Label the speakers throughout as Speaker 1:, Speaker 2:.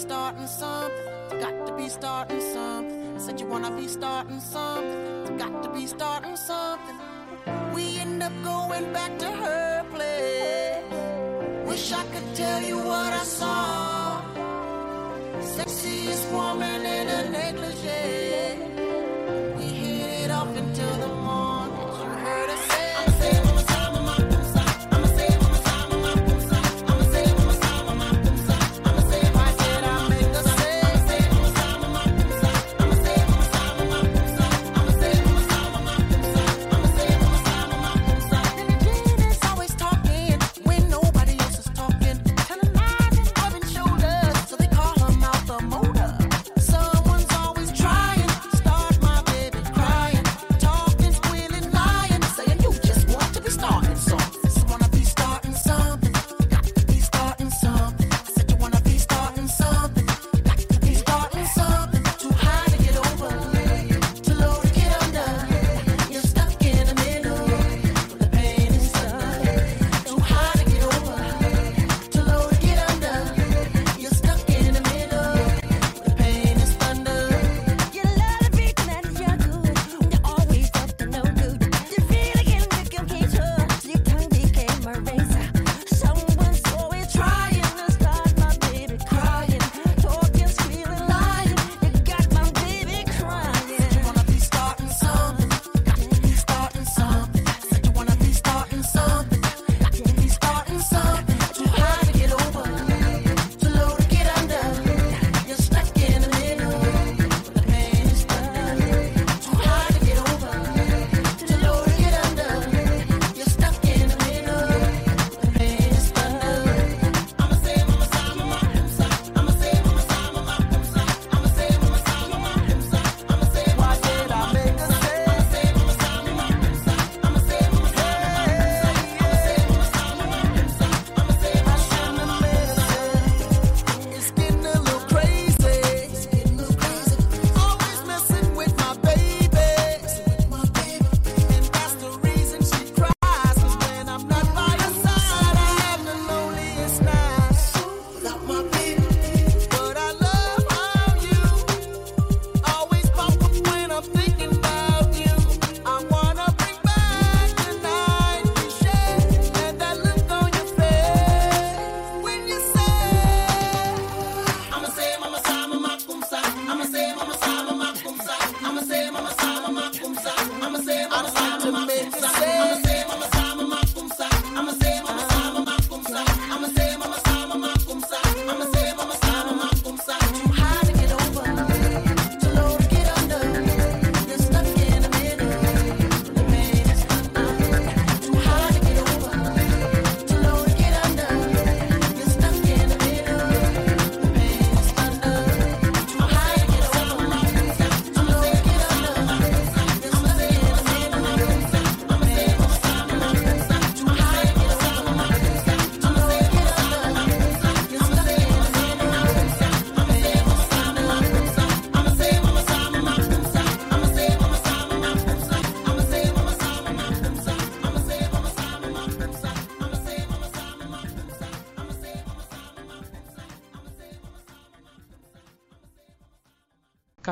Speaker 1: starting something. Got to be starting something. Said you wanna be starting something. Got to be starting something. We end up going back to her place. Wish I could tell you what I saw.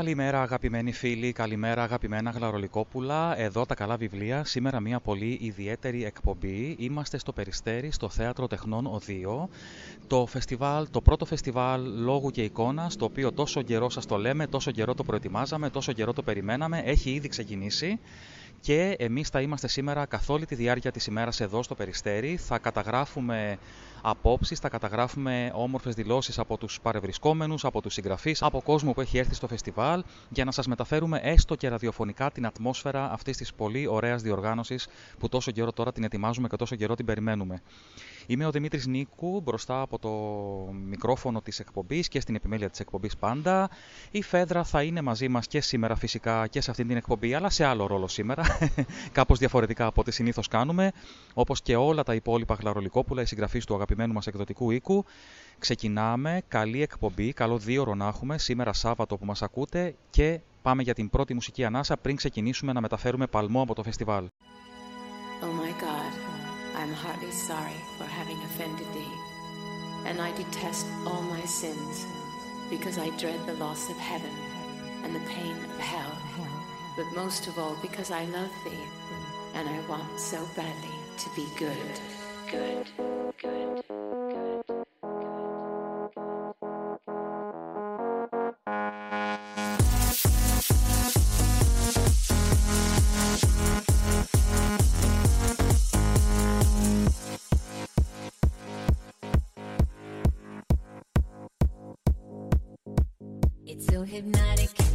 Speaker 2: Καλημέρα αγαπημένοι φίλοι, καλημέρα αγαπημένα γλαρολικόπουλα, εδώ τα καλά βιβλία, σήμερα μια πολύ ιδιαίτερη εκπομπή, είμαστε στο Περιστέρι, στο Θέατρο Τεχνών Οδείο, το, φεστιβάλ, το πρώτο φεστιβάλ λόγου και εικόνας, το οποίο τόσο καιρό σας το λέμε, τόσο καιρό το προετοιμάζαμε, τόσο καιρό το περιμέναμε, έχει ήδη ξεκινήσει. Και εμείς θα είμαστε σήμερα καθ' όλη τη διάρκεια της ημέρας εδώ στο Περιστέρι, θα καταγράφουμε απόψεις, θα καταγράφουμε όμορφες δηλώσεις από τους παρευρισκόμενους, από τους συγγραφείς, από κόσμο που έχει έρθει στο φεστιβάλ για να σας μεταφέρουμε έστω και ραδιοφωνικά την ατμόσφαιρα αυτής της πολύ ωραίας διοργάνωσης που τόσο καιρό τώρα την ετοιμάζουμε και τόσο καιρό την περιμένουμε. Είμαι ο Δημήτρης Νίκου, μπροστά από το μικρόφωνο της εκπομπής και στην επιμέλεια της εκπομπής πάντα. Η Φέδρα θα είναι μαζί μας και σήμερα φυσικά και σε αυτήν την εκπομπή, αλλά σε άλλο ρόλο σήμερα, κάπως διαφορετικά από ό,τι συνήθως κάνουμε, όπως και όλα τα υπόλοιπα χλαρολικόπουλα, οι συγγραφείς του αγαπημένου μας εκδοτικού οίκου. Ξεκινάμε, καλή εκπομπή, καλό δύο ώρο να έχουμε, σήμερα Σάββατο που μας ακούτε και πάμε για την πρώτη μουσική ανάσα πριν ξεκινήσουμε να μεταφέρουμε παλμό από το φεστιβάλ.
Speaker 3: Oh my God. am heartily sorry for having offended thee, and I detest all my sins, because I dread the loss of heaven and the pain of hell, but most of all because I love thee, and I want so badly to be good. Good, good, good,
Speaker 4: good. hypnotic.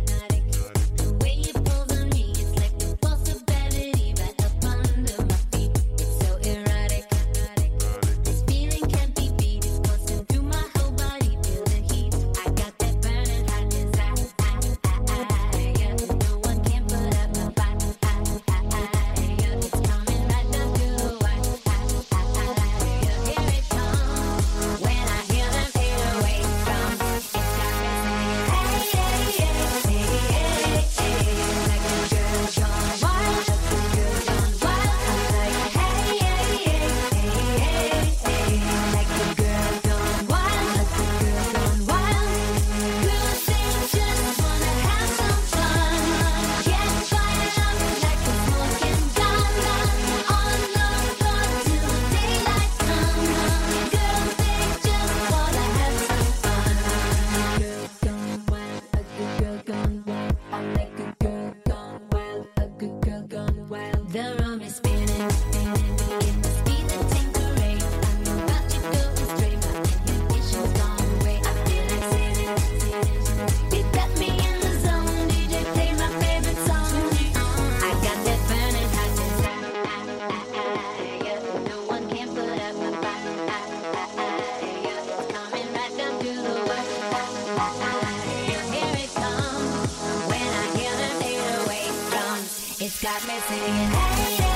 Speaker 4: yeah.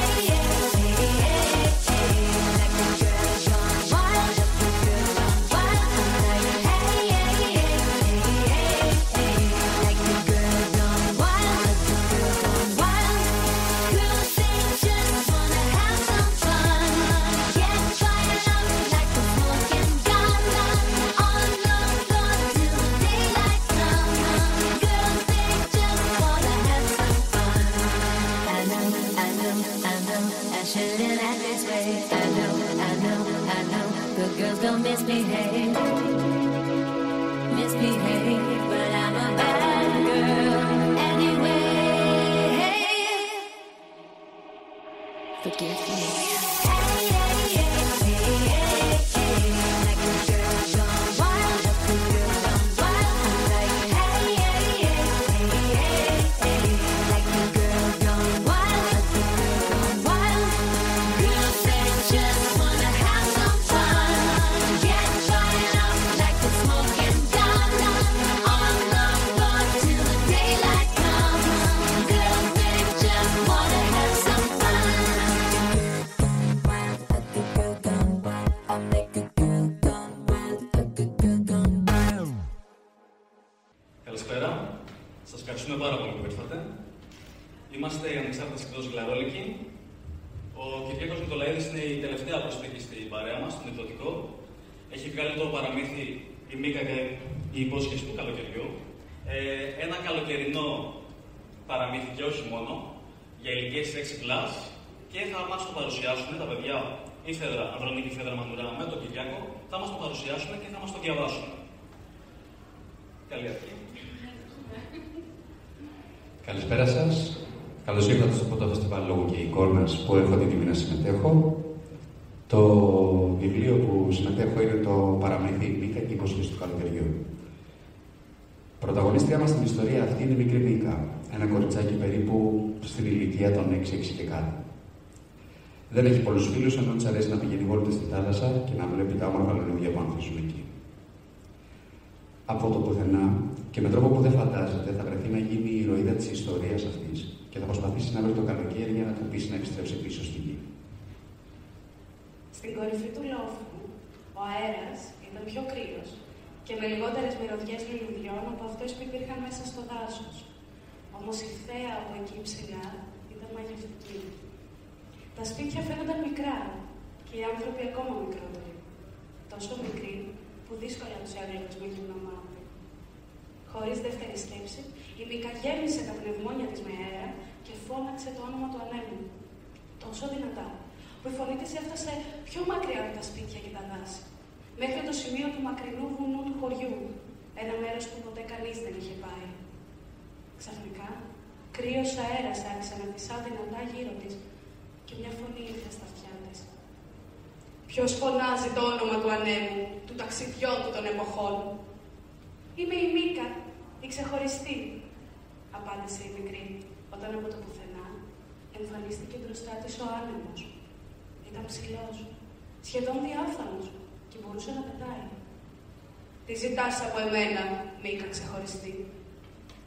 Speaker 5: ηλικία των 6-6 και κάτι. Δεν έχει πολλούς φίλους, ενώ της αρέσει να πηγαίνει βόλτα στη θάλασσα και να βλέπει τα όμορφα λουλούδια που ανθίζουν εκεί. Από το πουθενά και με τρόπο που δεν φαντάζεται, θα βρεθεί να γίνει η ηρωίδα της ιστορίας αυτής και θα προσπαθήσει να βρει το καλοκαίρι για να το πείσει να επιστρέψει πίσω στη γη.
Speaker 6: Στην κορυφή του λόφου, ο αέρας ήταν πιο κρύος και με λιγότερες μυρωδιές λουλουδιών από αυτές που υπήρχαν μέσα στο δάσος. Όμως η θέα από εκεί ψηλά
Speaker 7: τα σπίτια φαίνονταν μικρά και οι άνθρωποι ακόμα μικρότεροι. Τόσο μικροί που δύσκολα τους έβλεπε με να μάθουν. Χωρίς δεύτερη σκέψη, η Μίκα γέμισε τα πνευμόνια της με αέρα και φώναξε το όνομα του ανέμου. Τόσο δυνατά, που η φωνή της έφτασε πιο μακριά από τα σπίτια και τα δάση, μέχρι το σημείο του μακρινού βουνού του χωριού, ένα μέρος που ποτέ κανείς δεν είχε πάει. Ξαφνικά, κρύος αέρας άρχισε να φυσά δυνατά γύρω της και μια φωνή ήρθε στα αυτιά της. Ποιος φωνάζει το όνομα του ανέμου, του ταξιδιώτου των εποχών; Είμαι η Μίκα, η ξεχωριστή, απάντησε η μικρή, όταν από το πουθενά εμφανίστηκε μπροστά της ο άνεμος. Ήταν ψηλός, σχεδόν διάφανο και μπορούσε να πετάει. Τι ζητάς από εμένα, Μίκα ξεχωριστή,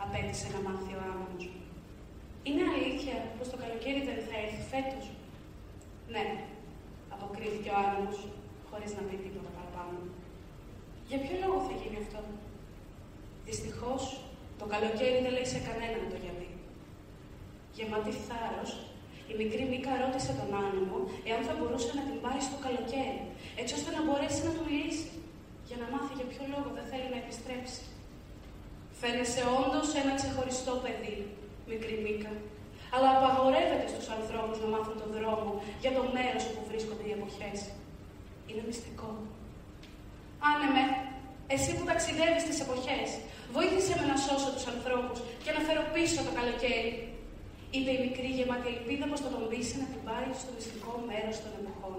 Speaker 7: απέτησε να μάθει ο άνεμος. Είναι αλήθεια πως το καλοκαίρι δεν θα έρθει φέτος; Ναι, αποκρίθηκε ο άνεμος, χωρίς να πει τίποτα παραπάνω. Για ποιο λόγο θα γίνει αυτό; Δυστυχώς, το καλοκαίρι δεν λέει σε κανέναν το γιατί. Γεμάτη θάρρος, η μικρή Μίκα ρώτησε τον άνεμο εάν θα μπορούσε να την πάρει στο καλοκαίρι, έτσι ώστε να μπορέσει να του μιλήσει, για να μάθει για ποιο λόγο δεν θέλει να επιστρέψει. Φαίνεσαι όντως ένα ξεχωριστό παιδί, μικρή Μίκα, αλλά απαγορεύεται στους ανθρώπους να μάθουν τον δρόμο για το μέρος όπου βρίσκονται οι εποχές. Είναι μυστικό. Άνεμε, εσύ που ταξιδεύεις τις εποχές, βοήθησε με να σώσω τους ανθρώπους και να φέρω πίσω το καλοκαίρι. Είπε η μικρή γεμάτη ελπίδα πως θα τον πείσει να την πάρει στο μυστικό μέρος των εποχών.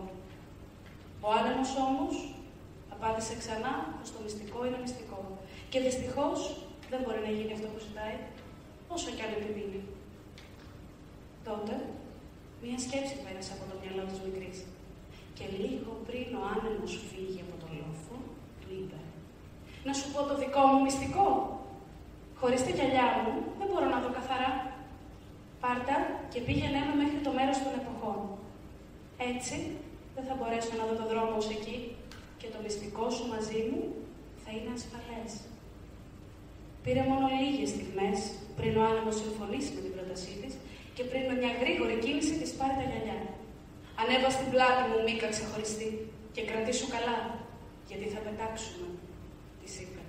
Speaker 7: Ο άνεμος όμως απάντησε ξανά πως το μυστικό είναι μυστικό. Και δυστυχώς δεν μπορεί να γίνει αυτό που ζητάει, όσο κι αν επιμείνει. Τότε, μία σκέψη πέρασε από το μυαλό της μικρής. Και λίγο πριν ο άνεμος φύγει από το λόφο, του είπε «Να σου πω το δικό μου μυστικό. Χωρίς τα γυαλιά μου δεν μπορώ να δω καθαρά. Πάρτα και πήγαινε με μέχρι το μέρος των εποχών. Έτσι δεν θα μπορέσω να δω το δρόμο σου εκεί και το μυστικό σου μαζί μου θα είναι ασφαλές. Πήρε μόνο λίγες στιγμές πριν ο άνεμος συμφωνήσει με την πρότασή της και πριν με μια γρήγορη κίνηση της πάρει τα γυαλιά. Ανέβα στην πλάτη μου, Μίκα ξεχωριστή, και κρατήσου καλά, γιατί θα πετάξουμε, της είπε.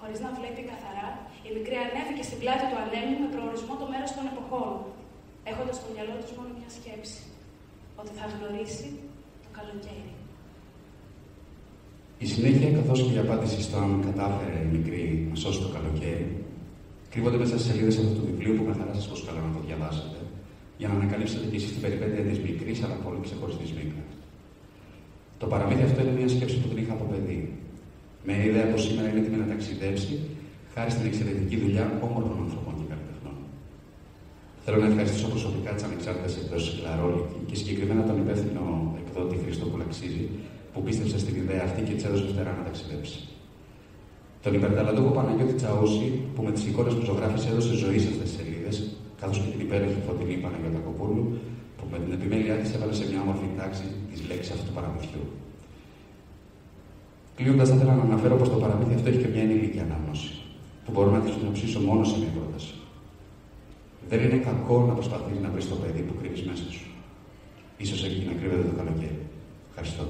Speaker 7: Χωρίς να βλέπει καθαρά, η μικρή ανέβηκε στην πλάτη του ανέμου με προορισμό το μέρος των εποχών, έχοντας στο μυαλό της μόνο μια σκέψη, ότι θα γνωρίσει το καλοκαίρι.
Speaker 5: Η συνέχεια, καθώς και η απάντηση στο αν κατάφερε η μικρή να σώσει το καλοκαίρι, κρύβονται μέσα στι σελίδες αυτού του βιβλίου που με χαρά σας προσκαλώ να το διαβάσετε, για να ανακαλύψετε και εσείς την περιπέτεια της μικρής αλλά πολύ ξεχωριστής Μίκα. Το παραμύθι αυτό είναι μια σκέψη που την είχα από παιδί. Με ιδέα πω σήμερα είναι έτοιμη να ταξιδέψει χάρη στην εξαιρετική δουλειά όμορφων ανθρώπων και καλλιτεχνών. Θέλω να ευχαριστήσω προσωπικά τις ανεξάρτητες εκδόσεις Κλαρόλικη και συγκεκριμένα τον υπεύθυνο εκδότη Χρήστο Κουλαξίζη, που πίστεψε στην ιδέα αυτή και της έδωσε φτερά να ταξιδέψει. Τον υπερταλαντούχο Παναγιώτη Τσαούση, που με τις εικόνες που ζωγράφησε έδωσε ζωή σε αυτές τις σελίδες, καθώς και την υπέροχη φωτεινή Παναγιώτα Κοπούλου, που με την επιμέλειά της έβαλε σε μια όμορφη τάξη τι λέξει αυτού του παραμυθιού. Κλείνοντα, θα ήθελα να αναφέρω πως το παραμύθι αυτό έχει και μια ενήλικη ανάγνωση, που μπορώ να τη συνοψίσω μόνο σε μια πρόταση. Δεν είναι κακό να προσπαθεί να βρεις το παιδί που κρύβεις μέσα σου. σω εκεί να κρύβεται το καλοκαίρι. Ευχαριστώ.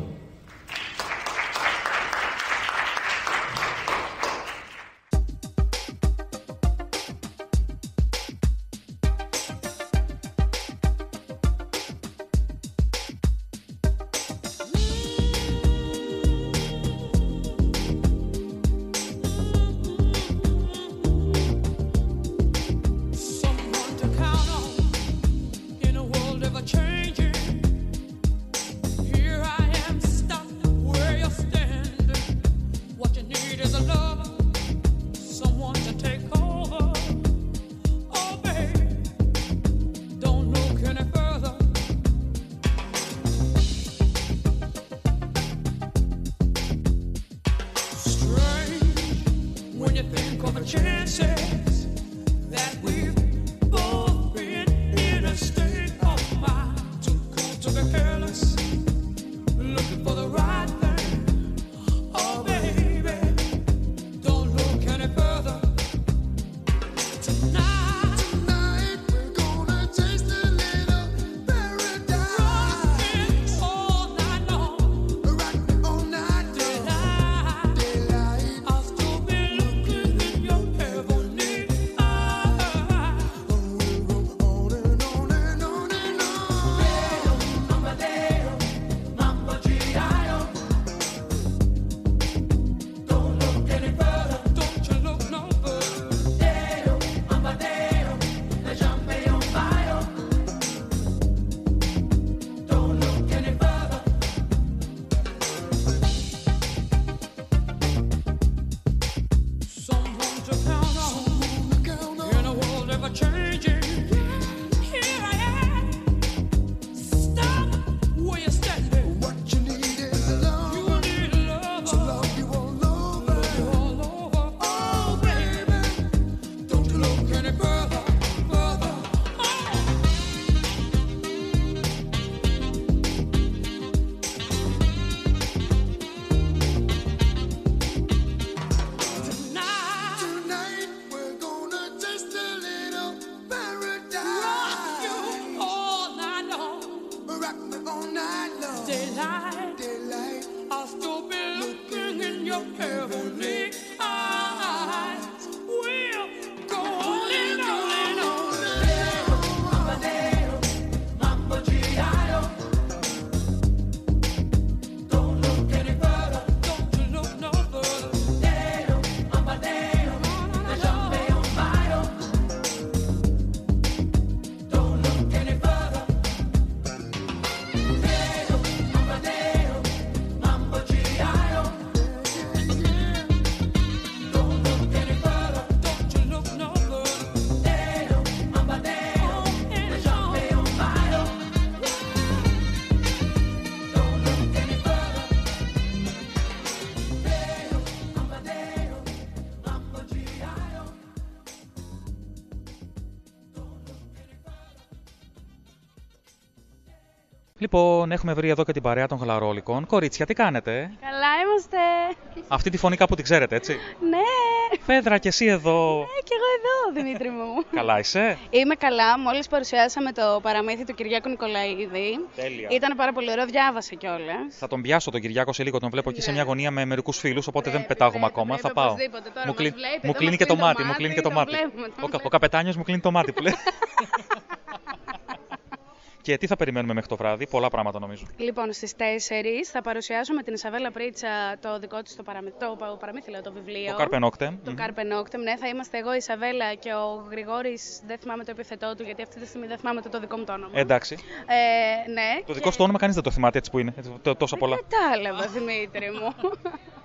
Speaker 2: Λοιπόν, έχουμε βρει εδώ και την παρέα των γλαρόλικων. Κορίτσια, τι κάνετε;
Speaker 8: Καλά είμαστε.
Speaker 2: Αυτή τη φωνή κάπου την ξέρετε, έτσι;
Speaker 8: Ναι,
Speaker 2: Φέδρα, και εσύ εδώ.
Speaker 8: ε, κι εγώ εδώ, Δημήτρη μου.
Speaker 2: Καλά είσαι;
Speaker 8: Είμαι καλά. Μόλις παρουσιάσαμε το παραμύθι του Κυριάκου Νικολαίδη.
Speaker 2: Τέλεια.
Speaker 8: Ήταν πάρα πολύ ωραίο, διάβασε κιόλας.
Speaker 2: Θα τον πιάσω τον Κυριάκο σε λίγο, τον βλέπω εκεί σε
Speaker 8: Ναι.
Speaker 2: μια γωνία με μερικούς φίλους, οπότε δεν
Speaker 8: Πρέπει,
Speaker 2: πετάγομαι
Speaker 8: πρέπει,
Speaker 2: ακόμα.
Speaker 8: πρέπει,
Speaker 2: θα πάω.
Speaker 8: οπωσδήποτε. Τώρα
Speaker 2: μου
Speaker 8: μας
Speaker 2: κλει-
Speaker 8: βλέπει,
Speaker 2: μου
Speaker 8: εδώ
Speaker 2: κλείνει
Speaker 8: μας
Speaker 2: και το
Speaker 8: κλείνει το
Speaker 2: μάτι, μου
Speaker 8: μάτι,
Speaker 2: κλείνει και το
Speaker 8: τον
Speaker 2: μάτι.
Speaker 8: βλέπουμε, τον
Speaker 2: Ο, κα- ο
Speaker 8: βλέπουμε.
Speaker 2: καπετάνιος μου κλείνει το μάτι που λέει. Και τι θα περιμένουμε μέχρι το βράδυ, πολλά πράγματα νομίζω.
Speaker 8: Λοιπόν, στις 4 θα παρουσιάσουμε την Ισαβέλα Πρίτσα το δικό της το, παραμυ... το πα- παραμύθι, λέω, το βιβλίο.
Speaker 2: Το Carpe Noctem.
Speaker 8: Το
Speaker 2: Μμμ.
Speaker 8: Carpe Noctem, ναι, θα είμαστε εγώ, η Ισαβέλα και ο Γρηγόρης. Δεν θυμάμαι το επιθετό του, γιατί αυτή τη στιγμή δεν θυμάμαι το, το δικό μου το όνομα.
Speaker 2: Ε, εντάξει.
Speaker 8: Ε, ναι.
Speaker 2: Το δικό σου το όνομα κανείς δεν το θυμάται έτσι που είναι. Έτσι, τό- Τόσα πολλά.
Speaker 8: Κατάλαβα, Δημήτρη μου.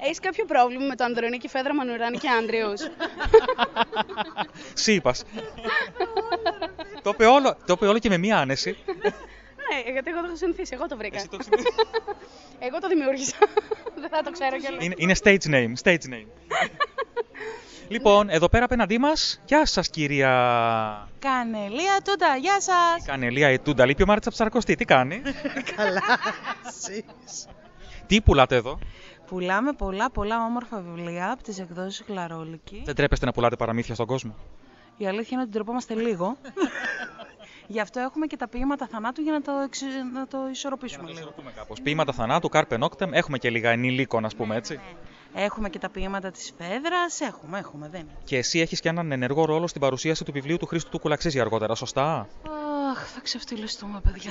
Speaker 8: Έχεις κάποιο πρόβλημα με το Ανδρονίκη Φέδρα Μανουράνη και Άντριου.
Speaker 2: Σύπας. το, είπε όλο, το είπε όλο και με μία άνεση.
Speaker 8: ναι, γιατί εγώ το έχω συνηθίσει, εγώ το βρήκα.
Speaker 2: Εσύ το ξέρεις.
Speaker 8: Εγώ το δημιούργησα. δεν θα το ξέρω κιόλας.
Speaker 2: είναι, είναι stage name. Stage name. λοιπόν, εδώ πέρα απέναντί μας, γεια σας κυρία
Speaker 9: Κανελία Τούντα, γεια σας!
Speaker 2: Κανελία Ετούντα. Λείπει ο Μάρτσα Ψαρκωστή. Τι κάνει,
Speaker 9: Καλά, εσείς.
Speaker 2: τι πουλάτε εδώ;
Speaker 9: Πουλάμε πολλά πολλά όμορφα βιβλία από τις εκδόσεις Γλαρόλικη.
Speaker 2: Δεν τρέπεστε να πουλάτε παραμύθια στον κόσμο;
Speaker 9: Η αλήθεια είναι ότι τρεπόμαστε λίγο. Γι' αυτό έχουμε και τα ποίηματα θανάτου για να το, εξ... να το ισορροπήσουμε λίγο.
Speaker 2: Κάπως. Ποίηματα θανάτου, Carpe Noctem, έχουμε και λίγα ενηλίκων, ας πούμε έτσι.
Speaker 9: Έχουμε και τα ποίηματα της Φέδρας, έχουμε, έχουμε, δεν είναι.
Speaker 2: Και εσύ έχεις και έναν ενεργό ρόλο στην παρουσίαση του βιβλίου του Χρήστου του Κουλαξίζη αργότερα, σωστά;
Speaker 9: Αχ, θα ξεφτυλιστούμε, παιδιά.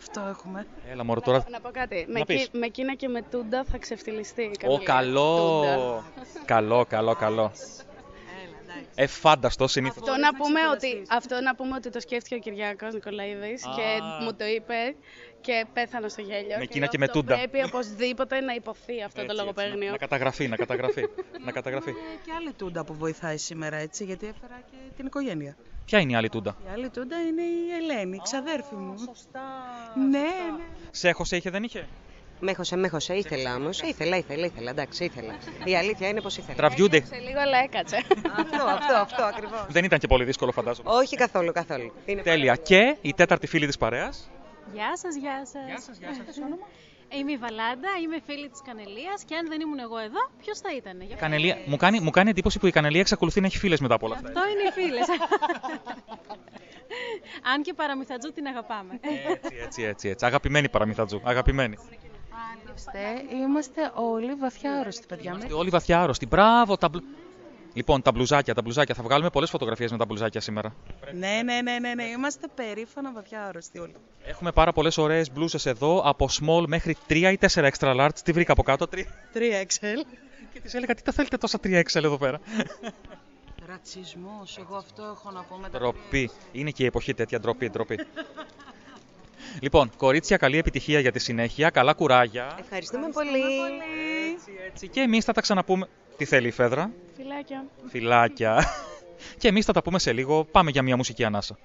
Speaker 9: Αυτό έχουμε.
Speaker 2: Έλα, μωρό τώρα.
Speaker 8: Να πω κάτι.
Speaker 2: Να
Speaker 8: Με,
Speaker 2: πεις.
Speaker 8: Κι- με Κίνα και με Τούντα θα ξεφτυλιστεί. η
Speaker 2: Ω,
Speaker 8: Κανελία.
Speaker 2: καλό.
Speaker 8: Τούντα.
Speaker 2: καλό, καλό, καλό. Ε, φάνταστο συνήθως.
Speaker 8: Αυτό να, πούμε ότι, αυτό να πούμε ότι το σκέφτηκε ο Κυριάκος Νικολαίδης
Speaker 2: Α.
Speaker 8: και μου το είπε και πέθανα στο γέλιο.
Speaker 2: Με
Speaker 8: και
Speaker 2: Κίνα και
Speaker 8: λέω,
Speaker 2: με Τούντα.
Speaker 8: Πρέπει οπωσδήποτε να υποθεί αυτό το λογοπαίγνιο.
Speaker 2: Να καταγραφεί, να καταγραφεί. να καταγραφεί.
Speaker 9: Ε, και άλλη Τούντα που βοηθάει σήμερα, έτσι, γιατί έφερα και την οικογένεια.
Speaker 2: Ποια είναι η άλλη τούντα;
Speaker 9: Η άλλη Τούντα είναι η Ελένη, η ξαδέρφη μου. Σωστά. Ναι, ναι.
Speaker 2: Σε έχωσε, είχε, δεν είχε;
Speaker 10: Με έχωσε, με έχωσε. Ήθελα όμως. Ήθελα, ήθελα, ήθελα. Εντάξει, ήθελα. Η αλήθεια είναι πως ήθελα.
Speaker 2: Τραβιούνται.
Speaker 8: Σε λίγο αλλά έκατσε.
Speaker 10: Αυτό, αυτό, αυτό ακριβώς.
Speaker 2: Δεν ήταν και πολύ δύσκολο, φαντάζομαι.
Speaker 10: Όχι καθόλου, καθόλου. Είναι
Speaker 2: Τέλεια. Και η τέταρτη φίλη της παρέας;
Speaker 11: Γεια σας, γεια σας. Γεια σας, γεια σας. Είμαι η Βαλάντα, είμαι φίλη της Κανελίας και αν δεν ήμουν εγώ εδώ, ποιος θα ήταν. Γι' αυτό-
Speaker 2: Κανελία, μου, κάνει, μου κάνει εντύπωση που η Κανελία εξακολουθεί να έχει φίλες μετά από όλα αυτά.
Speaker 11: Αυτό είναι οι φίλες. αν και παραμυθατζού την αγαπάμε.
Speaker 2: Έτσι, έτσι, έτσι, έτσι. Αγαπημένη παραμυθατζού. Αγαπημένη.
Speaker 9: Είμαστε, είμαστε όλοι βαθιά άρρωστοι, παιδιά.
Speaker 2: Είμαστε όλοι βαθιά άρρωστοι. Μπράβο, τα μπλου... Λοιπόν, τα μπλουζάκια, τα μπλουζάκια. Θα βγάλουμε πολλές φωτογραφίες με τα μπλουζάκια σήμερα.
Speaker 9: Ναι, ναι, ναι, ναι, ναι. Είμαστε περήφανα βαθιά άρρωστοι όλοι.
Speaker 2: Έχουμε πάρα πολλές ωραίες μπλούζε εδώ, από small μέχρι 3 ή 4 extra large. Τι βρήκα από κάτω, 3.
Speaker 9: 3XL.
Speaker 2: Και της έλεγα, τι τα θέλετε τόσα 3XL εδώ πέρα;
Speaker 9: Ρατσισμός, εγώ αυτό έχω να πω με τα
Speaker 2: Ντροπή. Είναι και η εποχή τέτοια ντροπή, ντροπή. Λοιπόν, κορίτσια, καλή επιτυχία για τη συνέχεια. Καλά κουράγια.
Speaker 10: Ευχαριστούμε πολύ.
Speaker 2: Έτσι, και εμείς θα τα ξαναπούμε. Τι θέλει η Φέδρα;
Speaker 8: Φιλάκια.
Speaker 2: Φιλάκια. και εμείς θα τα πούμε σε λίγο. Πάμε για μια μουσική ανάσα.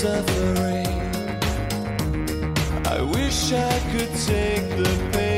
Speaker 12: Suffering. I wish I could take the pain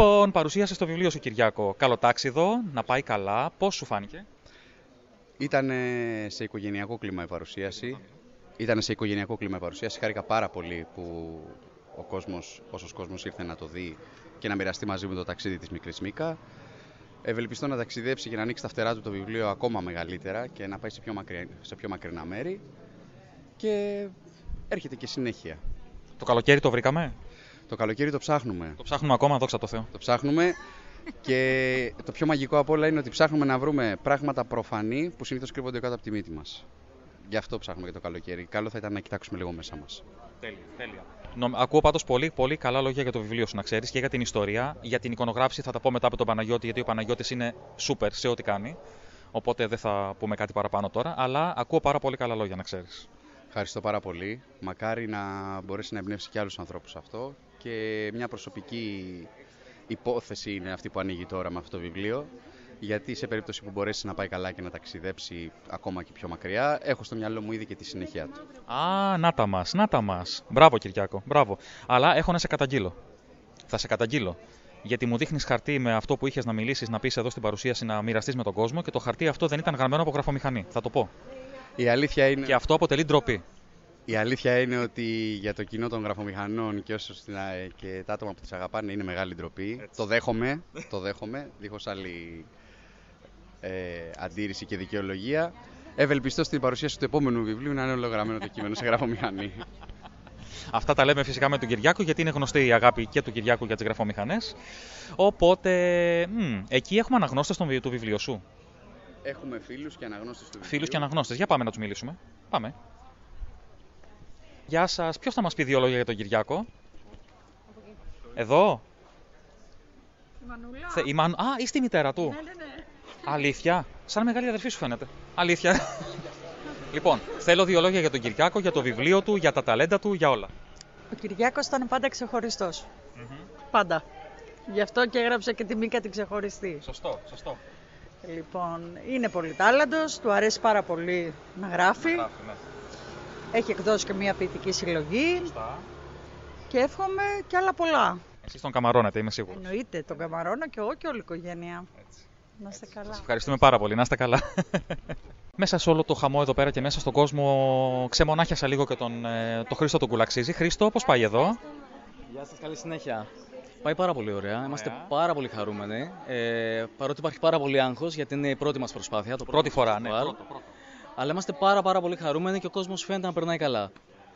Speaker 2: Λοιπόν, παρουσίασε το βιβλίο σου, Κυριάκο. Καλοτάξιδο, να πάει καλά. Πώς σου φάνηκε;
Speaker 5: Ήταν σε οικογενειακό κλίμα η παρουσίαση. Ήταν σε οικογενειακό κλίμα η παρουσίαση. Χάρηκα πάρα πολύ που ο κόσμος, όσος κόσμος ήρθε να το δει και να μοιραστεί μαζί μου το ταξίδι της μικρής Μίκα. Ευελπιστώ να ταξιδέψει και να ανοίξει τα φτερά του το βιβλίο ακόμα μεγαλύτερα και να πάει σε πιο, μακρι... σε πιο μακρινά μέρη. Και έρχεται και συνέχεια.
Speaker 2: Το καλοκαίρι το βρήκαμε;
Speaker 5: Το καλοκαίρι το ψάχνουμε.
Speaker 2: Το ψάχνουμε ακόμα, δόξα τω Θεώ.
Speaker 5: Το ψάχνουμε και το πιο μαγικό από όλα είναι ότι ψάχνουμε να βρούμε πράγματα προφανή που συνήθως κρύβονται κάτω από τη μύτη μας. Γι' αυτό ψάχνουμε και το καλοκαίρι. Καλό θα ήταν να κοιτάξουμε λίγο μέσα μας.
Speaker 2: Τέλεια, τέλεια. Νομ- Ακούω πάντως πολύ, πολύ καλά λόγια για το βιβλίο σου, να ξέρεις και για την ιστορία. Για την εικονογράφηση θα τα πω μετά από τον Παναγιώτη, γιατί ο Παναγιώτης είναι σούπερ σε ό,τι κάνει. Οπότε δεν θα πούμε κάτι παραπάνω τώρα. Αλλά ακούω πάρα πολύ καλά λόγια, να ξέρεις.
Speaker 5: Ευχαριστώ πάρα πολύ. Μακάρι να μπορέσει να εμπνεύσει και άλλους ανθρώπους αυτό. Και μια προσωπική υπόθεση είναι αυτή που ανοίγει τώρα με αυτό το βιβλίο. Γιατί σε περίπτωση που μπορέσει να πάει καλά και να ταξιδέψει ακόμα και πιο μακριά, έχω στο μυαλό μου ήδη και τη συνέχεια του.
Speaker 2: Α, να τα μας, να τα μας. Μπράβο, Κυριάκο, μπράβο. Αλλά έχω να σε καταγγείλω. Θα σε καταγγείλω. Γιατί μου δείχνεις χαρτί με αυτό που είχες να μιλήσεις, να πεις εδώ στην παρουσίαση, να μοιραστείς με τον κόσμο και το χαρτί αυτό δεν ήταν γραμμένο από γραφομηχανή. Θα το πω.
Speaker 5: Η αλήθεια είναι...
Speaker 2: Και αυτό αποτελεί ντροπή.
Speaker 5: Η αλήθεια είναι ότι για το κοινό των γραφομηχανών και, όσους, την α- και τα άτομα που τις αγαπάνε είναι μεγάλη ντροπή. Το δέχομαι, το δέχομαι, δίχως άλλη ε, αντίρρηση και δικαιολογία. Ευελπιστώ στην παρουσίαση του επόμενου βιβλίου να είναι ολογραμμένο το κείμενο σε γραφομηχανή.
Speaker 2: Αυτά τα λέμε φυσικά με τον Κυριάκο, γιατί είναι γνωστή η αγάπη και του Κυριάκου για τις γραφομηχανές. Οπότε, μ, εκεί έχουμε αναγνώστες του βιβλίου σου.
Speaker 5: Έχουμε φίλους και αναγνώστες του βιβλίου.
Speaker 2: Φίλους και αναγνώστες. Για πάμε να τους μιλήσουμε. Πάμε. Γεια σας. Ποιος θα μας πει δύο λόγια για τον Κυριάκο; Εδώ;
Speaker 13: Η Μανούλα.
Speaker 2: Θε- η Μαν... Α, είστε η μητέρα του.
Speaker 13: Ναι, ναι, ναι.
Speaker 2: Αλήθεια; Σαν μεγάλη αδερφή σου φαίνεται. Αλήθεια. λοιπόν, θέλω δύο λόγια για τον Κυριάκο, για το βιβλίο του, για τα ταλέντα του, για όλα.
Speaker 13: Ο Κυριάκος ήταν πάντα ξεχωριστός. Πάντα. Γι' αυτό και έγραψα και τη Μίκα την ξεχωριστή.
Speaker 2: Σωστό, σωστό.
Speaker 13: Λοιπόν, είναι πολύ τάλαντος, του αρέσει πάρα πολύ να γράφει.
Speaker 2: Γράφει, ναι.
Speaker 13: Έχει εκδώσει και μια ποιητική συλλογή.
Speaker 2: Σωστά.
Speaker 13: και εύχομαι και άλλα πολλά.
Speaker 2: Εσείς τον καμαρώνετε, είμαι σίγουρος.
Speaker 13: Εννοείται, τον καμαρώνω και εγώ και όλη η οικογένεια. Να είστε καλά.
Speaker 2: Σας ευχαριστούμε πάρα πολύ. Να είστε καλά. μέσα σε όλο το χαμό εδώ πέρα και μέσα στον κόσμο ξεμονάχιασα λίγο και τον, ε, το Χρήστο τον Κουλαξίζη. Χρήστο, πώς πάει εδώ;
Speaker 14: Γεια σας, καλή συνέχεια. Πάει πάρα πολύ ωραία. Είμαστε πάρα πολύ χαρούμενοι. Ε, παρότι υπάρχει πάρα πολύ άγχος, γιατί είναι η πρώτη μας προσπάθεια. Το
Speaker 2: Πρώτη φορά, ναι,
Speaker 14: φεστιβάλ.
Speaker 2: πρώτο, πρώτο.
Speaker 14: Αλλά είμαστε πάρα, πάρα πολύ χαρούμενοι και ο κόσμος φαίνεται να περνάει καλά.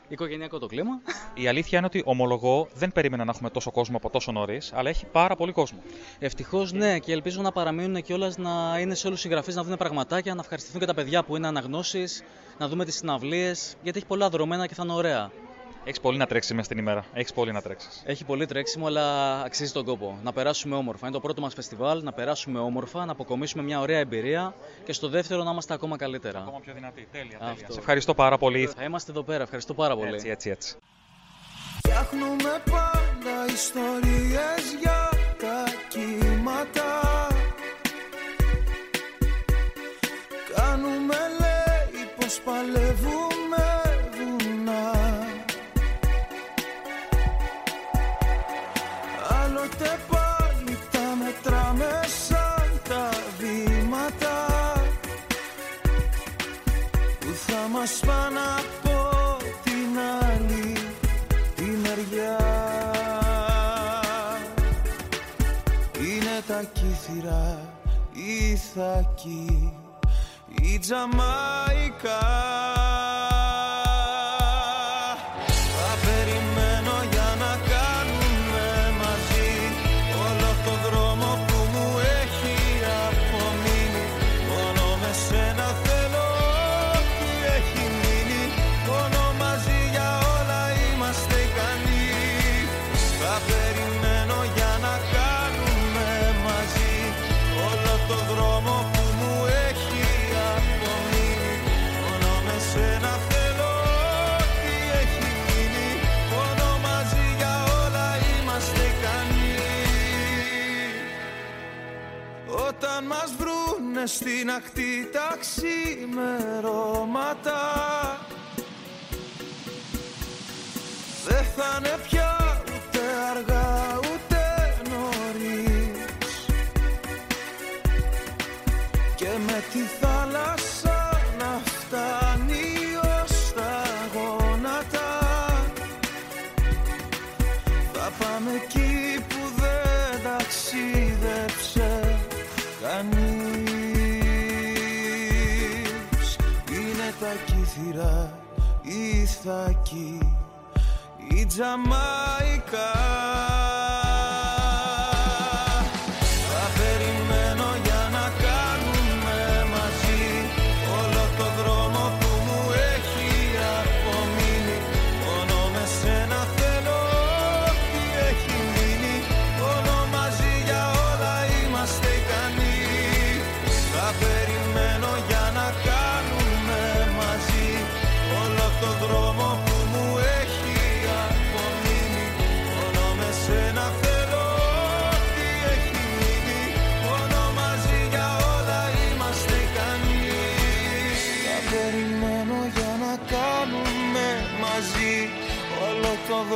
Speaker 14: Οικογενειακό το κλίμα.
Speaker 2: Η αλήθεια είναι ότι ομολογώ δεν περίμενα να έχουμε τόσο κόσμο από τόσο νωρίς, αλλά έχει πάρα πολύ κόσμο.
Speaker 14: Ευτυχώς ναι, και ελπίζω να παραμείνουν κιόλα να είναι σε όλους του συγγραφεί να δουν πραγματάκια, να ευχαριστηθούν και τα παιδιά που είναι αναγνώσεις, να δούμε τις συναυλίες, γιατί έχει πολλά δρομένα και θα είναι ωραία.
Speaker 2: Έχεις πολύ να τρέξεις μέσα στην ημέρα. Έχεις πολύ να τρέξεις.
Speaker 14: Έχει πολύ τρέξιμο, αλλά αξίζει τον κόπο. Να περάσουμε όμορφα. Είναι το πρώτο μας φεστιβάλ, να περάσουμε όμορφα, να αποκομίσουμε μια ωραία εμπειρία και στο δεύτερο να είμαστε ακόμα καλύτερα.
Speaker 2: Ακόμα πιο δυνατή. Τέλεια.
Speaker 14: Αυτό.
Speaker 2: τέλεια. Σε ευχαριστώ πάρα πολύ.
Speaker 14: Θα είμαστε εδώ πέρα. Ευχαριστώ πάρα πολύ.
Speaker 2: Έτσι, έτσι, έτσι.
Speaker 15: Φτιάχνουμε πάντα ιστορίες για τα κύματα τα κύθυρα, η Θάκη, η Τζαμαϊκά βρούνε στην ακτή τα ξημερώματα. Δεν θα είναι πια ούτε αργά ούτε νωρίς. Και με τη θάλασσα τα κύθυρα, η Θάκη, η Τζαμαϊκά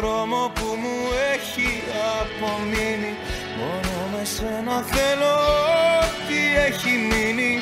Speaker 15: δρόμο που μου έχει απομείνει. Μόνο με σένα θέλω ό,τι έχει μείνει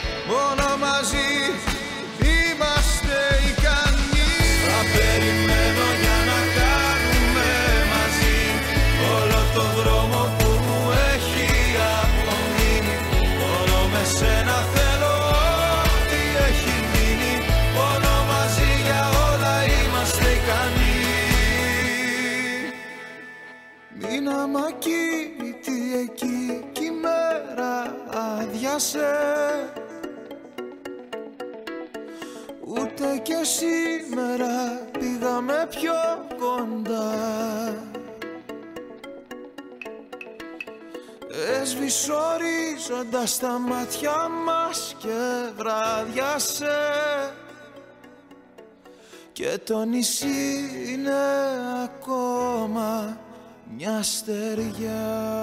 Speaker 15: άδειασε Ούτε και σήμερα πήγαμε πιο κοντά. Έσβησε ορίζοντας τα μάτια μας και βράδιασε. Και το νησί είναι ακόμα μια στεριά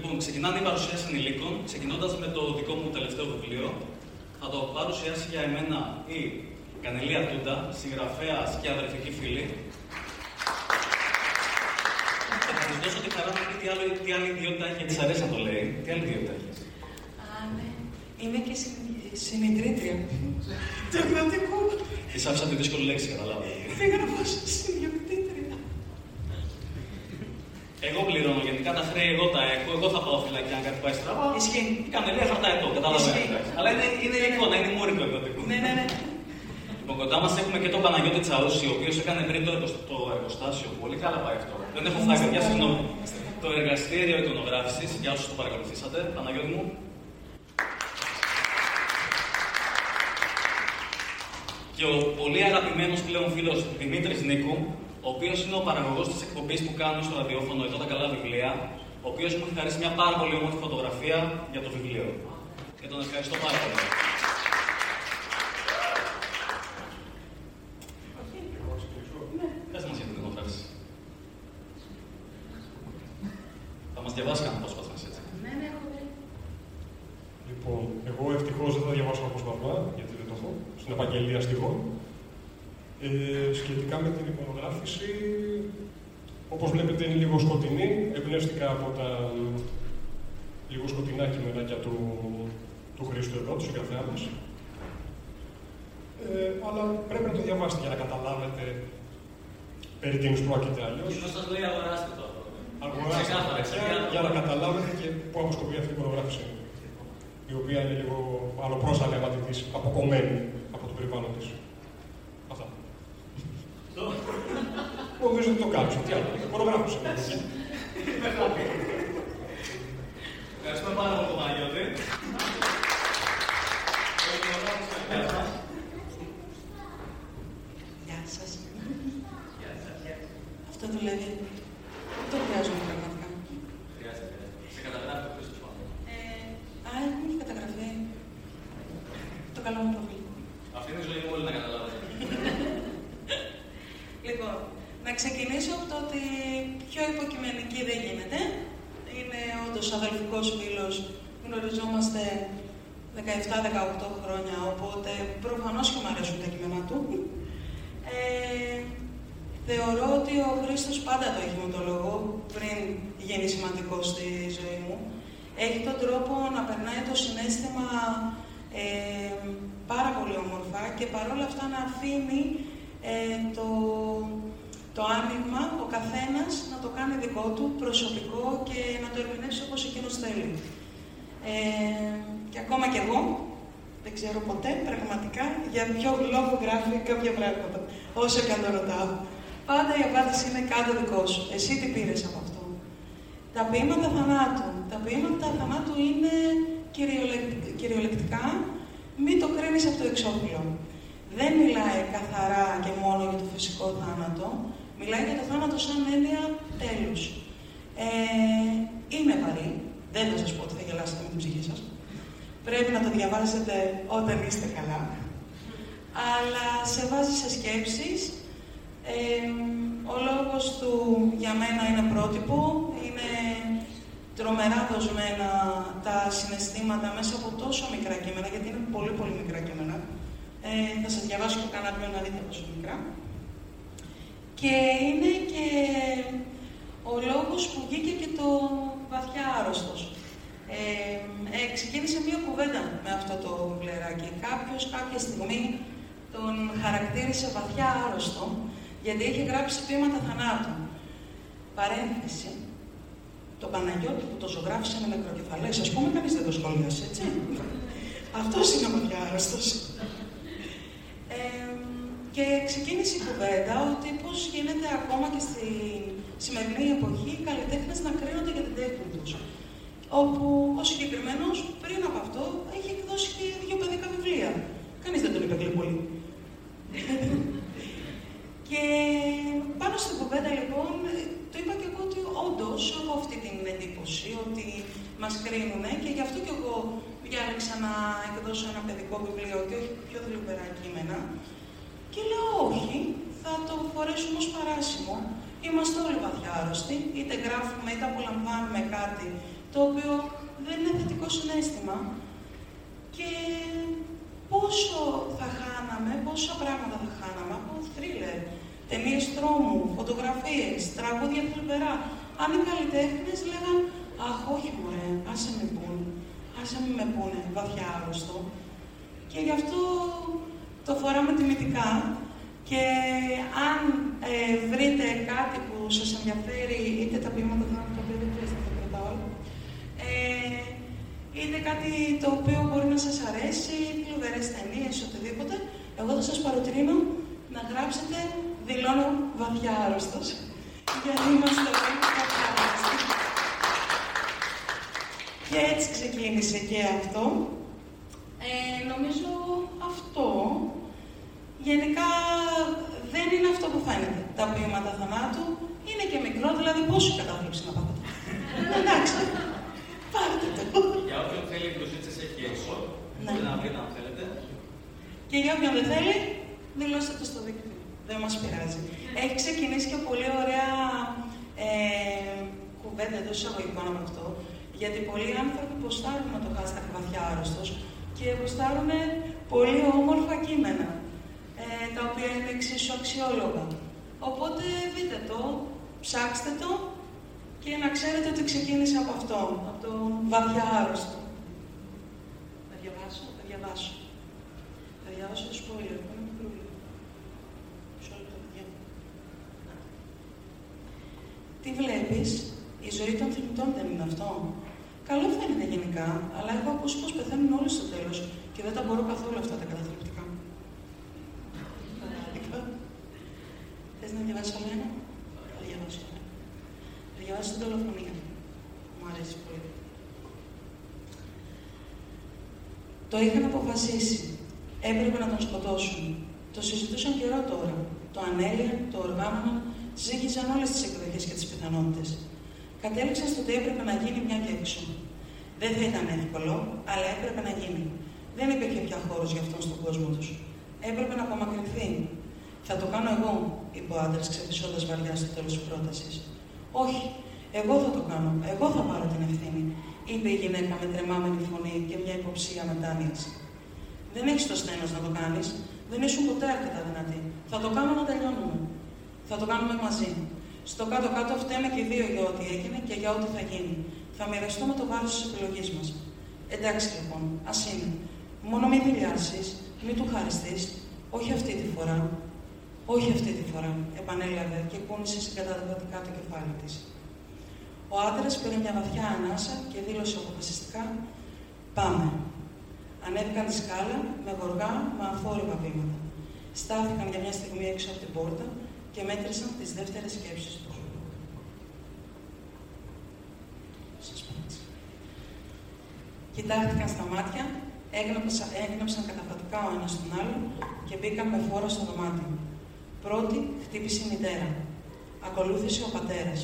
Speaker 16: Λοιπόν, ξεκινάνε οι παρουσιάσει ανηλίκων, ξεκινώντας με το δικό μου τελευταίο βιβλίο. Θα το παρουσιάσει για εμένα η
Speaker 14: Κανελία Τούντα, συγγραφέα και αδερφική φίλη. Και θα της δώσω τη χαρά να πει τι, άλλο, τι άλλη ιδιότητα έχει, γιατί της αρέσει να το λέει. Τι άλλη ιδιότητα έχει;
Speaker 17: Α, ναι. Είμαι και συνη- συνειδητρήτρια. Του εκδοτικού.
Speaker 14: Της άφησα τη δύσκολη λέξη, καταλάβατε.
Speaker 17: Πήγα να πω συνειδιοκτήτρια.
Speaker 14: Εγώ πληρώνω γιατί κατά χρέη εγώ τα έχω. Εγώ θα πάω φυλακή αν κάτι πάει στραβά.
Speaker 17: Ισχύει.
Speaker 14: Η Κανελία χαρτάει εδώ, καταλαβαίνετε.
Speaker 17: Ισχύει.
Speaker 14: Αλλά είναι, είναι η εικόνα, είναι η μούρη του εκδοτικού.
Speaker 17: Ναι, ναι, ναι.
Speaker 14: Λοιπόν, κοντά μας έχουμε και τον Παναγιώτη Τσαούση, ο οποίος έκανε πριν το, εργοσ- το εργοστάσιο. Πολύ καλά πάει αυτό. Δεν έχω φτάσει, παιδιά, συγγνώμη. Το εργαστήριο εικονογράφησης, για όσους το παρακολουθήσατε, Παναγιώτη μου. Και ο πολύ αγαπημένος πλέον φίλος Δημήτρης Νίκου, ο οποίος είναι ο παραγωγός της εκπομπής που κάνω στο ραδιόφωνο Εδώ τα καλά βιβλία, ο οποίος μου έχει χαρίσει μια πάρα πολύ όμορφη φωτογραφία για το βιβλίο. Και τον ευχαριστώ πάρα πολύ. Πες μας για την ηχογράφηση. Θα μας διαβάσεις κανένα απόσπασμα, έτσι.
Speaker 17: Ναι, ναι, έχω δει.
Speaker 18: Λοιπόν, εγώ ευτυχώς δεν θα διαβάσω απόσπασμα, γιατί δεν το έχω, στην επαγγελία στιγών. Ε, σχετικά με την εικονογράφηση, όπως βλέπετε είναι λίγο σκοτεινή. Εμπνεύστηκα από τα λίγο σκοτεινά κειμενάκια του, του Χρήστου εδώ, του συγγραφέα μας. Ε, αλλά πρέπει να το διαβάσετε για να καταλάβετε περί τίνος πρόκειται αλλιώς.
Speaker 14: Ποιος σας λέει αγοράστε το.
Speaker 18: Αγοράστε
Speaker 14: Ξεκάθαρα,
Speaker 18: παιδιά,
Speaker 14: ξεκάθαρα.
Speaker 18: για να καταλάβετε και πού αποσκοπεί αυτή η εικονογράφηση. Η οποία είναι λίγο αλλοπρόσαλη άμα τη δεις, αποκομμένη από το περιβάλλον της. Αυτά. Νομίζω ότι το κάψω. Τι άλλο, εικονογράφηση.
Speaker 14: Ευχαριστούμε πάρα πολύ τον Παναγιώτη.
Speaker 17: Γεια σας. Αυτό δουλεύει. Δεν το χρειάζομαι πραγματικά.
Speaker 14: Χρειάζεται. Σε καταγράφει ο Χρήστος πάνω.
Speaker 17: Ε, α, έχουν έχει καταγραφεί. Το καλό μου προφίλ.
Speaker 14: Αυτή είναι η ζωή μου, όλοι να καταλάβετε.
Speaker 17: Λοιπόν, να ξεκινήσω από το ότι πιο υποκειμενική δεν γίνεται. Είναι όντω αδελφικό φίλο. Γνωριζόμαστε 17-18 χρόνια, οπότε προφανώ και μου αρέσουν τα κείμενά του. Ε, θεωρώ ότι ο Χρήστος πάντα το έχει με το λόγο, πριν γίνει σημαντικό στη ζωή μου. Έχει τον τρόπο να περνάει το συνέστημα ε, πάρα πολύ όμορφα και παρόλα αυτά να αφήνει ε, το, το άνοιγμα ο καθένας να το κάνει δικό του, προσωπικό και να το ερμηνεύσει όπως εκείνος θέλει. Ε, και ακόμα κι εγώ, δεν ξέρω ποτέ πραγματικά για ποιο λόγο γράφει κάποια πράγματα, όσο και αν το ρωτάω. Πάντα η απάντηση είναι κάτω δικό σου. Εσύ τι πήρες από αυτό. Τα ποίηματα θανάτου. Τα ποίηματα θανάτου είναι κυριολεκ- κυριολεκτικά, μην το κρίνεις από το εξώφυλλο. Δεν μιλάει καθαρά και μόνο για το φυσικό θάνατο, μιλάει για το θάνατο σαν έννοια τέλους. Ε, είναι βαρύ, δεν θα σας πω ότι θα γελάσετε με την ψυχή σας. Πρέπει να το διαβάζετε όταν είστε καλά. Αλλά σε βάζει σε σκέψεις. Ε, ο λόγος του για μένα είναι πρότυπο, είναι τρομερά δοσμένα τα συναισθήματα μέσα από τόσο μικρά κείμενα, γιατί είναι πολύ πολύ μικρά κείμενα. Ε, θα σας διαβάσω και κανένα πιο να δείτε πόσο μικρά. Και είναι και ο λόγος που βγήκε και το βαθιά άρρωστος. Ε, ε, ξεκίνησε μία κουβέντα με αυτό το βιβλιαράκι. Κάποιος κάποια στιγμή τον χαρακτήρισε βαθιά άρρωστο, γιατί είχε γράψει ποίηματα θανάτου. Παρένθεση, το Παναγιώτη που το ζωγράφησε με νεκροκεφαλές, ας πούμε, κανείς δεν το σχολίασε, έτσι. Αυτός είναι ο βαθιά άρρωστος. Ε, και ξεκίνησε η κουβέντα ότι πώς γίνεται ακόμα και στη σημερινή εποχή οι καλλιτέχνες να κρίνονται για την τέχνη τους. Όπου ο συγκεκριμένος πριν από αυτό έχει εκδώσει και δύο παιδικά βιβλία. Κανείς δεν τον είπε πολύ. και πάνω στην κουβέντα λοιπόν, το είπα και εγώ ότι όντως έχω αυτή την εντύπωση ότι μας κρίνουν και γι' αυτό και εγώ διάλεξα να εκδώσω ένα παιδικό βιβλίο και όχι πιο θλιβερά κείμενα. Και λέω όχι, θα το φορέσουμε ως παράσημο. Είμαστε όλοι βαθιά άρρωστοι, είτε γράφουμε είτε απολαμβάνουμε κάτι το οποίο δεν είναι θετικό συνέστημα. Και πόσο θα χάναμε, πώς πόσα πράγματα θα χάναμε από θρίλερ, ταινίες τρόμου, φωτογραφίες, τραγούδια θλιβερά. Αν οι καλλιτέχνες λέγαν «Αχ, όχι μωρέ, άσε με πούν, άσε με με πούνε, βαθιά άρρωστο». Και γι' αυτό το φοράμε τιμητικά και αν ε, βρείτε κάτι που σας ενδιαφέρει, είτε τα ποίηματα θα τα οποία δεν χρειάζεται να τα κρατάω όλα, ε, είτε κάτι το οποίο μπορεί να σας αρέσει, θλιβερές ταινίες, οτιδήποτε, εγώ θα σας παροτρύνω να γράψετε «Δηλώνω βαθιά άρρωστος», γιατί είμαστε όλοι βαθιά άρρωστοι. Και έτσι ξεκίνησε και αυτό. Ε, νομίζω αυτό γενικά δεν είναι αυτό που φαίνεται. Τα ποίηματα θανάτου είναι και μικρό, δηλαδή πόσο κατάθλιψη να πάτε. Εντάξει, πάρτε το.
Speaker 14: Για όποιον θέλει η μπλουζίτσα έχει έξω.
Speaker 17: Ναι.
Speaker 14: Μπορείτε να βρείτε αν θέλετε.
Speaker 17: Και για όποιον δεν θέλει, δηλώστε το στο δίκτυο. Δεν μας πειράζει. Έχει ξεκινήσει και πολύ ωραία ε, κουβέντα εντός εισαγωγικών από αυτό. Γιατί πολλοί άνθρωποι ποστάρουν με το hashtag βαθιά άρρωστος και ποστάρουν πολύ όμορφα κείμενα, ε, τα οποία είναι εξίσου αξιόλογα. Οπότε δείτε το, ψάξτε το και να ξέρετε ότι ξεκίνησε από αυτό, από το βαθιά άρρωστο. Θα διαβάσω, θα διαβάσω. Θα διαβάσω το spoiler, που είναι μικρούλι. Μισό λεπτό, παιδιά. Τι βλέπεις, η ζωή των θνητών δεν είναι αυτό. Καλό φαίνεται γενικά, αλλά έχω ακούσει πως πεθαίνουν όλοι στο τέλος και δεν τα μπορώ καθόλου αυτά τα καταθλιπτικά. Θες να διαβάσεις άλλο ένα; Θα διαβάσω ένα. Θα διαβάσω την δολοφονία. Μου αρέσει πολύ. Το είχαν αποφασίσει. Έπρεπε να τον σκοτώσουν. Το συζητούσαν καιρό τώρα. Το ανέλυαν, το οργάνωναν, ζήγιζαν όλες τις εκδοχές και τις πιθανότητες. Κατέληξαν στο ότι έπρεπε να γίνει μια και έξω. Δεν θα ήταν εύκολο, αλλά έπρεπε να γίνει. Δεν υπήρχε πια χώρος για αυτόν στον κόσμο τους. Έπρεπε να απομακρυνθεί. Θα το κάνω εγώ, είπε ο άντρας, ξεφυσώντα βαριά στο τέλος της πρότασης. Όχι, εγώ θα το κάνω. Εγώ θα πάρω την ευθύνη, είπε η γυναίκα με τρεμάμενη φωνή και μια υποψία μετάνοια. Δεν έχεις το στένο να το κάνεις. Δεν ήσουν ποτέ αρκετά δυνατή. Θα το κάνω να τελειώνουμε. Θα το κάνουμε μαζί. Στο κάτω-κάτω φταίμε και οι δύο για ό,τι έγινε και για ό,τι θα γίνει. Θα μοιραστούμε το βάρος της επιλογής μας. Εντάξει λοιπόν, ας είναι. Μόνο μην δηλιάσεις, μην του χαριστείς, όχι αυτή τη φορά. Όχι αυτή τη φορά, επανέλαβε και κούνησε συγκαταβατικά το κεφάλι της. Ο άντρας πήρε μια βαθιά ανάσα και δήλωσε αποφασιστικά: Πάμε. Ανέβηκαν τη σκάλα με γοργά, με αφόρημα βήματα. Στάθηκαν για μια στιγμή έξω από την πόρτα και μέτρησαν τις δεύτερες σκέψεις τους. Σας πάτησα. Κοιτάχτηκαν στα μάτια, έγνεψαν, έγνεψαν καταφατικά ο ένας τον άλλον και μπήκαν με φόρα στο δωμάτιο. Πρώτη χτύπησε η μητέρα. Ακολούθησε ο πατέρας.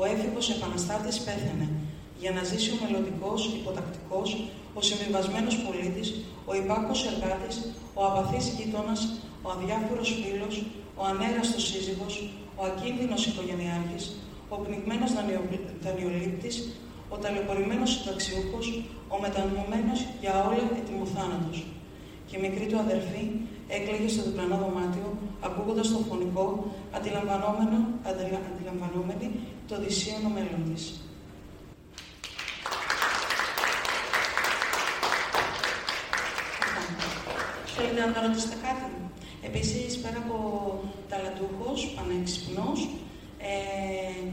Speaker 17: Ο έφηβος επαναστάτης πέθανε για να ζήσει ο μελλοντικός, υποτακτικός, ο συμβιβασμένος πολίτης, ο υπάκος εργάτης, ο απαθής γείτονας, ο αδιάφορος φίλος, ο ανέραστος σύζυγος, ο ακίνδυνος οικογενειάρχης, ο πνιγμένος δανειο- δανειολήπτης, ο ταλαιπωρημένος συνταξιούχος, ο μετανοημένος για όλα ετοιμοθάνατος. Και η μικρή του αδερφή έκλαιγε στο διπλανό δωμάτιο, ακούγοντας το φωνικό, αντιλαμβανόμενο, αντιλα- αντιλαμβανόμενη το δυσίωνο μέλλον της. Θέλετε να ρωτήσετε κάτι. Επίσης, πέρα από ταλαντούχος, πανέξυπνος, ε,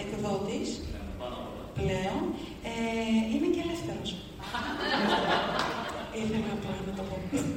Speaker 17: εκδότης, πλέον, ε, είναι και ελεύθερος. Ήθελα απλά να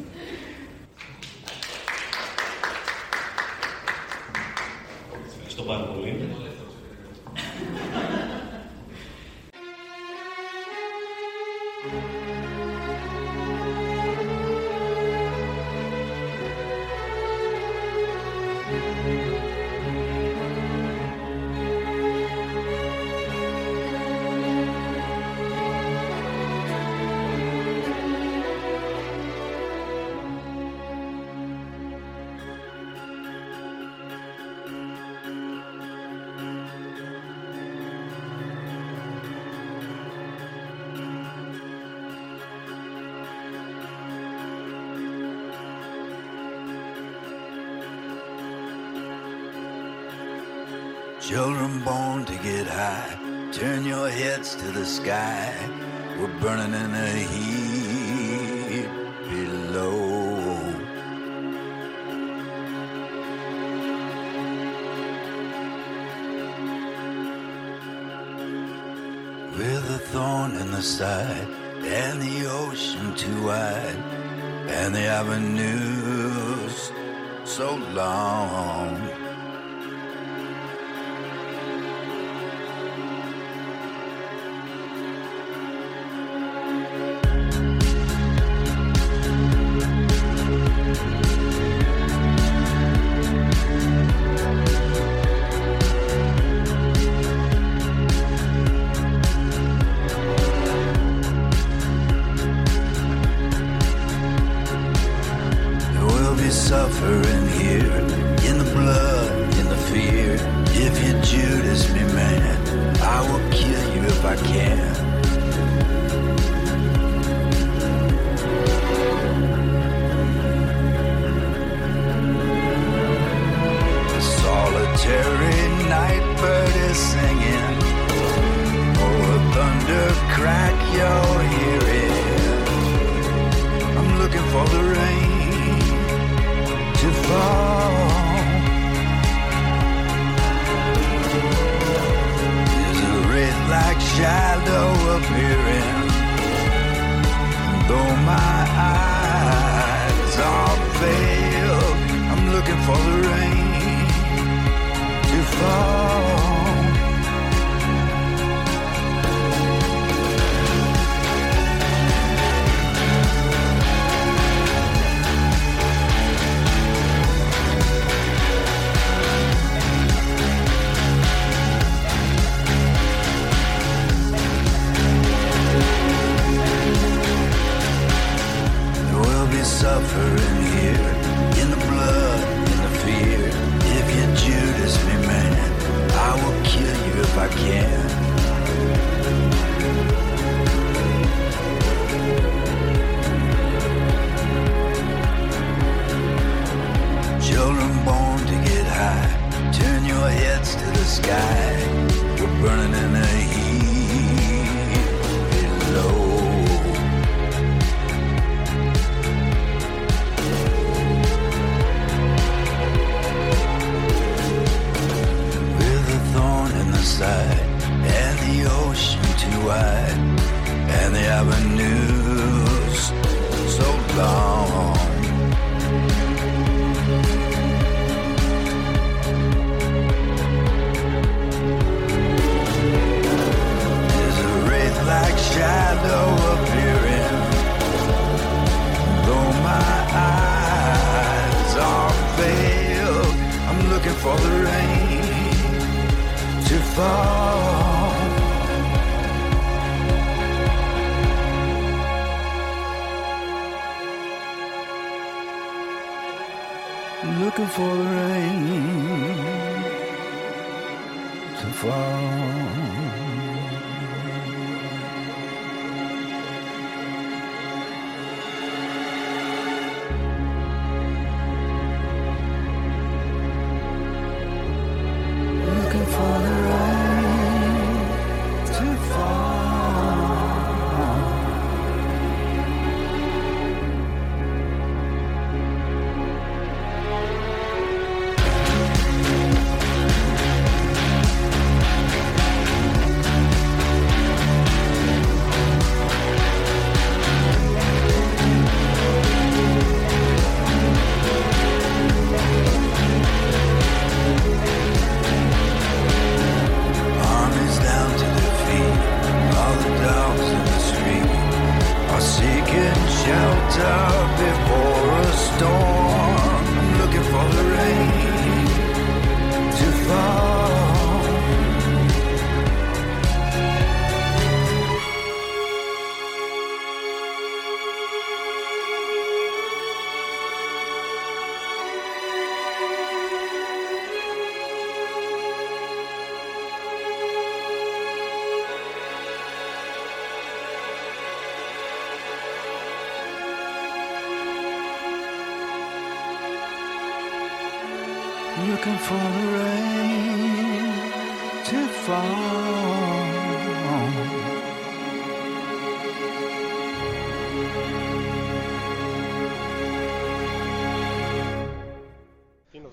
Speaker 19: Children born to get high, turn your heads to the sky. We're burning in the heat below. With a thorn in the side, and the ocean too wide, and the avenues so long.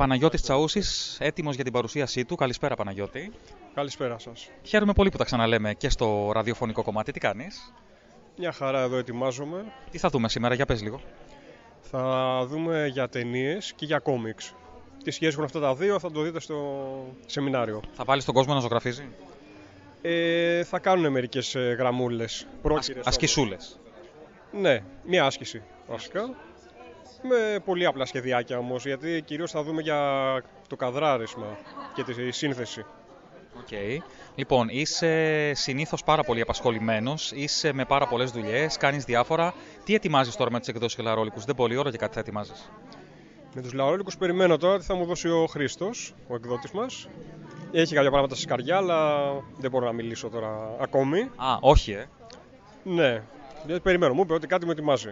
Speaker 2: Παναγιώτης Τσαούσης, έτοιμος για την παρουσίασή του. Καλησπέρα Παναγιώτη.
Speaker 18: Καλησπέρα σας.
Speaker 2: Χαίρομαι πολύ που τα ξαναλέμε και στο ραδιοφωνικό κομμάτι. Τι κάνεις;
Speaker 18: Μια χαρά εδώ ετοιμάζομαι.
Speaker 2: Τι θα δούμε σήμερα, για πες λίγο.
Speaker 18: Θα δούμε για ταινίες και για κόμιξ. Τι σχέση έχουν αυτά τα δύο θα το δείτε στο σεμινάριο.
Speaker 2: Θα βάλεις τον κόσμο να ζωγραφίζει;
Speaker 18: Ε, θα κάνουν μερικές γραμμούλες. Πρόκειρες.
Speaker 2: ασκησούλες.
Speaker 18: Ναι, μια άσκηση βασικά. Με πολύ απλά σχεδιάκια όμως, γιατί κυρίως θα δούμε για το καδράρισμα και τη σύνθεση.
Speaker 2: Οκ. Λοιπόν, είσαι συνήθως πάρα πολύ απασχολημένος, είσαι με πάρα πολλές δουλειές, κάνεις διάφορα. Τι ετοιμάζεις τώρα με τις εκδόσεις Λαρόλικους, δεν πολύ ώρα και κάτι θα ετοιμάζεις;
Speaker 18: Με τους λαόλικους περιμένω τώρα τι θα μου δώσει ο Χρήστος, ο εκδότης μας. Έχει κάποια πράγματα στα σκαριά, αλλά δεν μπορώ να μιλήσω τώρα ακόμη.
Speaker 2: Α, όχι, ε.
Speaker 18: Ναι, γιατί περιμένω. Μου είπε ότι κάτι μου ετοιμάζει.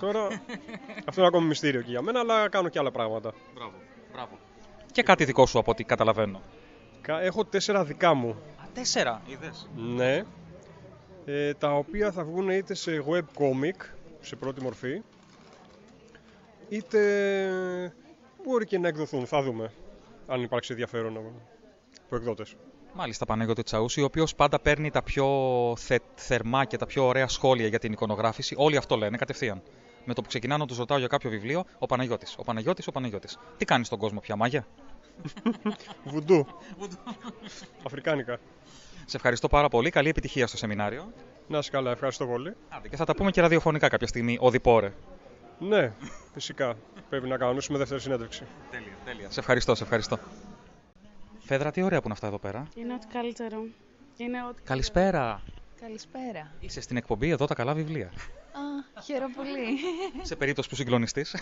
Speaker 18: Τώρα αυτό είναι ακόμη μυστήριο και για μένα, αλλά κάνω και άλλα πράγματα.
Speaker 2: Μπράβο, μπράβο. Και κάτι δικό σου από ό,τι καταλαβαίνω.
Speaker 18: Κα- Έχω τέσσερα δικά μου.
Speaker 2: Α, τέσσερα, είδες.
Speaker 18: Ναι. Ε, τα οποία θα βγουν είτε σε web comic, σε πρώτη μορφή, είτε μπορεί και να εκδοθούν. Θα δούμε αν υπάρξει ενδιαφέρον από από εκδότες.
Speaker 2: Μάλιστα, Παναγιώτη Τσαούση, ο οποίος πάντα παίρνει τα πιο θε, θερμά και τα πιο ωραία σχόλια για την εικονογράφηση. Όλοι αυτό λένε κατευθείαν. Με το που ξεκινάω να του ρωτάω για κάποιο βιβλίο, ο Παναγιώτης. Ο Παναγιώτης, ο Παναγιώτης. Τι κάνει στον κόσμο πια, μάγια;
Speaker 18: Βουντού. Αφρικάνικα.
Speaker 2: Σε ευχαριστώ πάρα πολύ. Καλή επιτυχία στο σεμινάριο.
Speaker 18: Να είσαι καλά, ευχαριστώ πολύ.
Speaker 2: Άντε, και θα τα πούμε και ραδιοφωνικά κάποια στιγμή, ο Διπόρε.
Speaker 18: Ναι, φυσικά. Πρέπει να κανονίσουμε δεύτερη συνέντευξη.
Speaker 2: Τέλεια, τέλεια. Σε ευχαριστώ, σε ευχαριστώ. Φέδρα, τι ωραία που είναι αυτά εδώ πέρα.
Speaker 6: Είναι ό,τι καλύτερο. Είναι ό,τι
Speaker 2: Καλησπέρα.
Speaker 20: Καλησπέρα.
Speaker 2: Είσαι στην εκπομπή εδώ τα καλά βιβλία.
Speaker 20: Α, χαίρομαι πολύ.
Speaker 2: σε περίπτωση που συγκλονιστείς.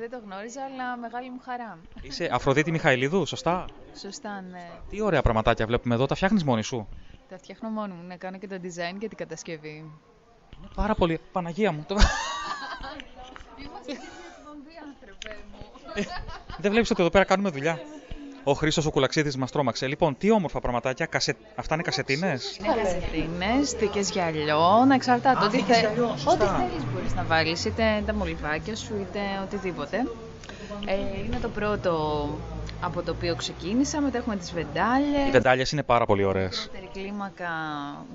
Speaker 20: Δεν το γνώριζα, αλλά μεγάλη μου χαρά.
Speaker 2: Είσαι Αφροδίτη Μιχαηλίδου, σωστά;
Speaker 20: Σωστά, ναι.
Speaker 2: Τι ωραία πραγματάκια βλέπουμε εδώ. Τα φτιάχνεις μόνη σου;
Speaker 20: Τα φτιάχνω μόνη μου, να κάνω και το design και την κατασκευή.
Speaker 2: Πάρα πολύ. Παναγία μου. Το...
Speaker 20: Είμαστε εκπομπή, άνθρωπε μου.
Speaker 2: Δεν βλέπεις ότι εδώ πέρα κάνουμε δουλειά; Ο Χρήστος ο Κουλαξίδης μας τρόμαξε. Λοιπόν, τι όμορφα πραγματάκια. Κασε... Αυτά είναι κασετίνες.
Speaker 20: Είναι κασετίνες, θήκες γυαλιό, να εξαρτάται.
Speaker 2: Α,
Speaker 20: Ό,τι,
Speaker 2: θήκες
Speaker 20: θε...
Speaker 2: γυαλιό,
Speaker 20: ό,τι
Speaker 2: σωστά.
Speaker 20: θέλεις μπορείς να βάλεις, είτε τα μολυβάκια σου, είτε οτιδήποτε. Ε, είναι το πρώτο από το οποίο ξεκίνησα, μετά έχουμε τις βεντάλιες,
Speaker 2: Οι βεντάλιε είναι πάρα πολύ ωραίες.
Speaker 20: δεύτερη κλίμακα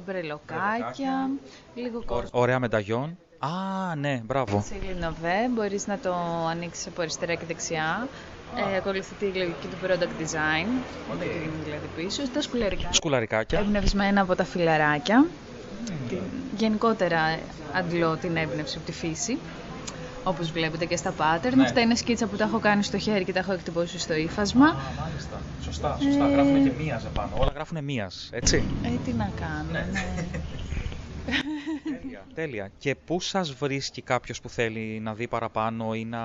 Speaker 20: μπρελοκάκια, λίγο κόσμο.
Speaker 2: Ωραία μεταγιόν. Α, ναι, μπράβο.
Speaker 20: Σε Λινοβέ, μπορείς να το ανοίξεις από αριστερά και δεξιά. Ε, ακολουθεί τη λογική του product design, με τη λίμνη δηλαδή πίσω. Τα σκουλαρικά.
Speaker 2: Σκουλαρικάκια.
Speaker 20: Εμπνευσμένα από τα φιλαράκια. Την- Γενικότερα αντλώ την έμπνευση από τη φύση. Όπως βλέπετε και στα pattern.
Speaker 2: Ναι.
Speaker 20: Αυτά είναι σκίτσα που τα έχω κάνει στο χέρι και τα έχω εκτυπώσει στο ύφασμα.
Speaker 2: Μάλιστα. Σωστά, σωστά.
Speaker 20: Ε,
Speaker 2: Γράφουν και μίας πάνω. Όλα γράφουν μίας, έτσι.
Speaker 20: Ε, τι να κάνω. ναι.
Speaker 2: Τέλεια. Τέλεια. Και πού σας βρίσκει κάποιος που θέλει να δει παραπάνω ή να.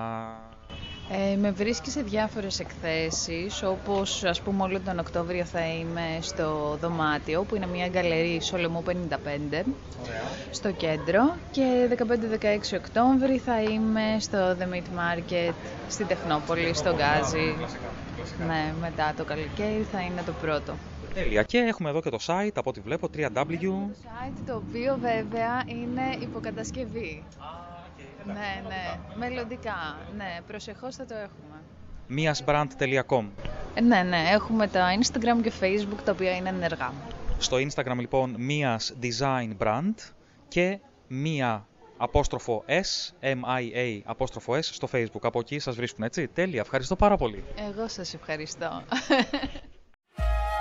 Speaker 20: Ε, με βρίσκει σε διάφορες εκθέσεις, όπως ας πούμε όλο τον Οκτώβριο θα είμαι στο Δωμάτιο, που είναι μια γκαλερί Σολομού 55, στο κέντρο. Και 15-16 Οκτώβρη θα είμαι στο The Meat Market, στην Τεχνόπολη, στο Γκάζι. Ναι, μετά το καλοκαίρι θα είναι το πρώτο.
Speaker 2: Τέλεια. Και έχουμε εδώ και το site, από ό,τι βλέπω, www.
Speaker 20: Site το οποίο βέβαια είναι υποκατασκευή. Ναι, ναι, μελλοντικά. Ναι, προσεχώς θα το έχουμε.
Speaker 2: miasbrand.com.
Speaker 20: Ε, Ναι, ναι, έχουμε τα Instagram και Facebook τα οποία είναι ενεργά.
Speaker 2: Στο Instagram λοιπόν Mia's Design Brand και Mia απόστροφο S, M-I-A απόστροφο S στο Facebook. Από εκεί σας βρίσκουν, έτσι. Τέλεια. Ευχαριστώ πάρα πολύ.
Speaker 20: Εγώ σας ευχαριστώ.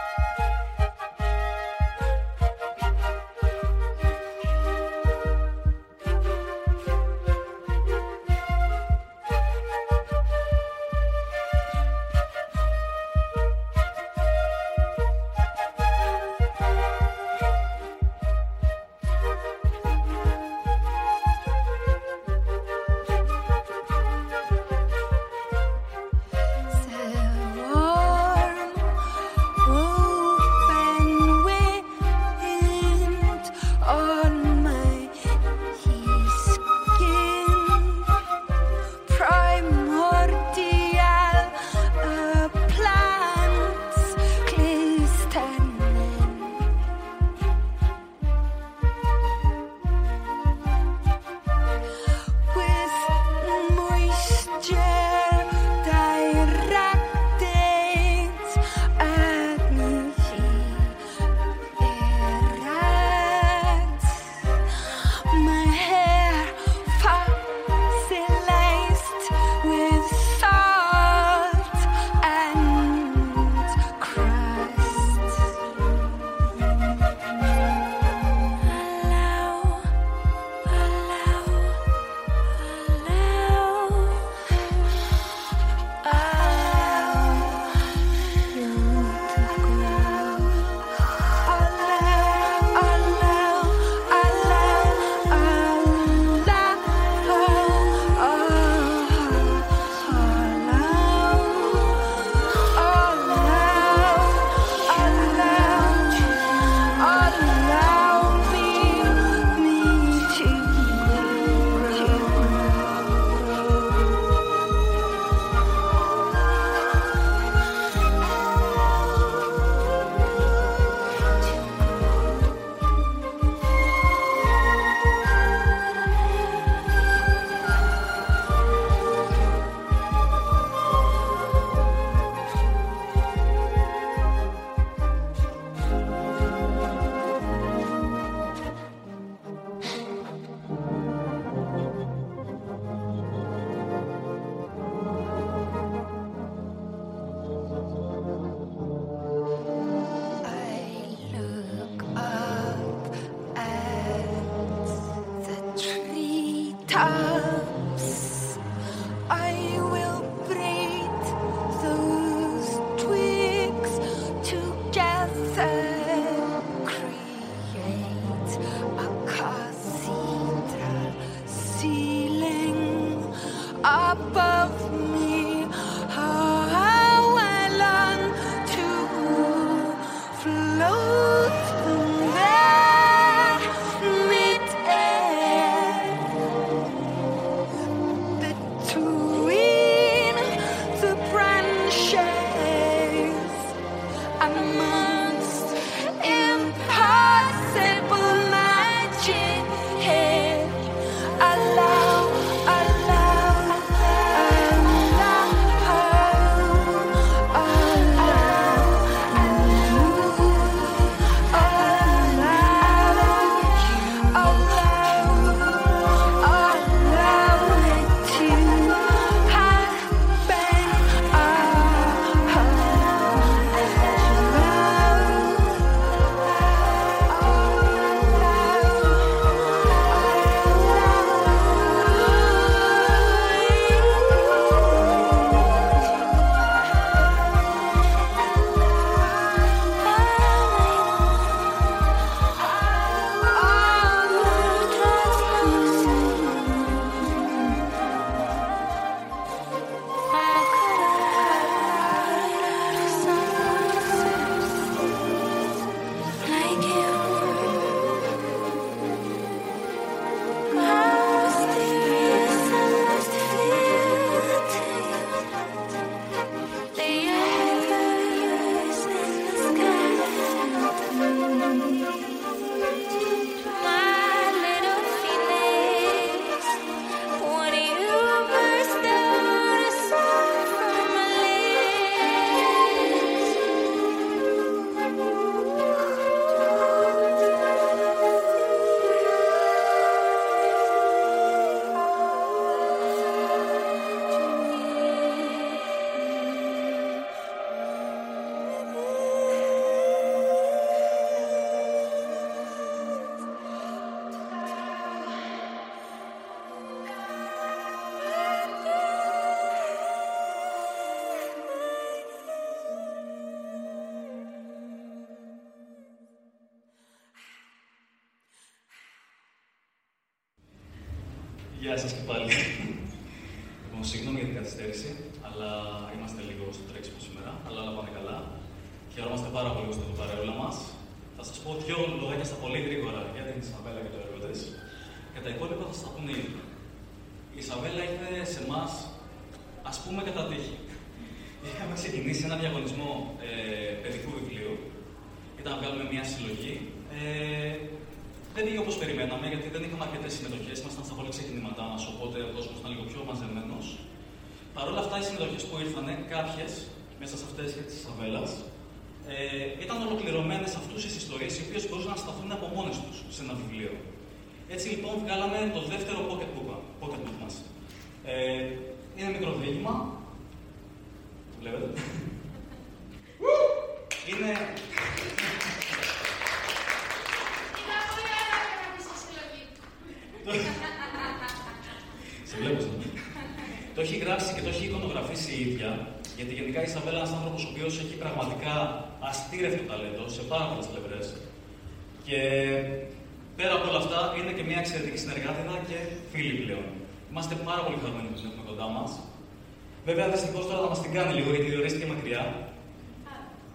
Speaker 14: μας την κάνει λίγο γιατί διορίστηκε μακριά.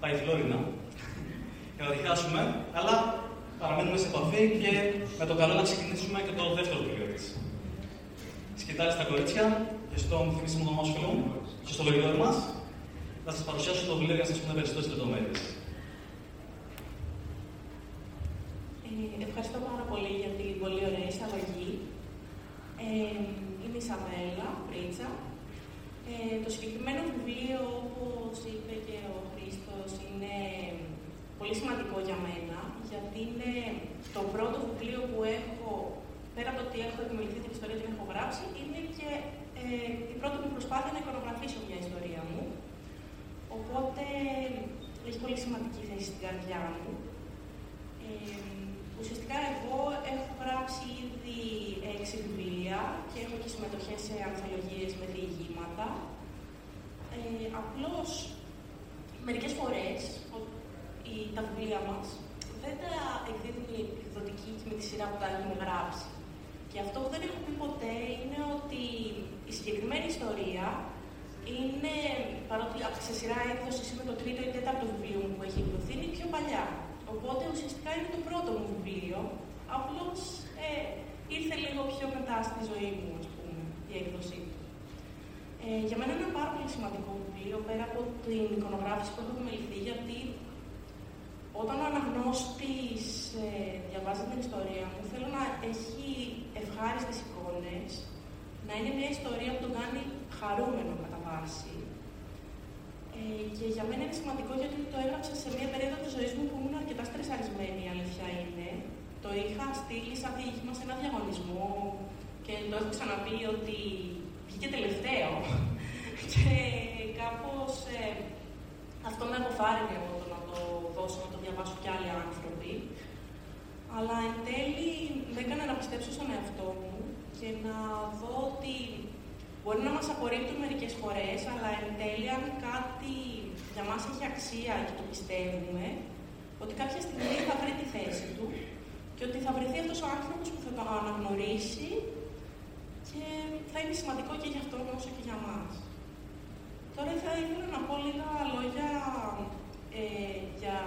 Speaker 14: Πάει η Φλόρινα. Και θα τη χάσουμε, αλλά παραμένουμε σε επαφή και με το καλό να ξεκινήσουμε και το δεύτερο βιβλίο της. Σκητάλη στα κορίτσια και στον θυμίσιμο όνομά σου φίλο μου και στο λογικό μας θα σας παρουσιάσω το βιβλίο για να σας πούμε περισσότερες λεπτομέρειες.
Speaker 6: Ε, ευχαριστώ πάρα πολύ για την πολύ ωραία εισαγωγή. Ε, είμαι η Σαβέλα Πρίτσα. Ε, το συγκεκριμένο βιβλίο, όπως είπε και ο Χρήστος, είναι πολύ σημαντικό για μένα, γιατί είναι το πρώτο βιβλίο που έχω, πέρα από το ότι έχω επιμεληθεί την ιστορία την έχω γράψει, είναι και ε, η πρώτη μου προσπάθεια να εικονογραφήσω μια ιστορία μου. Οπότε έχει πολύ σημαντική θέση στην καρδιά μου. Ε, ουσιαστικά εγώ έχω γράψει ήδη έξι βιβλία και έχω και συμμετοχές σε ανθολογίες με διηγήματα. Ε, απλώς, μερικές φορές, ο- η- τα βιβλία μας δεν τα εκδίδουν οι εκδοτικοί και με τη σειρά που τα έχουν γράψει. Και αυτό που δεν έχω πει ποτέ είναι ότι η συγκεκριμένη ιστορία είναι, παρότι σε σειρά έκδοση είμαι το τρίτο ή τέταρτο βιβλίο μου που έχει εκδοθεί, είναι πιο παλιά. Οπότε ουσιαστικά είναι το πρώτο μου βιβλίο, απλώς ε, ήρθε λίγο πιο μετά στη ζωή μου, ας πούμε, η έκδοσή του. Ε, για μένα είναι ένα πάρα πολύ σημαντικό βιβλίο, πέρα από την εικονογράφηση που έχω επιμεληθεί, γιατί όταν ο αναγνώστης ε, διαβάζει την ιστορία μου, θέλω να έχει ευχάριστες εικόνες, να είναι μια ιστορία που τον κάνει χαρούμενο κατά βάση. Ε, και για μένα είναι σημαντικό γιατί το έγραψα σε μια περίοδο της ζωής μου που ήμουν αρκετά στρεσαρισμένη, η αλήθεια είναι. Το είχα στείλει σαν διήγημα σε ένα διαγωνισμό και το έχω ξαναπεί ότι βγήκε τελευταίο. και κάπως ε, αυτό με αποθάρρυνε εγώ το να το δώσω, να το διαβάσουν κι άλλοι άνθρωποι. Αλλά εν τέλει με έκανε να πιστέψω στον εαυτό μου και να δω ότι μπορεί να μας απορρίπτουν μερικές φορές, αλλά εν τέλει αν κάτι για μας έχει αξία και το πιστεύουμε, ότι κάποια στιγμή θα βρει τη θέση του και ότι θα βρεθεί αυτός ο άνθρωπος που θα το αναγνωρίσει και θα είναι σημαντικό και για αυτόν όσο και για μας. Τώρα θα ήθελα να πω λίγα λόγια ε, για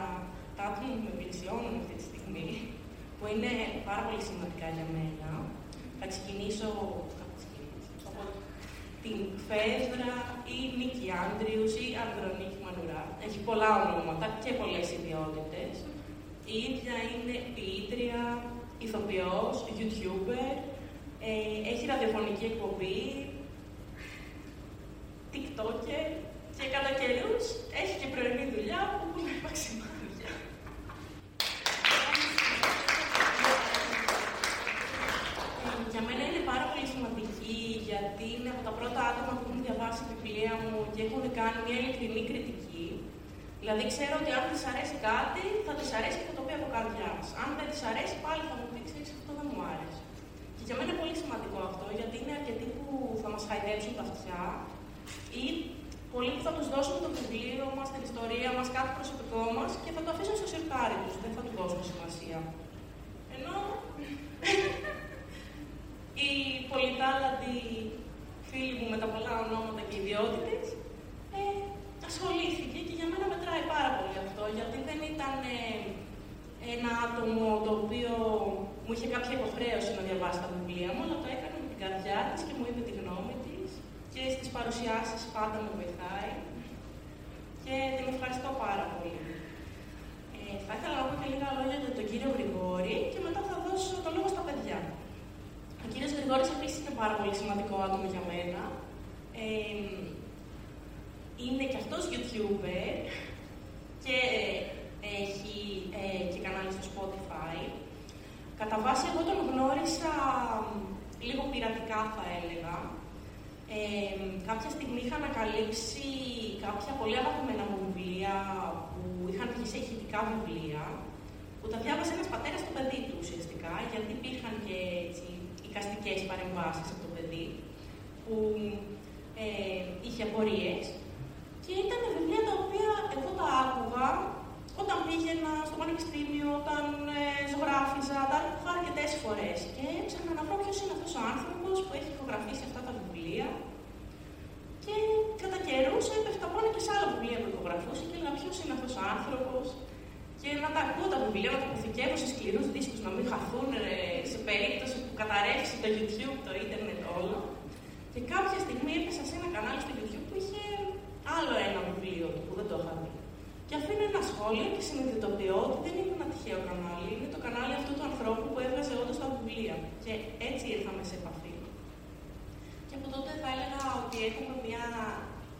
Speaker 6: τα άτομα που με πλησιώνουν αυτή τη στιγμή, που είναι πάρα πολύ σημαντικά για μένα. Θα ξεκινήσω, θα ξεκινήσω από την Φέδρα ή Νίκη Άντριους ή Ανδρονίκη Μανουρά. Έχει πολλά ονόματα και πολλές ιδιότητες. Η ίδια είναι ποιήτρια, ηθοποιός, youtuber, ε, έχει ραδιοφωνική εκπομπή, TikToker και κατά καιρούς έχει και πρωινή δουλειά που πουλάει παξιμάδια. Ε, Για μένα είναι πάρα πολύ σημαντική γιατί είναι από τα πρώτα άτομα που έχουν διαβάσει τη βιβλία μου και έχουν κάνει μια ειλικρινή κριτική. Δηλαδή ξέρω ότι αν της αρέσει κάτι, θα της αρέσει και θα το πει από καρδιάς. Αν δεν της αρέσει, πάλι θα μου πει, ξέρεις, αυτό δεν μου άρεσε. Και για μένα είναι πολύ σημαντικό αυτό, γιατί είναι αρκετοί που θα μας χαϊδέψουν τα αυτιά ή πολλοί που θα τους δώσουν το βιβλίο μας, την ιστορία μας, κάτι προσωπικό μας και θα το αφήσουν στο σιρτάρι τους, δεν θα του δώσουν σημασία. Ενώ οι πολυτάλαντοι φίλοι μου με τα πολλά ονόματα και ιδιότητες, ε, ασχολήθηκε και για μένα μετράει πάρα πολύ αυτό, γιατί δεν ήταν ε, ένα άτομο το οποίο μου είχε κάποια υποχρέωση να διαβάσει τα βιβλία μου, αλλά το έκανε με την καρδιά της και μου είπε τη γνώμη της και στις παρουσιάσεις πάντα με βοηθάει και την ευχαριστώ πάρα πολύ. Ε, θα ήθελα να πω και λίγα λόγια για τον κύριο Γρηγόρη και μετά θα δώσω το λόγο στα παιδιά. Ο κύριος Γρηγόρης επίσης είναι πάρα πολύ σημαντικό άτομο για μένα. Ε, είναι και αυτός YouTuber και έχει ε, και κανάλι στο Spotify. Κατά βάση εγώ τον γνώρισα λίγο πειρατικά θα έλεγα. Ε, κάποια στιγμή είχα ανακαλύψει κάποια πολύ αγαπημένα μου βιβλία που είχαν βγει σε ηχητικά βιβλία, που τα διάβασε ένας πατέρας στο παιδί του ουσιαστικά, γιατί υπήρχαν και έτσι, οικαστικές παρεμβάσεις από το παιδί, που ε, είχε απορίες. Και ήταν βιβλία τα οποία εγώ τα άκουγα όταν πήγαινα στο πανεπιστήμιο, όταν ε, ζωγράφιζα, τα άκουγα αρκετές φορές. Και έψαχνα να βρω ποιος είναι αυτός ο άνθρωπος που έχει ηχογραφήσει αυτά τα βιβλία. Και κατά καιρούς έπεφτα πάνω και σε άλλα βιβλία που ηχογραφούσε και έλεγα ποιος είναι αυτός ο άνθρωπος; Και να τα ακούω τα βιβλία, να τα αποθηκεύω σε σκληρούς δίσκους, να μην χαθούν ε, σε περίπτωση που καταρρεύσει το YouTube, το ίντερνετ όλο. Και κάποια στιγμή έπεσα σε ένα κανάλι στο YouTube που είχε άλλο ένα βιβλίο του που δεν το είχα δει. Και αφήνω ένα σχόλιο και συνειδητοποιώ ότι δεν είναι ένα τυχαίο κανάλι, είναι το κανάλι αυτού του ανθρώπου που έβγαζε όντως τα βιβλία. Και έτσι ήρθαμε σε επαφή. Και από τότε θα έλεγα ότι έχουμε μια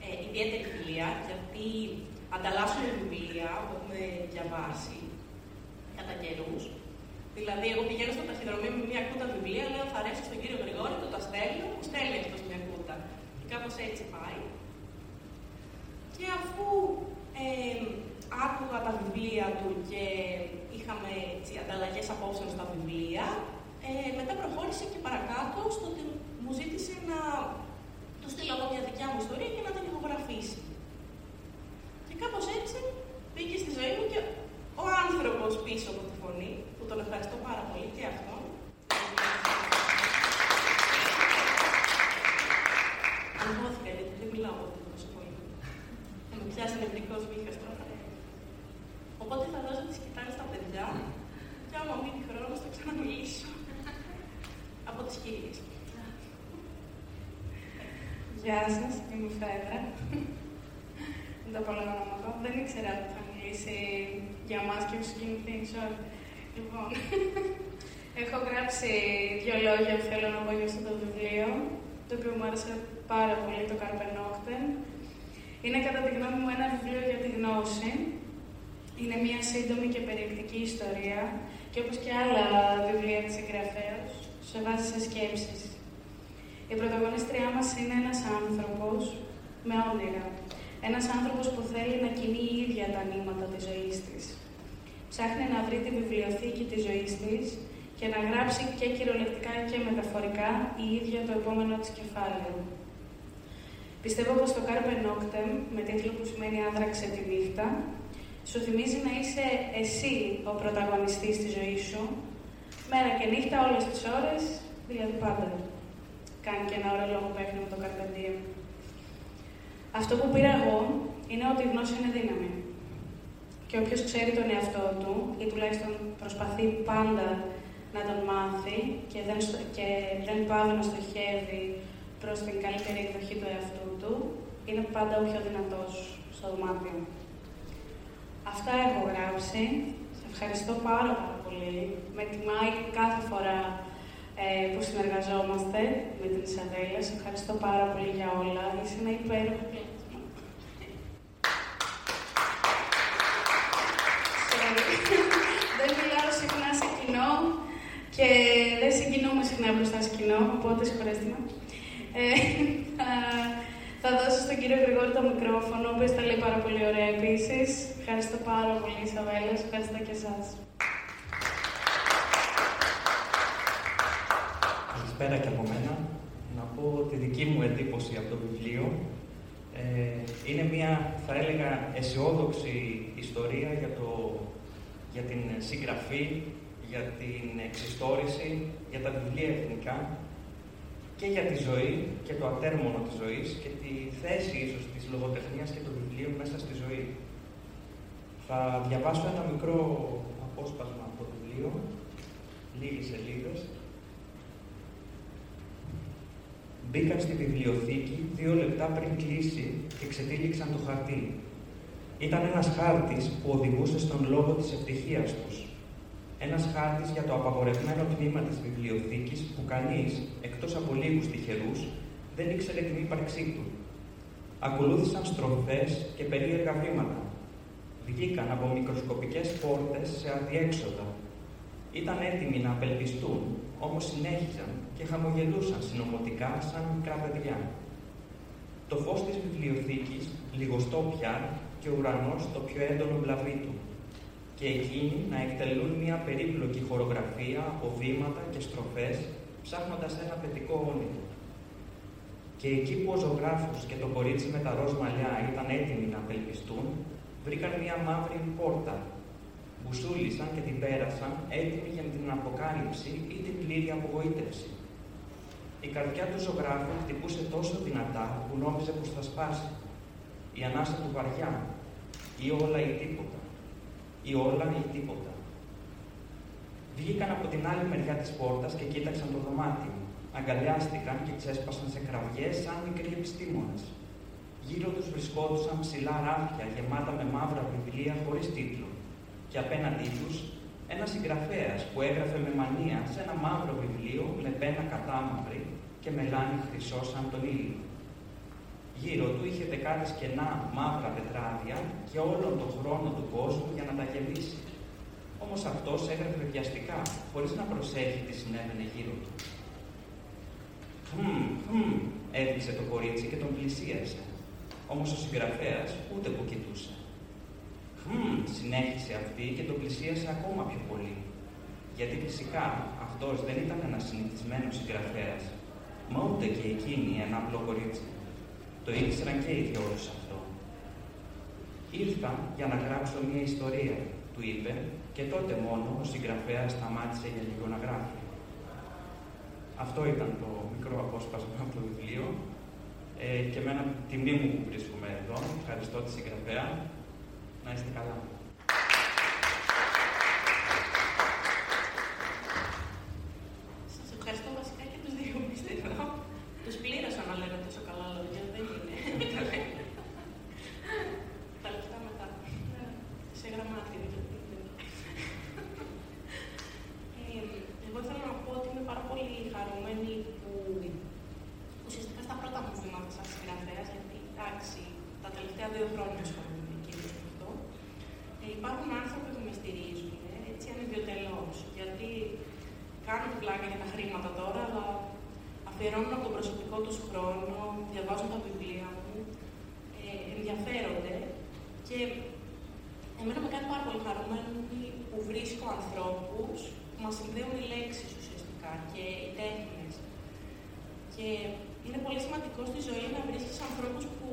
Speaker 6: ε, ιδιαίτερη φιλία, γιατί ανταλλάσσουμε βιβλία που έχουμε διαβάσει κατά καιρούς. Δηλαδή, εγώ πηγαίνω στο ταχυδρομείο με μια κούτα βιβλία, λέω θα αρέσει στον κύριο Γρηγόρη, το τα στέλνω, μου στέλνει αυτό μια κούτα. Και κάπως έτσι πάει. Και αφού ε, άκουγα τα βιβλία του και είχαμε έτσι, ανταλλαγές απόψεων στα βιβλία, ε, μετά προχώρησε και παρακάτω στο ότι μου ζήτησε να του στείλω εγώ μια δικιά μου ιστορία και να την ηχογραφήσει. Και κάπως έτσι μπήκε στη ζωή μου και ο άνθρωπος πίσω από τη φωνή, που τον ευχαριστώ πάρα πολύ και αυτόν. Αγχώθηκα γιατί δεν μιλάω από τόσο πολύ. Θα με πιάσει νευρικός μύχας τώρα. Οπότε θα δώσω τη σκητάλη στα παιδιά και άμα μείνει χρόνος θα ξαναμιλήσω. από τις κυρίες.
Speaker 7: Γεια σας, είμαι η Φέδρα. Δεν τα πολλά ονόματα. Δεν ήξερα ότι θα μιλήσει για μας και τους Skin Things All. Λοιπόν, έχω γράψει δύο λόγια που θέλω να πω για αυτό το βιβλίο, το οποίο μου άρεσε πάρα πολύ, το Carpe Noctem. Είναι κατά τη γνώμη μου ένα βιβλίο για τη γνώση. Είναι μια σύντομη και περιεκτική ιστορία και όπως και άλλα βιβλία της συγγραφέως, σε βάζει σε σκέψεις. Η πρωταγωνίστριά μας είναι ένας άνθρωπος με όνειρα. Ένας άνθρωπος που θέλει να κινεί η ίδια τα νήματα της ζωής της. Ψάχνει να βρει τη βιβλιοθήκη της ζωής της και να γράψει και κυριολεκτικά και μεταφορικά η ίδια το επόμενο της κεφάλαιο. Πιστεύω πως το Carpe Noctem, με τίτλο που σημαίνει «Άδραξε τη νύχτα», σου θυμίζει να είσαι εσύ ο πρωταγωνιστής της ζωής σου, μέρα και νύχτα όλες τις ώρες, δηλαδή πάντα. Κάνει και ένα ωραίο λόγο παιχνί με το Carpe Diem. Αυτό που πήρα εγώ είναι ότι η γνώση είναι δύναμη. Και όποιος ξέρει τον εαυτό του, ή τουλάχιστον προσπαθεί πάντα να τον μάθει και δεν, στο- και δεν πάβει να στοχεύει προς την καλύτερη εκδοχή του εαυτού του, είναι πάντα ο πιο δυνατός στο δωμάτιο. Αυτά έχω γράψει. Σε ευχαριστώ πάρα, πάρα πολύ. Με τιμάει κάθε φορά ε, που συνεργαζόμαστε με την Ισαβέλα. Σε ευχαριστώ πάρα πολύ για όλα. Είσαι ένα υπέροχο πλάσμα. δεν μιλάω συχνά σε κοινό και δεν συγκινούμε συχνά μπροστά σε κοινό, οπότε συγχωρέστε με. Ε, θα, θα δώσω στον κύριο Γρηγόρη το μικρόφωνο, ο οποίος τα λέει πάρα πολύ ωραία επίσης. Ευχαριστώ πάρα πολύ, Ισαβέλα. Σας Ευχαριστώ και εσάς.
Speaker 21: Καλησπέρα και από μένα. Να πω τη δική μου εντύπωση από το βιβλίο. Ε, είναι μια, θα έλεγα, αισιόδοξη ιστορία για, το, για την συγγραφή, για την εξιστόρηση, για τα βιβλία εθνικά. και για τη ζωή και το ατέρμονο της ζωής και τη θέση ίσως της λογοτεχνίας και του βιβλίου μέσα στη ζωή. Θα διαβάσω ένα μικρό απόσπασμα από το βιβλίο, λίγες σελίδες. Μπήκαν στη βιβλιοθήκη δύο λεπτά πριν κλείσει και ξετύλιξαν το χαρτί. Ήταν ένας χάρτης που οδηγούσε στον λόγο της ευτυχίας τους. Ένας χάρτης για το απαγορευμένο τμήμα της βιβλιοθήκης που κανείς, εκτός από λίγους τυχερούς, δεν ήξερε την ύπαρξή του. Ακολούθησαν στροφές και περίεργα βήματα. Βγήκαν από μικροσκοπικές πόρτες σε αδιέξοδα. Ήταν έτοιμοι να απελπιστούν, όμως συνέχιζαν και χαμογελούσαν συνωμοτικά σαν μικρά παιδιά. Το φως της βιβλιοθήκης, λιγοστό πια, και ο ουρανός το πιο έντονο βλαβή του. Και εκείνοι να εκτελούν μια περίπλοκη χορογραφία από βήματα και στροφές, ψάχνοντας ένα παιδικό όνειρο. Και εκεί που ο ζωγράφος και το κορίτσι με τα ροζ μαλλιά ήταν έτοιμοι να απελπιστούν, βρήκαν μια μαύρη πόρτα. Μπουσούλησαν και την πέρασαν, έτοιμοι για την αποκάλυψη ή την πλήρη απογοήτευση. Η καρδιά του ζωγράφου χτυπούσε τόσο δυνατά που νόμιζε πως θα σπάσει. Η ανάσα του βαριά, ή όλα ή τίποτα, ή όλα ή τίποτα. Βγήκαν από την άλλη μεριά της πόρτας και κοίταξαν το δωμάτιο. Αγκαλιάστηκαν και ξέσπασαν σε κραυγές σαν μικροί επιστήμονες. Γύρω τους βρισκόντουσαν ψηλά ράφια γεμάτα με μαύρα βιβλία χωρίς τίτλο. Και απέναντί τους ένας συγγραφέας που έγραφε με μανία σε ένα μαύρο βιβλίο με πένα κατάμαυρη και μελάνι χρυσό σαν τον ήλιο. Γύρω του είχε δεκάδες κενά μαύρα τετράδια και όλον τον χρόνο του κόσμου για να τα γεμίσει. Όμως αυτός έγραφε βιαστικά, χωρίς να προσέχει τι συνέβαινε γύρω του. Χμ, χμ, έδειξε το κορίτσι και τον πλησίασε. Όμως ο συγγραφέας ούτε που κοιτούσε. Χμ, συνέχισε αυτή και τον πλησίασε ακόμα πιο πολύ. Γιατί φυσικά αυτός δεν ήταν ένας συνηθισμένος συγγραφέας, μα ούτε και εκείνη ένα απλό κορίτσι. Το ήξεραν και οι δυο τους αυτό. Ήρθα για να γράψω μια ιστορία, του είπε, και τότε μόνο ο συγγραφέας σταμάτησε για λίγο να γράφει. Αυτό ήταν το μικρό απόσπασμα από το βιβλίο ε, και με ένα τιμή μου που βρίσκομαι εδώ. Ευχαριστώ τη συγγραφέα. Να είστε καλά.
Speaker 6: Σα ευχαριστώ βασικά και του δύο που είστε εδώ. Του πλήρωσα να λένε τόσο καλά λόγια. Δεν είναι. Τα λένε. Τα λεφτά μετά. Σε γραμμάτια. Ε, Εγώ θέλω να πω ότι είμαι πάρα πολύ χαρούμενη που ουσιαστικά στα πρώτα μου βήματα σαν συγγραφέα, γιατί εντάξει, τα τελευταία δύο χρόνια ασχολούμαι κυρίω με αυτό, ε, υπάρχουν άνθρωποι που με στηρίζουν, ε, έτσι ανιδιοτελώ. Γιατί κάνουν πλάκα για τα χρήματα τώρα, αλλά αφιερώνουν από τον προσωπικό του χρόνο, διαβάζουν τα βιβλία μου, ε, ενδιαφέρονται και εμένα με κάνει πάρα πολύ χαρούμενη που βρίσκω ανθρώπους που μας συνδέουν οι λέξεις ουσιαστικά και οι τέχνες. Και είναι πολύ σημαντικό στη ζωή να βρίσκεις ανθρώπους που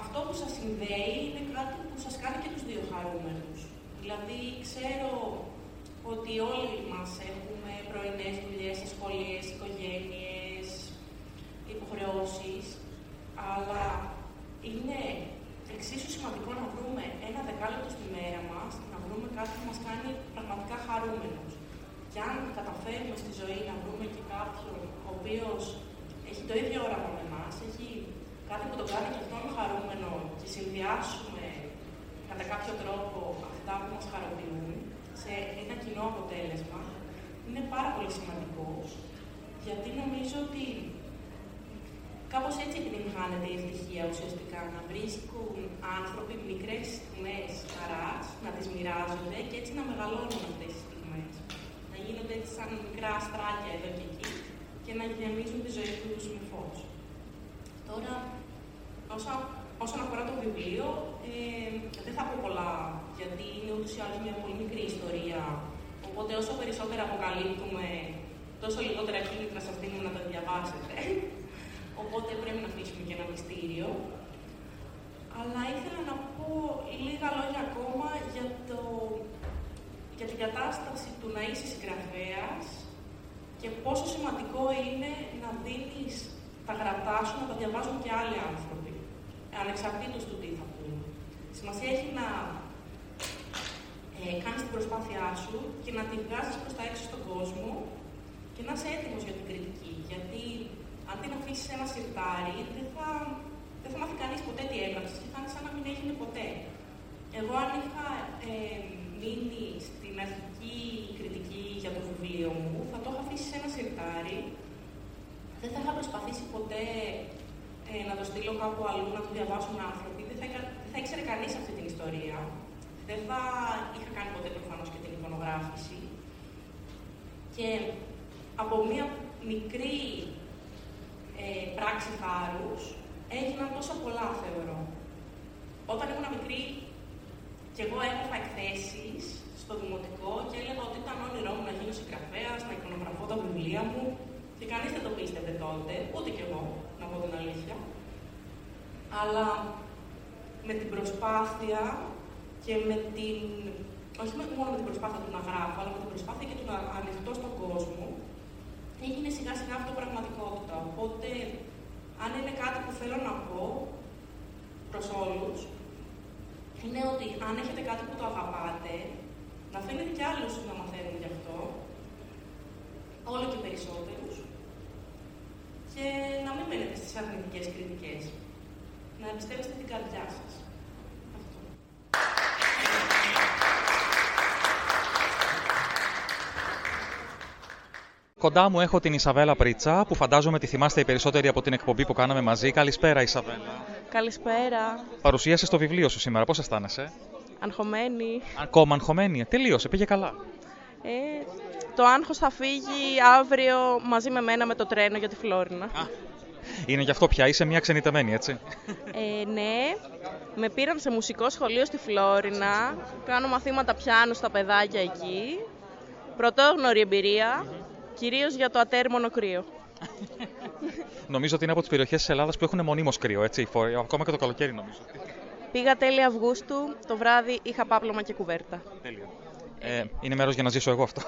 Speaker 6: αυτό που σας συνδέει είναι κάτι που σας κάνει και τους δύο χαρούμενους. Δηλαδή, ξέρω ότι όλοι μας έχουμε πρωινές δουλειές, σχολείες, οικογένειες, υποχρεώσεις, αλλά είναι εξίσου σημαντικό να βρούμε ένα δεκάλεπτο στη μέρα μας, να βρούμε κάτι που μας κάνει πραγματικά χαρούμενους. Και αν καταφέρουμε στη ζωή να βρούμε και κάποιον ο οποίος έχει το ίδιο όραμα με εμάς, έχει κάτι που τον κάνει και αυτόν χαρούμενο και συνδυάσουμε κατά κάποιο τρόπο αυτά που μας χαροποιούν σε ένα κοινό αποτέλεσμα, είναι πάρα πολύ σημαντικός, γιατί νομίζω ότι κάπως έτσι επιτυγχάνεται η ευτυχία ουσιαστικά, να βρίσκουν άνθρωποι μικρές στιγμές χαράς, να τις μοιράζονται και έτσι να μεγαλώνουν αυτές τις στιγμές. Να γίνονται έτσι σαν μικρά αστράκια εδώ και εκεί και να γεμίζουν τη ζωή τους με φως. Τώρα, όσα, όσον αφορά το βιβλίο, ε, δεν θα πω πολλά, γιατί είναι ούτως ή άλλως μια πολύ μικρή ιστορία. Οπότε όσο περισσότερα αποκαλύπτουμε, τόσο λιγότερα κίνητρα σας δίνουμε να τα διαβάσετε. Οπότε πρέπει να αφήσουμε και ένα μυστήριο. Αλλά ήθελα να πω λίγα λόγια ακόμα για, το, για την κατάσταση του να είσαι συγγραφέας και πόσο σημαντικό είναι να δίνεις τα γραπτά σου να τα διαβάζουν και άλλοι άνθρωποι, ανεξαρτήτως του τι θα πούνε. Σημασία έχει να ε, κάνεις την προσπάθειά σου και να τη βγάζεις προς τα έξω στον κόσμο και να είσαι έτοιμος για την κριτική. Γιατί αντί να αφήσεις ένα σιρτάρι, δεν θα, δεν θα μάθει κανείς ποτέ τι έγραψες και θα είναι σαν να μην έγινε ποτέ. Εγώ αν είχα ε, μείνει στην αρχική κριτική για το βιβλίο μου, θα το είχα αφήσει σε ένα σιρτάρι, δεν θα είχα προσπαθήσει ποτέ ε, να το στείλω κάπου αλλού, να το διαβάσουν άνθρωποι, δεν θα, ήκα- δεν θα ήξερε κανείς αυτή την ιστορία. Δεν θα είχα κάνει ποτέ προφανώς και την εικονογράφηση. Και από μία μικρή ε, πράξη θάρρους έγιναν τόσα πολλά, θεωρώ. Όταν ήμουν μικρή, και εγώ έγραφα εκθέσεις στο δημοτικό και έλεγα ότι ήταν όνειρό μου να γίνω συγγραφέας, να εικονογραφώ τα βιβλία μου και κανείς δεν το πίστευε τότε, ούτε κι εγώ, να πω την αλήθεια. Αλλά με την προσπάθεια και με την. Όχι με- μόνο με την προσπάθεια του να γράφω, αλλά με την προσπάθεια και του να ανοιχτώ στον κόσμο, έγινε σιγά σιγά αυτό πραγματικότητα. Οπότε, αν είναι κάτι που θέλω να πω προς όλους, είναι ότι αν έχετε κάτι που το αγαπάτε, να αφήνετε κι άλλους να μαθαίνουν γι' αυτό, όλο και περισσότερους, και να μην μένετε στις αρνητικές κριτικές. Να εμπιστεύεστε την καρδιά σας.
Speaker 2: Κοντά μου έχω την Ισαβέλα Πρίτσα, που φαντάζομαι τη θυμάστε οι περισσότεροι από την εκπομπή που κάναμε μαζί. Καλησπέρα, Ισαβέλα.
Speaker 22: Καλησπέρα.
Speaker 2: Παρουσίασες το βιβλίο σου σήμερα, πώς αισθάνεσαι;
Speaker 22: Αγχωμένη.
Speaker 2: Ακόμα αγχωμένη. Τελείωσε, πήγε καλά.
Speaker 22: Ε, το άγχος θα φύγει αύριο μαζί με μένα με το τρένο για τη Φλόρινα.
Speaker 2: Είναι γι' αυτό πια, είσαι μια ξενιτεμένη, έτσι.
Speaker 22: Ε, ναι, με πήραν σε μουσικό σχολείο στη Φλόρινα. Κάνω μαθήματα πιάνου στα παιδάκια εκεί. Πρωτόγνωρη εμπειρία, κυρίως για το ατέρμονο κρύο.
Speaker 2: Νομίζω ότι είναι από τις περιοχές της Ελλάδας που έχουν μονίμως κρύο, έτσι. Φο- Ακόμα και το καλοκαίρι, νομίζω.
Speaker 22: Πήγα τέλη Αυγούστου, το βράδυ είχα πάπλωμα και κουβέρτα.
Speaker 2: Τέλεια. Ε, είναι μέρος για να ζήσω εγώ αυτό.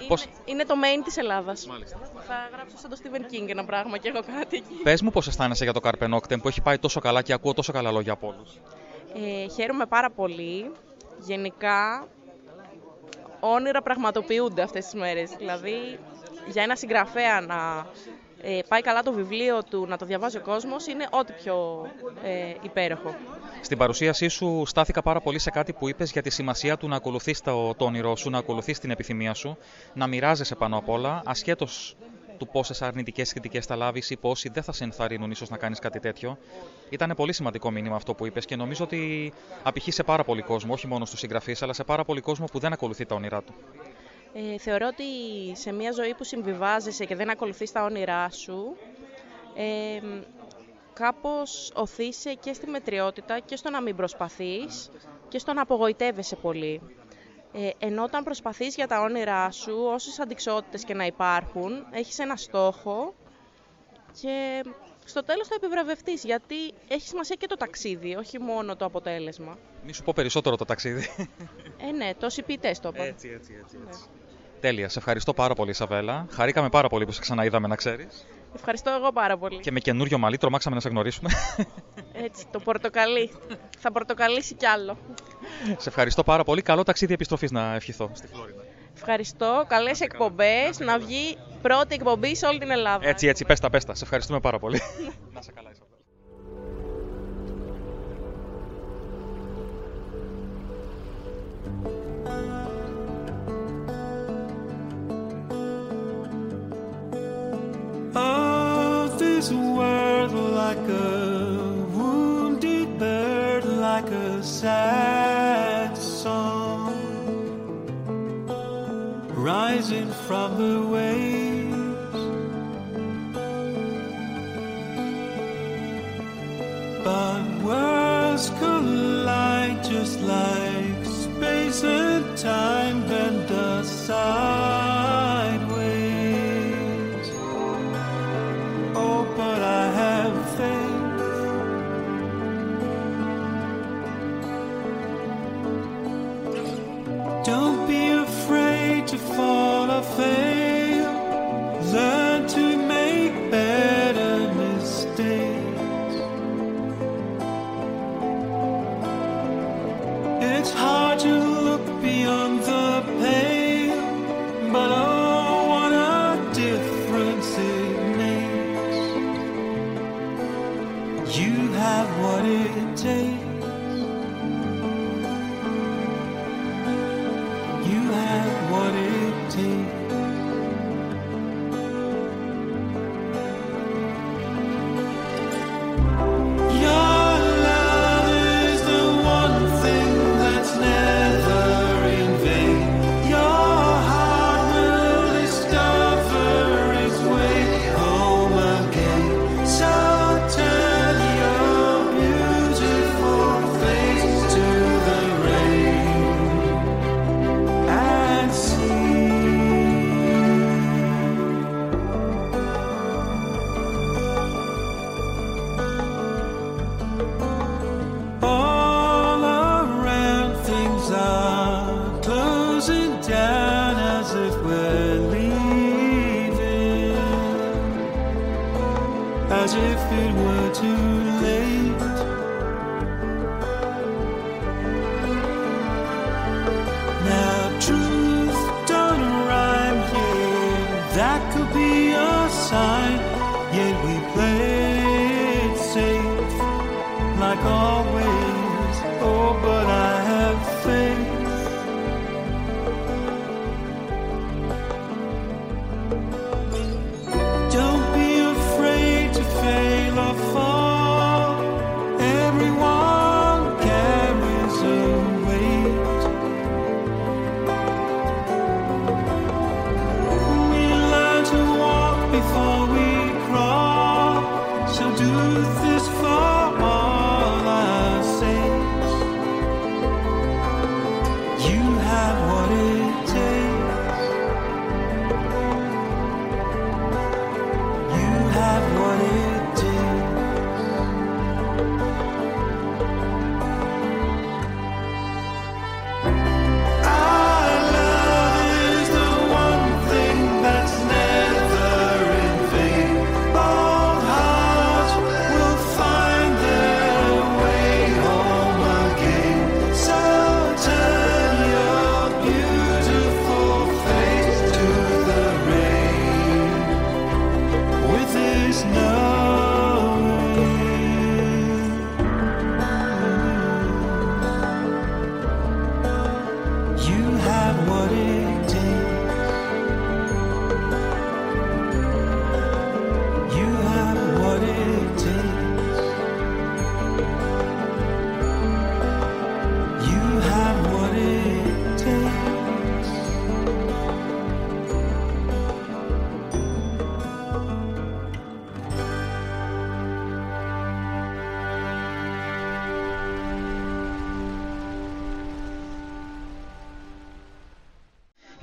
Speaker 22: Είναι,
Speaker 2: Πώς...
Speaker 22: είναι το main της Ελλάδας.
Speaker 2: Μάλιστα.
Speaker 22: Θα γράψω σαν το Stephen King ένα πράγμα και έχω κάτι εκεί.
Speaker 2: Πες μου πώς αισθάνεσαι για το Carpe Noctem που έχει πάει τόσο καλά και ακούω τόσο καλά λόγια από όλους.
Speaker 22: Ε, χαίρομαι πάρα πολύ. Γενικά, όνειρα πραγματοποιούνται αυτές τις μέρες. Δηλαδή, για ένα συγγραφέα να ε, πάει καλά το βιβλίο του, να το διαβάζει ο κόσμος, είναι ό,τι πιο ε, υπέροχο.
Speaker 2: Στην παρουσίασή σου στάθηκα πάρα πολύ σε κάτι που είπες για τη σημασία του να ακολουθείς το, το όνειρό σου, να ακολουθείς την επιθυμία σου, να μοιράζεσαι πάνω απ' όλα, ασχέτως του πόσες αρνητικές κριτικέ θα λάβεις ή πόσοι δεν θα σε ενθαρρύνουν ίσως να κάνεις κάτι τέτοιο. Ήταν πολύ σημαντικό μήνυμα αυτό που είπες και νομίζω ότι απηχεί σε πάρα πολύ κόσμο, όχι μόνο στους συγγραφείς, αλλά σε πάρα πολύ κόσμο που δεν ακολουθεί τα όνειρά του.
Speaker 22: Ε, θεωρώ ότι σε μια ζωή που συμβιβάζεσαι και δεν ακολουθείς τα όνειρά σου, ε, κάπως οθείσαι και στη μετριότητα και στο να μην προσπαθείς και στο να απογοητεύεσαι πολύ. Ε, ενώ όταν προσπαθείς για τα όνειρά σου, όσες αντικσότητες και να υπάρχουν, έχεις ένα στόχο και στο τέλος θα επιβραβευτείς, γιατί έχει σημασία και το ταξίδι, όχι μόνο το αποτέλεσμα.
Speaker 2: Μη σου πω περισσότερο το ταξίδι.
Speaker 22: Ε, ναι, τόσοι ποιητές το είπαν.
Speaker 2: Έτσι, έτσι, έτσι. έτσι. Τέλεια. Σε ευχαριστώ πάρα πολύ, Ισαβέλα. Χαρήκαμε πάρα πολύ που σε ξαναείδαμε, να ξέρεις.
Speaker 22: Ευχαριστώ εγώ πάρα πολύ.
Speaker 2: Και με καινούριο μαλλί τρομάξαμε να σε γνωρίσουμε.
Speaker 22: Έτσι, το πορτοκαλί. θα πορτοκαλίσει κι άλλο.
Speaker 2: σε ευχαριστώ πάρα πολύ. Καλό ταξίδι επιστροφής να ευχηθώ στη Φλόριντα.
Speaker 22: Ευχαριστώ. Καλές εκπομπές. Να βγει πρώτη εκπομπή σε όλη την Ελλάδα.
Speaker 2: Έτσι, έτσι, πέστα, πέστα. Σε ευχαριστούμε πάρα πολύ. να σε καλά, Ισαβέλα.
Speaker 12: Of this world like a wounded bird, like a sad song rising from the waves. But worlds collide just like space and time bend us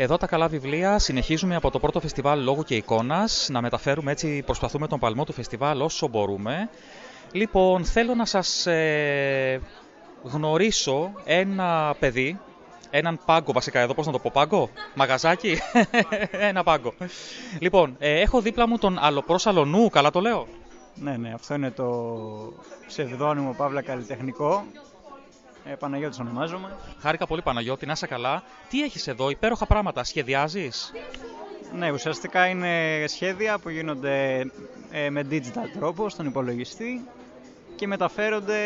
Speaker 2: Εδώ τα καλά βιβλία συνεχίζουμε από το πρώτο φεστιβάλ λόγου και εικόνας να μεταφέρουμε έτσι, προσπαθούμε τον παλμό του φεστιβάλ όσο μπορούμε. Λοιπόν, θέλω να σας ε, γνωρίσω ένα παιδί, έναν πάγκο βασικά εδώ, πώς να το πω, πάγκο, μαγαζάκι, ένα πάγκο. Λοιπόν, ε, έχω δίπλα μου τον Αλοπρό Σαλονού, καλά το λέω;
Speaker 23: Ναι, ναι, αυτό είναι το ψευδόνυμο Παύλα Καλλιτεχνικό. Ε, Παναγιώτης ονομάζομαι.
Speaker 2: Χάρηκα πολύ Παναγιώτη, να είσαι καλά. Τι έχεις εδώ, υπέροχα πράγματα, σχεδιάζεις;
Speaker 23: Ναι, ουσιαστικά είναι σχέδια που γίνονται ε, με digital τρόπο στον υπολογιστή και μεταφέρονται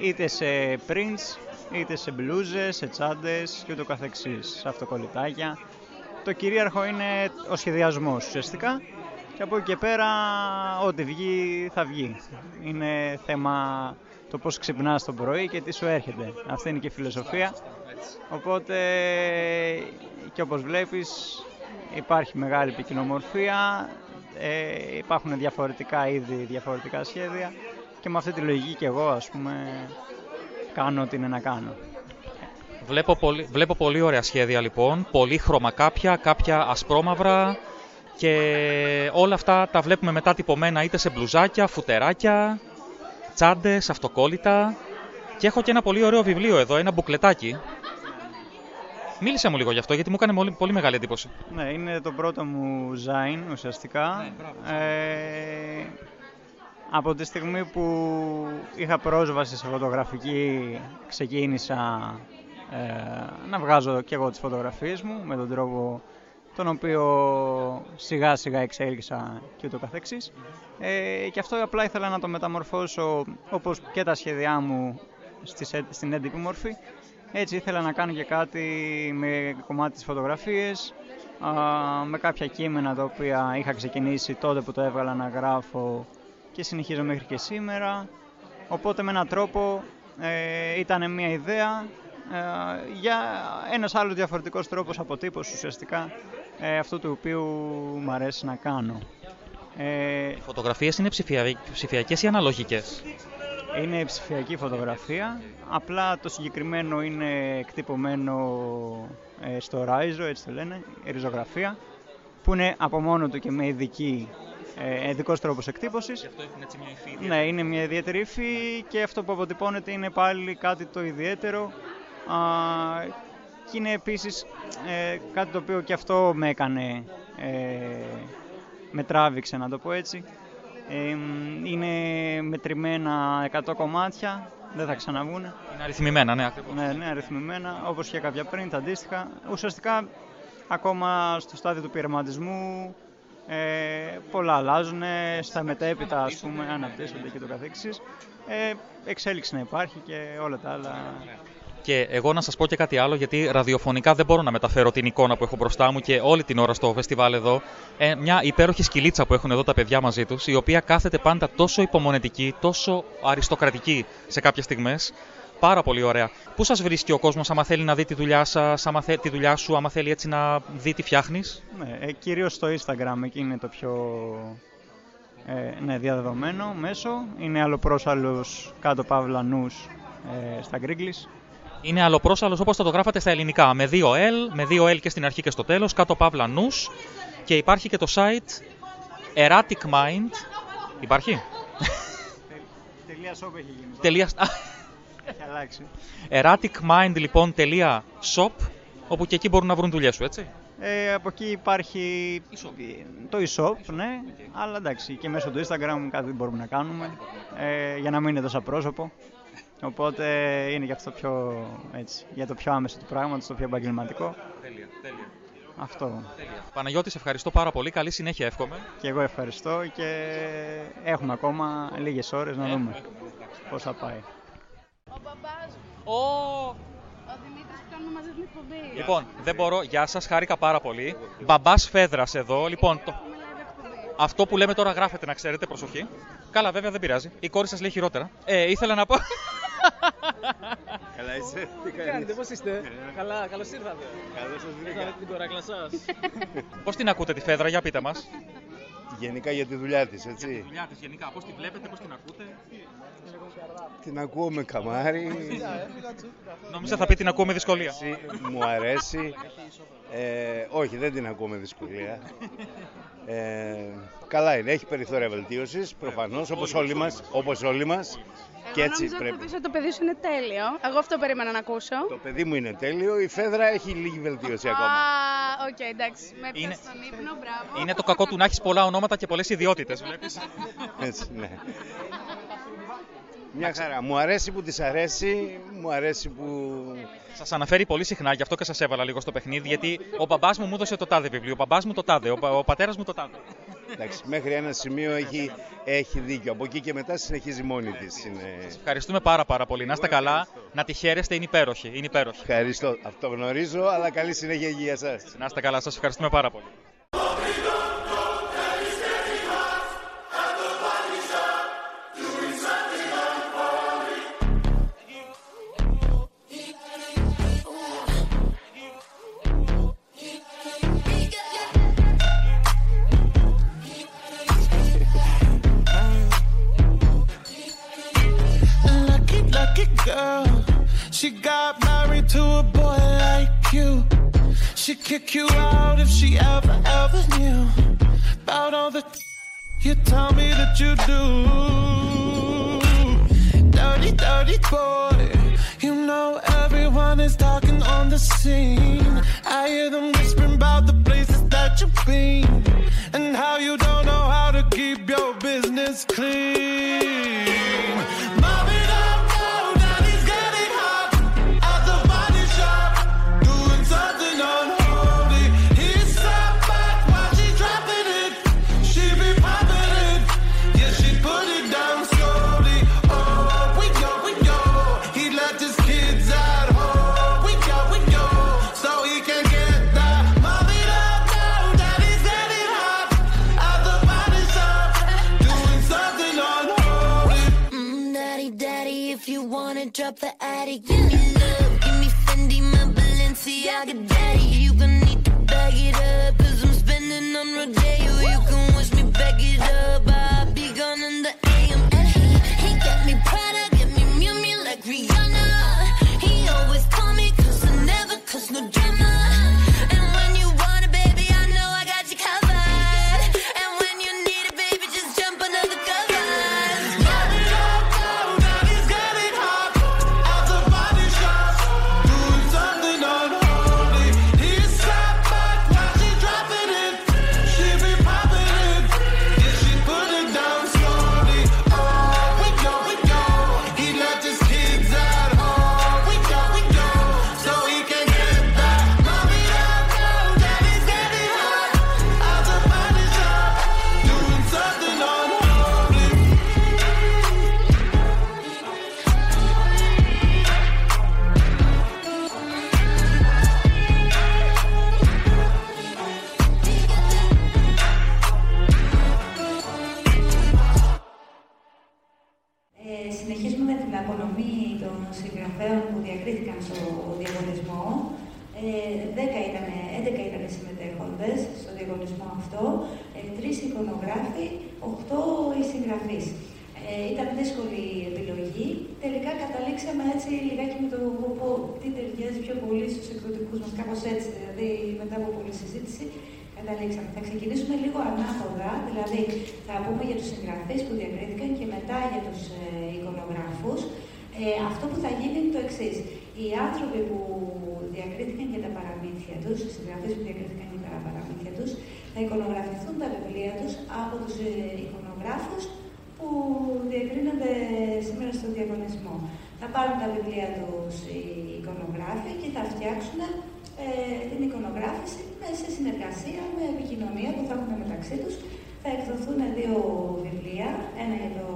Speaker 23: είτε σε prints, είτε σε μπλούζες, σε τσάντες και ούτω καθεξής, σε αυτοκολλητάκια. Το κυρίαρχο είναι ο σχεδιασμός ουσιαστικά και από εκεί και πέρα ό,τι βγει θα βγει. Είναι θέμα το πώς ξυπνάς το πρωί και τι σου έρχεται. Αυτή είναι και η φιλοσοφία. Οπότε και όπως βλέπεις υπάρχει μεγάλη ποικινομορφία, ε, υπάρχουν διαφορετικά είδη, διαφορετικά σχέδια και με αυτή τη λογική και εγώ ας πούμε κάνω ό,τι είναι να κάνω.
Speaker 2: Βλέπω πολύ, βλέπω πολύ ωραία σχέδια λοιπόν, πολύ χρώμα κάποια, κάποια ασπρόμαυρα και όλα αυτά τα βλέπουμε μετά τυπωμένα είτε σε μπλουζάκια, φουτεράκια, τσάντες, αυτοκόλλητα και έχω και ένα πολύ ωραίο βιβλίο εδώ, ένα μπουκλετάκι Μίλησε μου λίγο γι' αυτό, γιατί μου έκανε μολ- πολύ μεγάλη εντύπωση.
Speaker 23: Ναι, είναι το πρώτο μου ζάιν ουσιαστικά. ε, από τη στιγμή που είχα πρόσβαση σε φωτογραφική, ξεκίνησα ε, να βγάζω και εγώ τις φωτογραφίες μου με τον τρόπο τον οποίο σιγά σιγά εξέλιξα και ούτω καθεξής. Ε, και αυτό απλά ήθελα να το μεταμορφώσω όπως και τα σχέδιά μου στις, έ- στην έντυπη μορφή. Έτσι ήθελα να κάνω και κάτι με κομμάτι της φωτογραφίες, α, με κάποια κείμενα τα οποία είχα ξεκινήσει τότε που το έβγαλα να γράφω και συνεχίζω μέχρι και σήμερα. Οπότε με έναν τρόπο ε, ήταν μια ιδέα ε, για ένας άλλος διαφορετικός τρόπος αποτύπωσης ουσιαστικά ε, αυτού του οποίου μου αρέσει να κάνω. Ε,
Speaker 2: Οι φωτογραφίες είναι ψηφια... ψηφιακές ή αναλογικές;
Speaker 23: είναι ψηφιακή φωτογραφία, απλά το συγκεκριμένο είναι εκτυπωμένο ε, στο Ράιζο, έτσι το λένε, η ριζογραφία, που είναι από μόνο του και με ειδική, ε, ειδικός τρόπος εκτύπωσης.
Speaker 2: Αυτό έχουν έτσι μια υφή.
Speaker 23: Ναι, είναι μια ιδιαίτερη υφή και αυτό που αποτυπώνεται είναι πάλι κάτι το ιδιαίτερο α, και είναι επίσης ε, κάτι το οποίο και αυτό με έκανε, ε, με τράβηξε να το πω έτσι. Ε, μ, είναι μετρημένα 100 κομμάτια, δεν θα ξαναβγούν.
Speaker 2: Είναι αριθμημένα, ναι, ακριβώς.
Speaker 23: Ναι, ναι, αριθμημένα, όπως και κάποια πριν, τα αντίστοιχα. Ουσιαστικά, ακόμα στο στάδιο του πειραματισμού, ε, πολλά αλλάζουν, στα μετέπειτα, ας πούμε, αναπτύσσονται και το καθεξής. Ε, εξέλιξη να υπάρχει και όλα τα άλλα.
Speaker 2: Και εγώ να σας πω και κάτι άλλο, γιατί ραδιοφωνικά δεν μπορώ να μεταφέρω την εικόνα που έχω μπροστά μου και όλη την ώρα στο φεστιβάλ εδώ. Ε, μια υπέροχη σκυλίτσα που έχουν εδώ τα παιδιά μαζί τους, η οποία κάθεται πάντα τόσο υπομονετική, τόσο αριστοκρατική σε κάποιες στιγμές. Πάρα πολύ ωραία. Πού σας βρίσκει ο κόσμος, άμα θέλει να δει τη δουλειά σας, άμα θε, τη δουλειά σου, άμα θέλει έτσι να δει τι φτιάχνεις;
Speaker 23: Ναι, ε, κυρίως στο Instagram, εκεί είναι το πιο ε, ναι, διαδεδομένο μέσο. Είναι αλλοπρόσαλος κάτω παύλα νους ε, στα Γκρίγκλης.
Speaker 2: Είναι αλλοπρόσαλος όπως θα το γράφατε στα ελληνικά. Με δύο L, με δύο L και στην αρχή και στο τέλος, κάτω παύλα νους. Και υπάρχει και το site Erratic Mind. Υπάρχει;
Speaker 23: Τελεία shop έχει γίνει.
Speaker 2: Τελεία.
Speaker 23: Έχει αλλάξει.
Speaker 2: Erraticmind λοιπόν τελεία shop, όπου και εκεί μπορούν να βρουν δουλειέ σου, έτσι.
Speaker 23: Ε, από εκεί υπάρχει το e-shop, ναι, αλλά εντάξει, και μέσω του Instagram κάτι μπορούμε να κάνουμε, ε, για να μην είναι τόσο πρόσωπο. Οπότε είναι και αυτό πιο, έτσι, για το πιο άμεσο του πράγματος, το πιο επαγγελματικό.
Speaker 2: Τέλεια, τέλεια.
Speaker 23: Αυτό.
Speaker 2: Παναγιώτη, σε ευχαριστώ πάρα πολύ. Καλή συνέχεια, εύχομαι.
Speaker 23: Και εγώ ευχαριστώ και έχουμε ακόμα λίγες ώρες να δούμε πώς θα πάει.
Speaker 2: Ο
Speaker 8: Ο Δημήτρης που κάνουμε μαζί την εκπομπή.
Speaker 2: Λοιπόν, δεν μπορώ. Γεια σας, χάρηκα πάρα πολύ. Μπαμπάς Φέδρας εδώ. Λοιπόν, το... αυτό που λέμε τώρα γράφεται, να ξέρετε, προσοχή. Καλά, βέβαια δεν πειράζει. Η κόρη σας λέει χειρότερα. Ε, ήθελα να πω.
Speaker 24: Καλά είσαι, τι
Speaker 25: Τι κάνετε, πώς είστε; Καλά, καλώς ήρθατε.
Speaker 24: Καλώς σας βρήκα.
Speaker 25: Ήρθατε την κοράκλα σας.
Speaker 2: Πώς την ακούτε τη Φέδρα, για πείτε μας.
Speaker 24: Γενικά για τη δουλειά της, έτσι.
Speaker 2: τη δουλειά της γενικά, πώς τη βλέπετε, πώς την ακούτε;
Speaker 24: Την ακούω με καμάρι.
Speaker 2: Νόμιζα θα πει την ακούω με δυσκολία.
Speaker 24: Μου αρέσει. Ε, όχι, δεν την ακούω με δυσκολία. Ε, καλά είναι, έχει περιθώρια βελτίωσης, προφανώς, όπως όλοι μας. Όπως όλοι μας. Και
Speaker 8: Εγώ
Speaker 24: έτσι
Speaker 8: νόμιζα
Speaker 24: πρέπει.
Speaker 8: ότι θα πεις ότι το παιδί σου είναι τέλειο. Εγώ αυτό περίμενα να ακούσω.
Speaker 24: Το παιδί μου είναι τέλειο, η Φαίδρα έχει λίγη βελτίωση ακόμα.
Speaker 8: Α, οκ, εντάξει. Με
Speaker 2: Είναι-
Speaker 8: έπιασε στον ύπνο, μπράβο.
Speaker 2: Είναι το κακό του να έχεις πολλά ονόματα και πολλές ιδιότητες, βλέπεις.
Speaker 24: Έτσι, ναι. Μια χαρά. Μου αρέσει που της αρέσει, μου αρέσει που...
Speaker 2: Σας αναφέρει πολύ συχνά, γι' αυτό και σας έβαλα λίγο στο παιχνίδι, γιατί ο μπαμπάς μου μου έδωσε το τάδε βιβλίο, ο μπαμπάς μου το τάδε, ο, πα- ο πατέρας μου το τάδε.
Speaker 24: Εντάξει, μέχρι ένα σημείο έχει, έχει δίκιο. Από εκεί και μετά συνεχίζει μόνη της. Είναι...
Speaker 2: Ευχαριστούμε πάρα πάρα πολύ. Να είστε καλά, να τη χαίρεστε, είναι υπέροχη. Είναι υπέροχη.
Speaker 24: Ευχαριστώ. Αυτό γνωρίζω, αλλά καλή συνέχεια για σας.
Speaker 2: Να είστε καλά, σας ευχαριστούμε πάρα πολύ.
Speaker 1: Kick you
Speaker 26: εξή. Οι άνθρωποι που διακρίθηκαν για τα παραμύθια τους, οι συγγραφείς που διακρίθηκαν για τα παραμύθια τους, θα εικονογραφηθούν τα βιβλία τους από τους ε, εικονογράφους που διακρίνονται σήμερα στον διαγωνισμό. Θα πάρουν τα βιβλία τους οι εικονογράφοι και θα φτιάξουν ε, την εικονογράφηση με, σε συνεργασία με επικοινωνία που θα έχουν μεταξύ τους. Θα εκδοθούν δύο βιβλία, ένα για το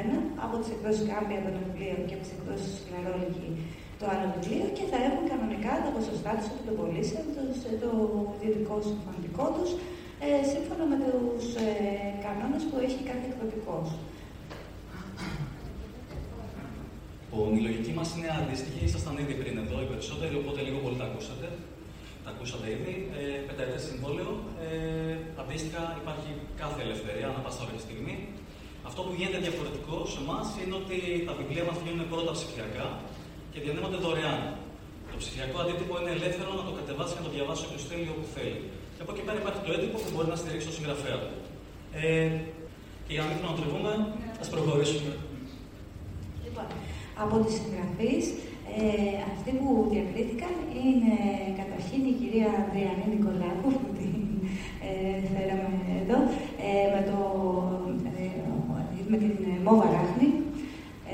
Speaker 26: καθένα, από τις εκδόσεις Κάμπια των βιβλίων και από τις εκδόσεις Σκλαρόλικη το άλλο βιβλίο και θα έχουν κανονικά τα ποσοστά τους από τον πωλήσεων τους, ε, το ιδιωτικό συμφωνητικό τους, ε, σύμφωνα με τους ε, κανόνες που έχει κάθε εκδοτικός.
Speaker 14: Λοιπόν, η λογική μας είναι αντίστοιχη. Ήσασταν ήδη πριν εδώ οι περισσότεροι, οπότε λίγο πολύ τα ακούσατε. Τα ακούσατε ήδη. Ε, πενταετέ συμβόλαιο. Ε, αντίστοιχα, υπάρχει κάθε ελευθερία ανά πάσα ώρα και στιγμή. Αυτό που γίνεται διαφορετικό σε εμάς είναι ότι τα βιβλία μας βγαίνουν πρώτα ψηφιακά και διανέμονται δωρεάν. Το ψηφιακό αντίτυπο είναι ελεύθερο να το κατεβάσεις και να το διαβάσεις όποιο θέλει όπου θέλει. Και από εκεί πέρα υπάρχει το έντυπο που μπορεί να στηρίξει το συγγραφέα του. Ε, και για να μην χρονοτριβούμε, ας προχωρήσουμε.
Speaker 26: Λοιπόν, από τις συγγραφείς, ε, αυτοί που διακρίθηκαν είναι καταρχήν η κυρία Ανδριανή Νικολάκου, που την ε, φέραμε εδώ, ε, με, το, ε, με την ε, Μόβα Ράχνη.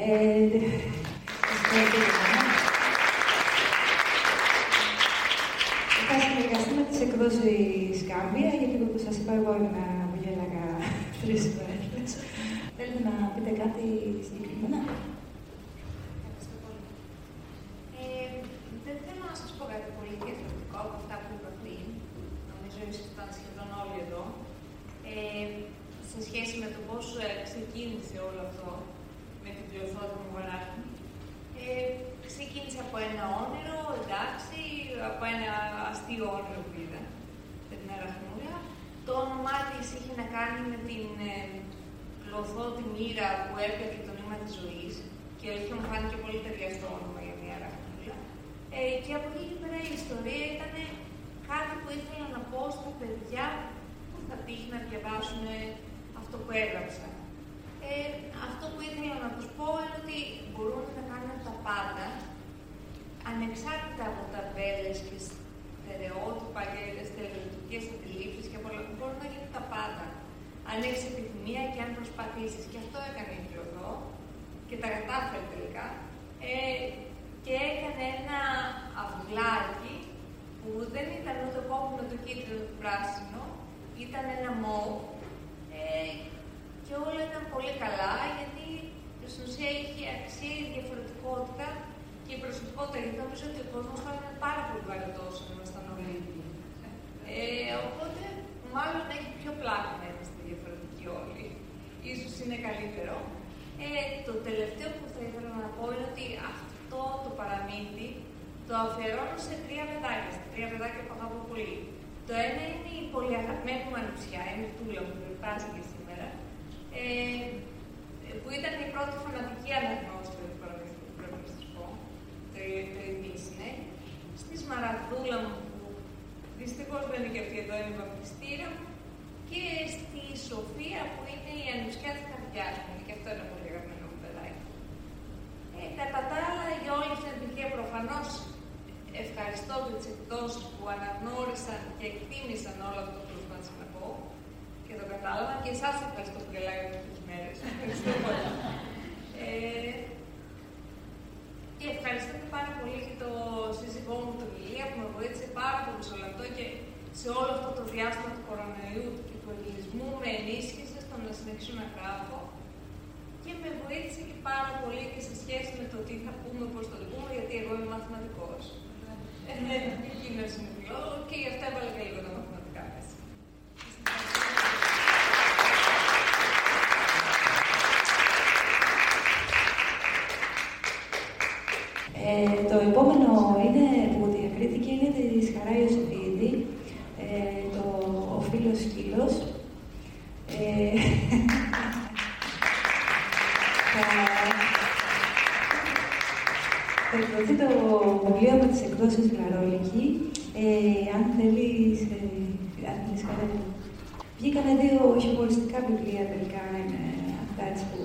Speaker 26: Ε, θα συνεργαστεί με τις εκδόσεις Κάμπια, γιατί όπως σας είπα εγώ ήμουν που γέλαγα τρεις φορές. Θέλετε να πείτε κάτι συγκεκριμένα;
Speaker 27: Ε, δεν θέλω να σας πω κάτι πολύ διαφορετικό από αυτά που είπα πριν. Νομίζω ήσασταν σχεδόν όλοι εδώ. Ε, σε σχέση με το πώς ε, ξεκίνησε όλο αυτό με την πλειοθότητα μου βαράχη. Ε, ξεκίνησε από ένα όνειρο, εντάξει, από ένα αστείο όνειρο που είδα με την αραχνούλα. Το όνομά της είχε να κάνει με την ε, πλωθώτη μοίρα που έπαιρνε το νήμα της ζωής και είχε μου φάνηκε πολύ ταιριαστό όνομα για μια αραχνούλα. Ε, και από εκεί και πέρα η ιστορία ήταν κάτι που ήθελα να πω στα παιδιά που θα τύχει να διαβάσουν αυτό που έγραψα. Ε, αυτό που ήθελα να τους πω είναι ότι μπορούν να κάνουν τα πάντα, ανεξάρτητα από τα ταμπέλες και στερεότυπα και στερεοτυπικές αντιλήψεις και πολλά. Μπορούν να γίνουν τα πάντα. Αν έχεις επιθυμία και αν προσπαθήσεις. Και αυτό έκανε η Κλωδό και τα κατάφερε τελικά. Ε, και έκανε ένα αυγλάκι που δεν ήταν ούτε κόκκινο, το κίτρινο, το πράσινο, ήταν ένα μόβ ε, και όλα ήταν πολύ καλά γιατί στην ουσία είχε αξία η διαφορετικότητα και η προσωπικότητα. Γιατί νομίζω ότι ο κόσμος θα είναι πάρα πολύ βαρετός αν ήμασταν όλοι. Ε, οπότε, μάλλον έχει πιο πλάκα να είμαστε διαφορετικοί όλοι. Ίσως είναι καλύτερο. Ε, το τελευταίο που θα ήθελα να πω είναι ότι αυτό το παραμύθι το αφιερώνω σε τρία παιδάκια, σε τρία παιδάκια που αγαπώ πολύ. Το ένα είναι η πολύ αγαπημένη μου ανουψιά, είναι η Τούλα που γιορτάζει και σήμερα, ε, που ήταν η πρώτη φανατική αναγνώστρια του παραμυθιού, πρέπει να σας πω, το, το είναι. Στη Σμαραγδούλα μου, που δυστυχώς δεν είναι και αυτή εδώ, είναι η βαπτιστήρα μου, και στη Σοφία που είναι η ανουψιά της καρδιάς μου, και αυτό είναι πολύ αγαπημένο μου παιδάκι. Ε, κατά τα άλλα, για όλη αυτή την επιτυχία προφανώς ευχαριστώ για τις εκδόσεις που αναγνώρισαν και εκτίμησαν όλο αυτό που προσπάθησα να πω και το κατάλαβα και εσάς ευχαριστώ που γελάει αυτές τις μέρες. Ευχαριστώ πολύ. Ε, και ευχαριστώ και πάρα πολύ και το σύζυγό μου, τον Ηλία, που με βοήθησε πάρα πολύ σε όλο αυτό και σε όλο αυτό το διάστημα του κορονοϊού και του εγκλισμού με ενίσχυσε στο να συνεχίσω να γράφω και με βοήθησε και πάρα πολύ και σε σχέση με το τι θα πούμε, πώς το πούμε, γιατί εγώ είμαι μαθηματικός. Ε, Εκείνος είναι φιλόλογος και γι' αυτό έβαλα και λίγο τα μαθηματικά μέσα.
Speaker 26: Βιβλίο με τις εκδόσεις Γλαρόλικη. Ε, αν θέλεις, ε, αν θέλεις καλά, βγήκανε δύο χιουμοριστικά βιβλία τελικά, είναι αυτά έτσι που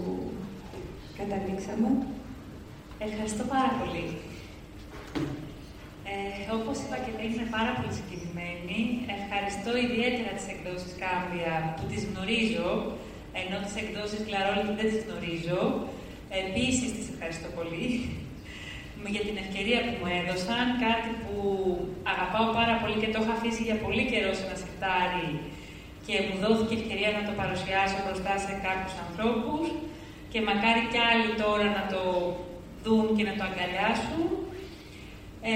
Speaker 26: καταλήξαμε.
Speaker 28: Ευχαριστώ πάρα πολύ. Ε, όπως είπα και πριν, είμαι πάρα πολύ συγκεκριμένη. Ευχαριστώ ιδιαίτερα τις εκδόσεις Κάμπια που τις γνωρίζω, ενώ τις εκδόσεις Κλαρόλη δεν τις γνωρίζω. Επίσης, τις ευχαριστώ πολύ για την ευκαιρία που μου έδωσαν, κάτι που αγαπάω πάρα πολύ και το έχω αφήσει για πολύ καιρό σε ένα σιρτάρι και μου δόθηκε ευκαιρία να το παρουσιάσω μπροστά σε κάποιους ανθρώπους και μακάρι κι άλλοι τώρα να το δουν και να το αγκαλιάσουν. Ε,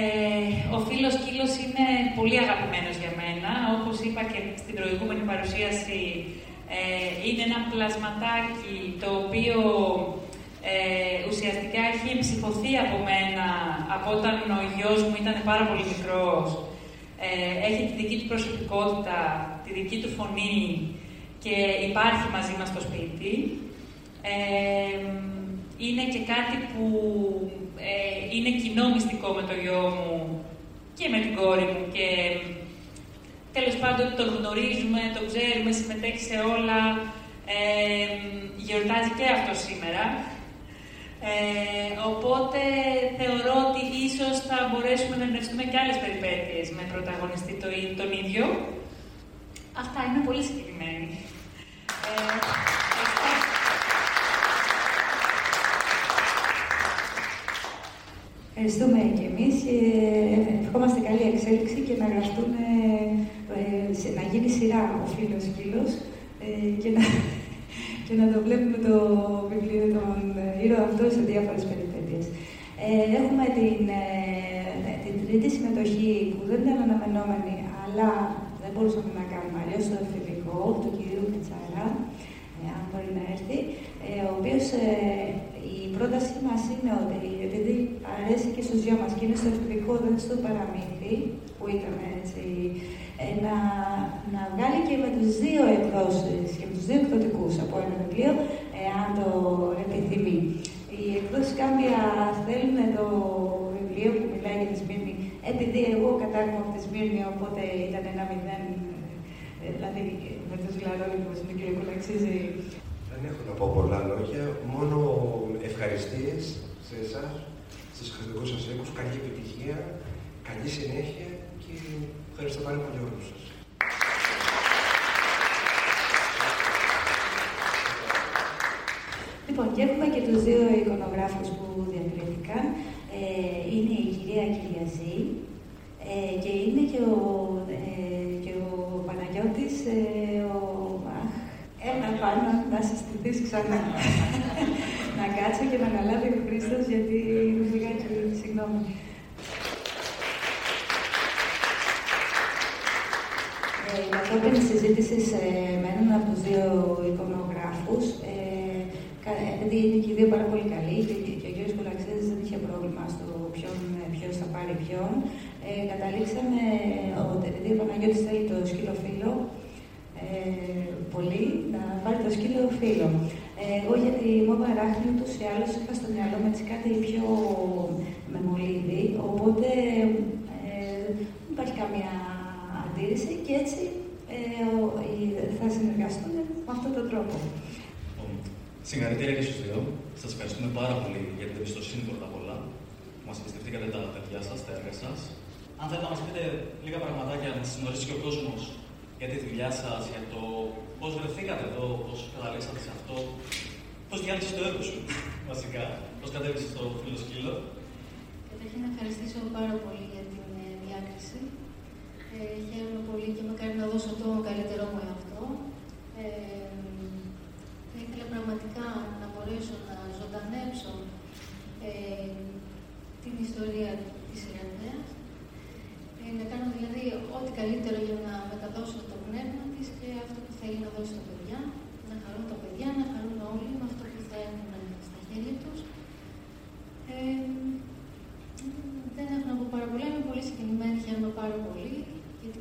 Speaker 28: ο φίλος Κύλος είναι πολύ αγαπημένος για μένα. Όπως είπα και στην προηγούμενη παρουσίαση, ε, είναι ένα πλασματάκι το οποίο ε, ουσιαστικά έχει εμψυχωθεί από μένα από όταν ο γιος μου ήταν πάρα πολύ μικρός. Ε, έχει τη δική του προσωπικότητα, τη δική του φωνή και υπάρχει μαζί μας στο σπίτι. Ε, είναι και κάτι που ε, είναι κοινό μυστικό με το γιο μου και με την κόρη μου και τέλος πάντων τον γνωρίζουμε, τον ξέρουμε, συμμετέχει σε όλα. Ε, γιορτάζει και αυτό σήμερα. Ε, οπότε θεωρώ ότι ίσως θα μπορέσουμε να εμπνευστούμε και άλλες περιπέτειες με πρωταγωνιστή το, τον ίδιο. Αυτά, είμαι πολύ συγκεκριμένη. Ε, ευχαριστώ.
Speaker 26: Ευχαριστούμε και εμείς και ευχόμαστε καλή εξέλιξη και να γραφτούν, ε, σε- να γίνει σειρά ο φίλος σκύλος ε, και, να, και να το βλέπουμε το βιβλίο των ήρωων αυτών σε διάφορες περιπέτειες. Ε, έχουμε την, ε, την τρίτη συμμετοχή που δεν ήταν αναμενόμενη, αλλά δεν μπορούσαμε να κάνουμε αλλιώς το εφηβικό του κυρίου Πιτσάρα, ε, αν μπορεί να έρθει, ε, ο οποίος ε, η πρότασή μας είναι ότι επειδή αρέσει και στους δυο μας και είναι στο εφηβικό, δεν στο παραμύθι, που ήταν έτσι, ε, να, να βγάλει και με τους δύο εκδόσεις και με τους δύο εκδοτικούς από ένα βιβλίο, εάν το επιθυμεί. Οι εκδόσεις Κάμπια θέλουν το βιβλίο που μιλάει για τη Σμύρνη, επειδή εγώ κατάγομαι από τη Σμύρνη, οπότε ήταν ένα μηδέν, ε, δηλαδή με τους γλαρόλικους με κύριο Κουλαξίζη,
Speaker 29: Δεν έχω να πω πολλά λόγια, μόνο ευχαριστίες σε εσάς, στους χριστικούς σας οίκους, καλή επιτυχία, καλή συνέχεια και ευχαριστώ πάρα πολύ όλους σας.
Speaker 26: Λοιπόν, και έχουμε και τους δύο εικονογράφους που διακρίθηκαν. Ε, είναι η κυρία Κυριαζή ε, και είναι και ο, ε, και ο Παναγιώτης, ε, ο... Αχ, έλα πάνω να συστηθείς ξανά. να κάτσω και να αναλάβει ο Χρήστος γιατί λιγάκι, συγγνώμη. Ε, κατόπιν συζήτηση με έναν από τους δύο εικονογράφους, ε, κα- επειδή είναι και οι δύο πάρα πολύ καλοί και, και ο κ. Κουλαξίδη δεν είχε πρόβλημα στο ποιος θα πάρει ποιον, ε, καταλήξαμε ότι επειδή ο Παναγιώτης θέλει το σκύλο φύλλο, ε, πολύ, να πάρει το σκύλο φύλλο. Ε, εγώ για τη μόβα ράχνη ούτως ή άλλως είχα στο μυαλό μου έτσι κάτι πιο με μολύβι, οπότε ε, δεν υπάρχει καμία αντίρρηση και έτσι ε, ο- οι- θα συνεργαστούν με αυτόν τον τρόπο.
Speaker 14: Συγχαρητήρια και στους δύο. Σας ευχαριστούμε πάρα πολύ για την εμπιστοσύνη πρώτα απ' όλα. που Μας εμπιστευτήκατε τα παιδιά σας, τα έργα σας. Αν θέλετε να μας πείτε λίγα πραγματάκια, να σας γνωρίσει και ο κόσμος για τη δουλειά σας, για το πώς βρεθήκατε εδώ, πώς καταλήξατε σε αυτό, πώς διάλυσες το έργο σου, βασικά, πώς κατέβησες στο φίλο σκύλο.
Speaker 30: Καταρχήν να ευχαριστήσω πάρα πολύ για την ε, διάκριση. Ε, χαίρομαι πολύ και με κάνει να δώσω το καλύτερό μου εαυτό. Ε, θα ήθελα πραγματικά να μπορέσω να ζωντανέψω ε, την ιστορία της Ιρανδέας. Ε, να κάνω δηλαδή ό,τι καλύτερο για να μεταδώσω το πνεύμα της και αυτό που θέλει να δώσει στα παιδιά. Να χαρούν τα παιδιά, να χαρούν όλοι με αυτό που θα έχουν στα χέρια τους. Ε, δεν έχω να πω πάρα πολλά, είμαι πολύ συγκινημένη, χαίρομαι πάρα πολύ.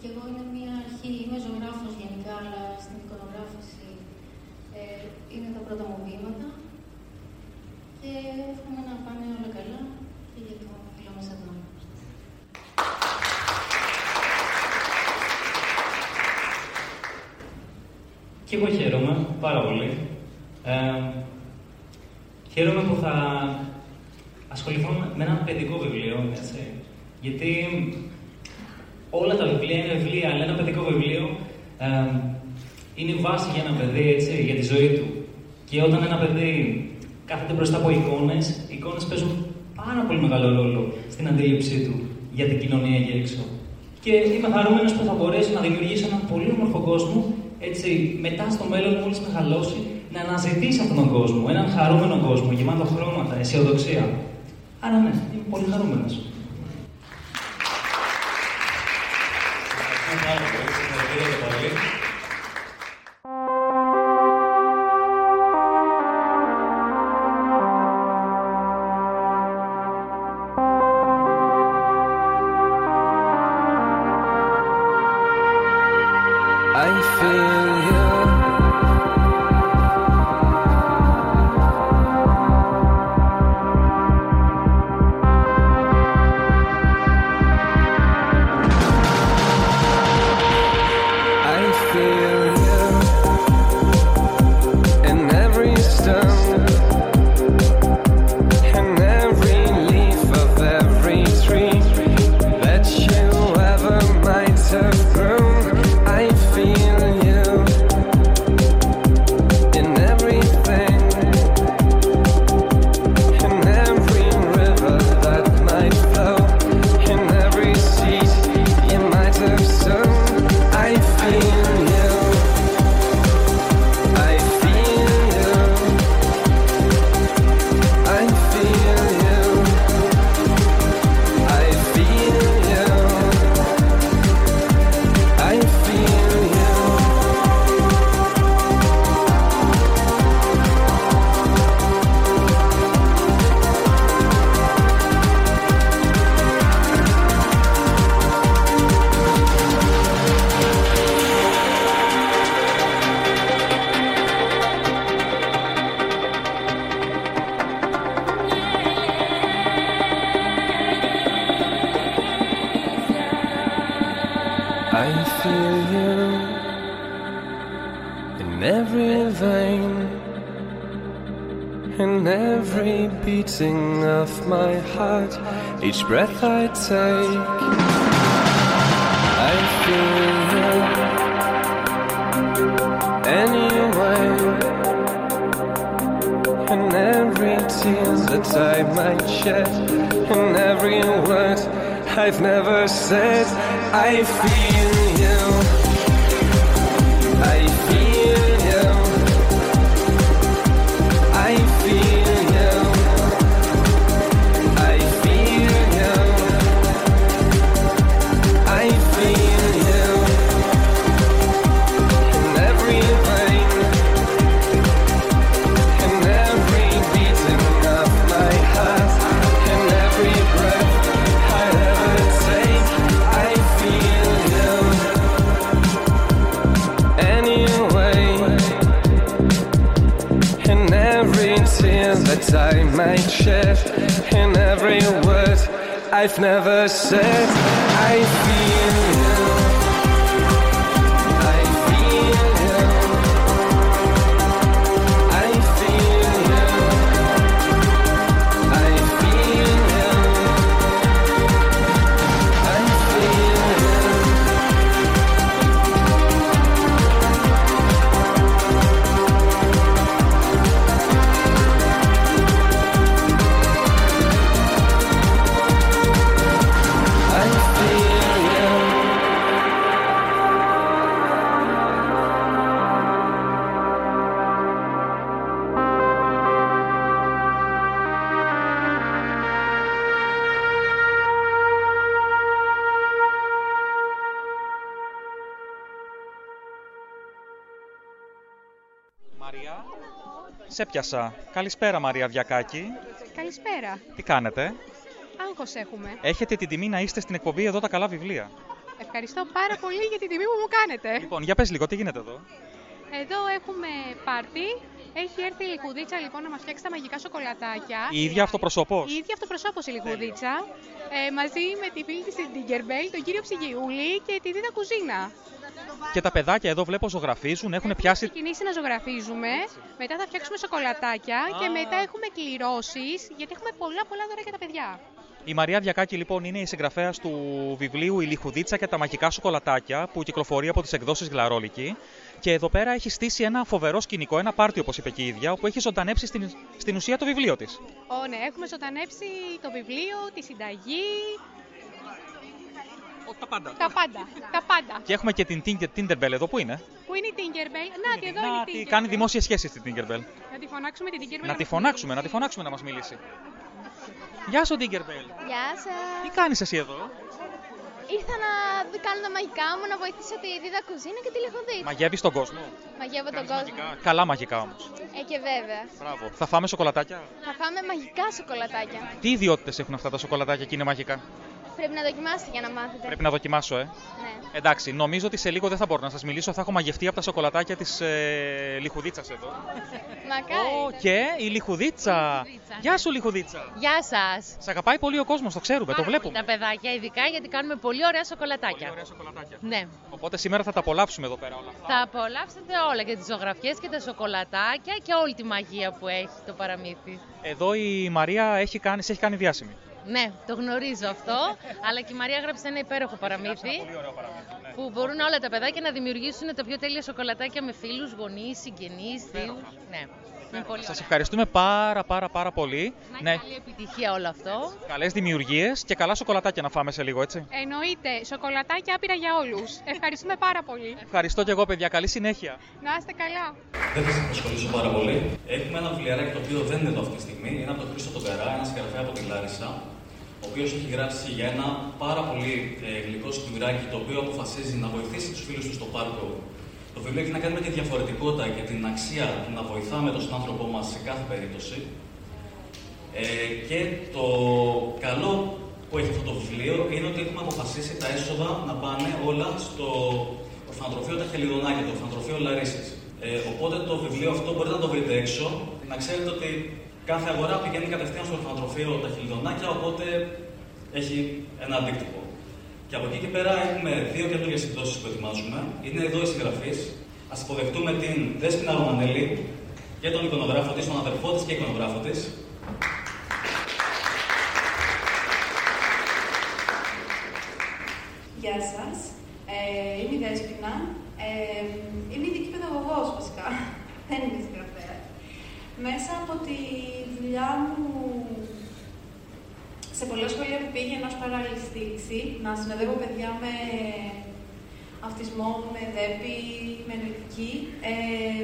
Speaker 30: Γιατί και εγώ είναι μια αρχή, είμαι ζωγράφος γενικά, αλλά στην εικονογράφηση ε, είναι τα πρώτα μου βήματα. Και εύχομαι να πάνε όλα καλά και για το φίλο μας εδώ.
Speaker 21: Και εγώ χαίρομαι πάρα πολύ. Ε, χαίρομαι που θα ασχοληθώ με ένα παιδικό βιβλίο, έτσι. Γιατί όλα τα βιβλία είναι βιβλία, αλλά ένα παιδικό βιβλίο ε, είναι η βάση για ένα παιδί, έτσι, για τη ζωή του. Και όταν ένα παιδί κάθεται μπροστά από εικόνες, οι εικόνες παίζουν πάρα πολύ μεγάλο ρόλο στην αντίληψή του για την κοινωνία εκεί έξω. Και είμαι χαρούμενος που θα μπορέσω να δημιουργήσω έναν πολύ όμορφο κόσμο, έτσι, μετά στο μέλλον, μόλις μεγαλώσει, να αναζητήσει αυτόν τον κόσμο. Έναν χαρούμενο κόσμο, γεμάτο χρώματα, αισιοδοξία. Άρα ναι, είμαι πολύ χαρούμενος.
Speaker 31: Each breath I take, I feel anyway. In every tear that I might shed, in every word I've never said, I feel I've never said, I feel
Speaker 2: πιάσα. Καλησπέρα Μαρία Διακάκη.
Speaker 32: Καλησπέρα.
Speaker 2: Τι κάνετε;
Speaker 32: Άγχος έχουμε.
Speaker 2: Έχετε την τιμή να είστε στην εκπομπή εδώ τα καλά βιβλία.
Speaker 32: Ευχαριστώ πάρα πολύ για την τιμή που μου κάνετε.
Speaker 2: Λοιπόν, για πες λίγο, τι γίνεται εδώ;
Speaker 32: Εδώ έχουμε πάρτι. Έχει έρθει η Λιχουδίτσα λοιπόν να μας φτιάξει τα μαγικά σοκολατάκια.
Speaker 2: Η ίδια αυτοπροσωπώς.
Speaker 32: Η ίδια αυτοπροσώπως η Λιχουδίτσα. Ε, μαζί με τη φίλη της την Tinkerbell, τον κύριο Ψυγιούλη και τη Δίδα Κουζίνα.
Speaker 2: Και τα παιδάκια εδώ βλέπω ζωγραφίζουν, έχουν πιάσει.
Speaker 32: ξεκινήσει να ζωγραφίζουμε, μετά θα φτιάξουμε σοκολατάκια και μετά έχουμε κληρώσεις, γιατί έχουμε πολλά πολλά δώρα για τα παιδιά.
Speaker 2: Η Μαρία Διακάκη λοιπόν είναι η συγγραφέας του βιβλίου Η Λιχουδίτσα και τα μαγικά σοκολατάκια που κυκλοφορεί από τις εκδόσεις Γλαρόλικη. Και εδώ πέρα έχει στήσει ένα φοβερό σκηνικό, ένα πάρτι όπως είπε και η ίδια, όπου έχει ζωντανέψει στην, στην ουσία το βιβλίο της.
Speaker 32: Ω, ναι, έχουμε ζωντανέψει το βιβλίο, τη συνταγή.
Speaker 2: Τα πάντα.
Speaker 32: Τα πάντα. τα πάντα.
Speaker 2: Και έχουμε και την Tinker- Tinkerbell εδώ, που είναι;
Speaker 32: Πού είναι η Tinkerbell; Να, τη εδώ είναι η
Speaker 2: Τι
Speaker 32: Tinkerbell.
Speaker 2: κάνει δημόσια σχέση στην Tinkerbell.
Speaker 32: Να τη φωνάξουμε την Tinkerbell.
Speaker 2: Να
Speaker 32: μας
Speaker 2: τη φωνάξουμε, να τη φωνάξουμε να μας μιλήσει. Γεια σου, Tinkerbell.
Speaker 8: Γεια
Speaker 2: Τι
Speaker 8: σα.
Speaker 2: κάνεις εσύ εδώ;
Speaker 8: Ήρθα να δι- κάνω τα μαγικά μου, να βοηθήσω τη Δίδα Κουζίνα και τη Λιχουδίτσα.
Speaker 2: Μαγεύεις τον κόσμο;
Speaker 8: Μαγεύω τον κόσμο.
Speaker 2: Καλά μαγικά όμως.
Speaker 8: Ε, και βέβαια.
Speaker 2: Μπράβο. Θα φάμε σοκολατάκια;
Speaker 8: Θα φάμε μαγικά σοκολατάκια.
Speaker 2: Τι ιδιότητες έχουν αυτά τα σοκολατάκια και είναι μαγικά;
Speaker 8: Πρέπει να δοκιμάσετε για να μάθετε.
Speaker 2: Πρέπει να δοκιμάσω, ε.
Speaker 8: Ναι.
Speaker 2: Εντάξει, νομίζω ότι σε λίγο δεν θα μπορώ να σας μιλήσω. Θα έχω μαγευτεί από τα σοκολατάκια της ε, Λιχουδίτσας εδώ.
Speaker 8: Μακάρι.
Speaker 2: Και η Λιχουδίτσα. Γεια σου, Λιχουδίτσα.
Speaker 30: Γεια σας.
Speaker 2: Σε αγαπάει πολύ ο κόσμος, το ξέρουμε, το βλέπουμε.
Speaker 30: Τα παιδάκια, ειδικά γιατί κάνουμε πολύ ωραία σοκολατάκια. Πολύ
Speaker 2: ωραία σοκολατάκια.
Speaker 30: Ναι.
Speaker 2: Οπότε σήμερα θα τα απολαύσουμε εδώ πέρα όλα αυτά.
Speaker 30: Θα απολαύσετε όλα και τις ζωγραφιές και τα σοκολατάκια και όλη τη μαγεία που έχει το παραμύθι.
Speaker 2: Εδώ η Μαρία έχει κάνει, σε έχει κάνει διάσημη.
Speaker 30: Ναι, το γνωρίζω αυτό, αλλά και η Μαρία γράψε ένα υπέροχο παραμύθι που μπορούν όλα τα παιδάκια να δημιουργήσουν τα πιο τέλεια σοκολατάκια με φίλους, γονείς, συγγενείς, θείους. Ναι, είναι πολύ
Speaker 2: Σας
Speaker 30: ωραία.
Speaker 2: ευχαριστούμε πάρα πάρα πάρα πολύ.
Speaker 30: Να έχει καλή επιτυχία όλο αυτό.
Speaker 2: Καλές δημιουργίες και καλά σοκολατάκια να φάμε σε λίγο, έτσι.
Speaker 32: Εννοείται, σοκολατάκια άπειρα για όλους. Ευχαριστούμε πάρα πολύ.
Speaker 2: Ευχαριστώ και εγώ, παιδιά. Καλή συνέχεια.
Speaker 32: Να είστε καλά.
Speaker 14: Δεν θα σας απασχολήσω πάρα πολύ. Έχουμε ένα βιβλιαράκι το οποίο δεν είναι εδώ αυτή τη στιγμή. Είναι από τον Χρήστο τον Καρά, ένας συγγραφέα από τη Λάρισα, ο οποίος έχει γράψει για ένα πάρα πολύ ε, γλυκό σκιουράκι το οποίο αποφασίζει να βοηθήσει τους φίλους του στο πάρκο. Το βιβλίο έχει να κάνει με τη διαφορετικότητα και την αξία του να βοηθάμε τον άνθρωπό μας σε κάθε περίπτωση. Ε, και το καλό που έχει αυτό το βιβλίο είναι ότι έχουμε αποφασίσει τα έσοδα να πάνε όλα στο ορφανοτροφείο Τα Χελιδονάκια, το ορφανοτροφείο Λαρίσης. Ε, οπότε το βιβλίο αυτό μπορείτε να το βρείτε έξω. Να ξέρετε ότι Κάθε αγορά πηγαίνει κατευθείαν στο ορφανοτροφείο τα χιλιδονάκια, οπότε έχει ένα αντίκτυπο. Και από εκεί και πέρα έχουμε δύο καινούργιες εκδόσεις που ετοιμάζουμε. Είναι εδώ οι συγγραφείς. Α υποδεχτούμε την Δέσπινα Ρωμανέλη και τον εικονογράφο της, τον αδερφό της και εικονογράφο της.
Speaker 17: Γεια σας. Ε, είμαι η Δέσπινα. Ε, είμαι ειδική παιδαγωγός, φυσικά. Δεν είμαι συγγραφής. Μέσα από τη δουλειά μου σε πολλά σχολεία που πήγαινα ως παράλληλη στήριξη, να συνοδεύω παιδιά με αυτισμό, με δέπη, με νοητική, ε,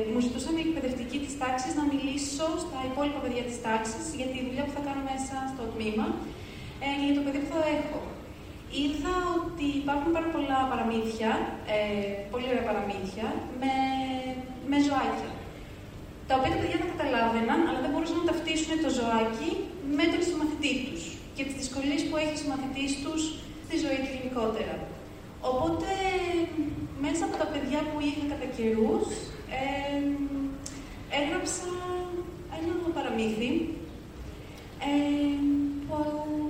Speaker 17: μου ζητούσαν οι εκπαιδευτικοί της τάξης να μιλήσω στα υπόλοιπα παιδιά της τάξης για τη δουλειά που θα κάνω μέσα στο τμήμα ε, και για το παιδί που θα έχω. Είδα ότι υπάρχουν πάρα πολλά παραμύθια, ε, πολύ ωραία παραμύθια, με, με ζωάκια. Τα οποία τα παιδιά τα καταλάβαιναν, αλλά δεν μπορούσαν να ταυτίσουν το ζωάκι με τον συμμαθητή τους και τις δυσκολίες που έχει ο συμμαθητής τους στη ζωή του γενικότερα. Οπότε, μέσα από τα παιδιά που είχα κατά καιρούς, ε, έγραψα ένα παραμύθι. Ε, που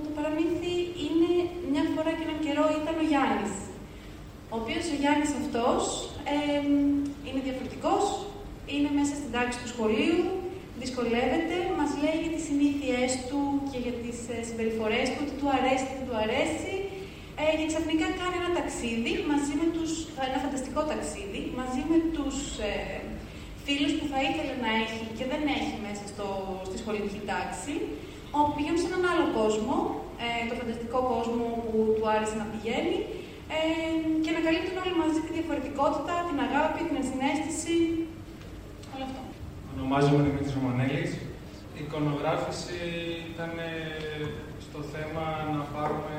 Speaker 17: το παραμύθι είναι μια φορά και έναν καιρό ήταν ο Γιάννης. Ο οποίος ο Γιάννης αυτός ε, είναι διαφορετικός, είναι μέσα στην τάξη του σχολείου, δυσκολεύεται, μας λέει για τις συνήθειές του και για τις ε, συμπεριφορές του, τι του αρέσει, τι δεν του αρέσει. Ε, και ξαφνικά κάνει ένα ταξίδι μαζί με τους, ένα φανταστικό ταξίδι, μαζί με τους ε, φίλους που θα ήθελε να έχει και δεν έχει μέσα στο, στη σχολική τάξη, όπου πηγαίνουν σε έναν άλλο κόσμο, ε, το φανταστικό κόσμο που του άρεσε να πηγαίνει, ε, και ανακαλύπτουν όλοι μαζί τη διαφορετικότητα, την αγάπη, την ενσυναίσθηση, όλο αυτό.
Speaker 33: Ονομάζομαι Δημήτρης Ρωμανέλης. Η εικονογράφηση ήταν ε, στο θέμα να πάρουμε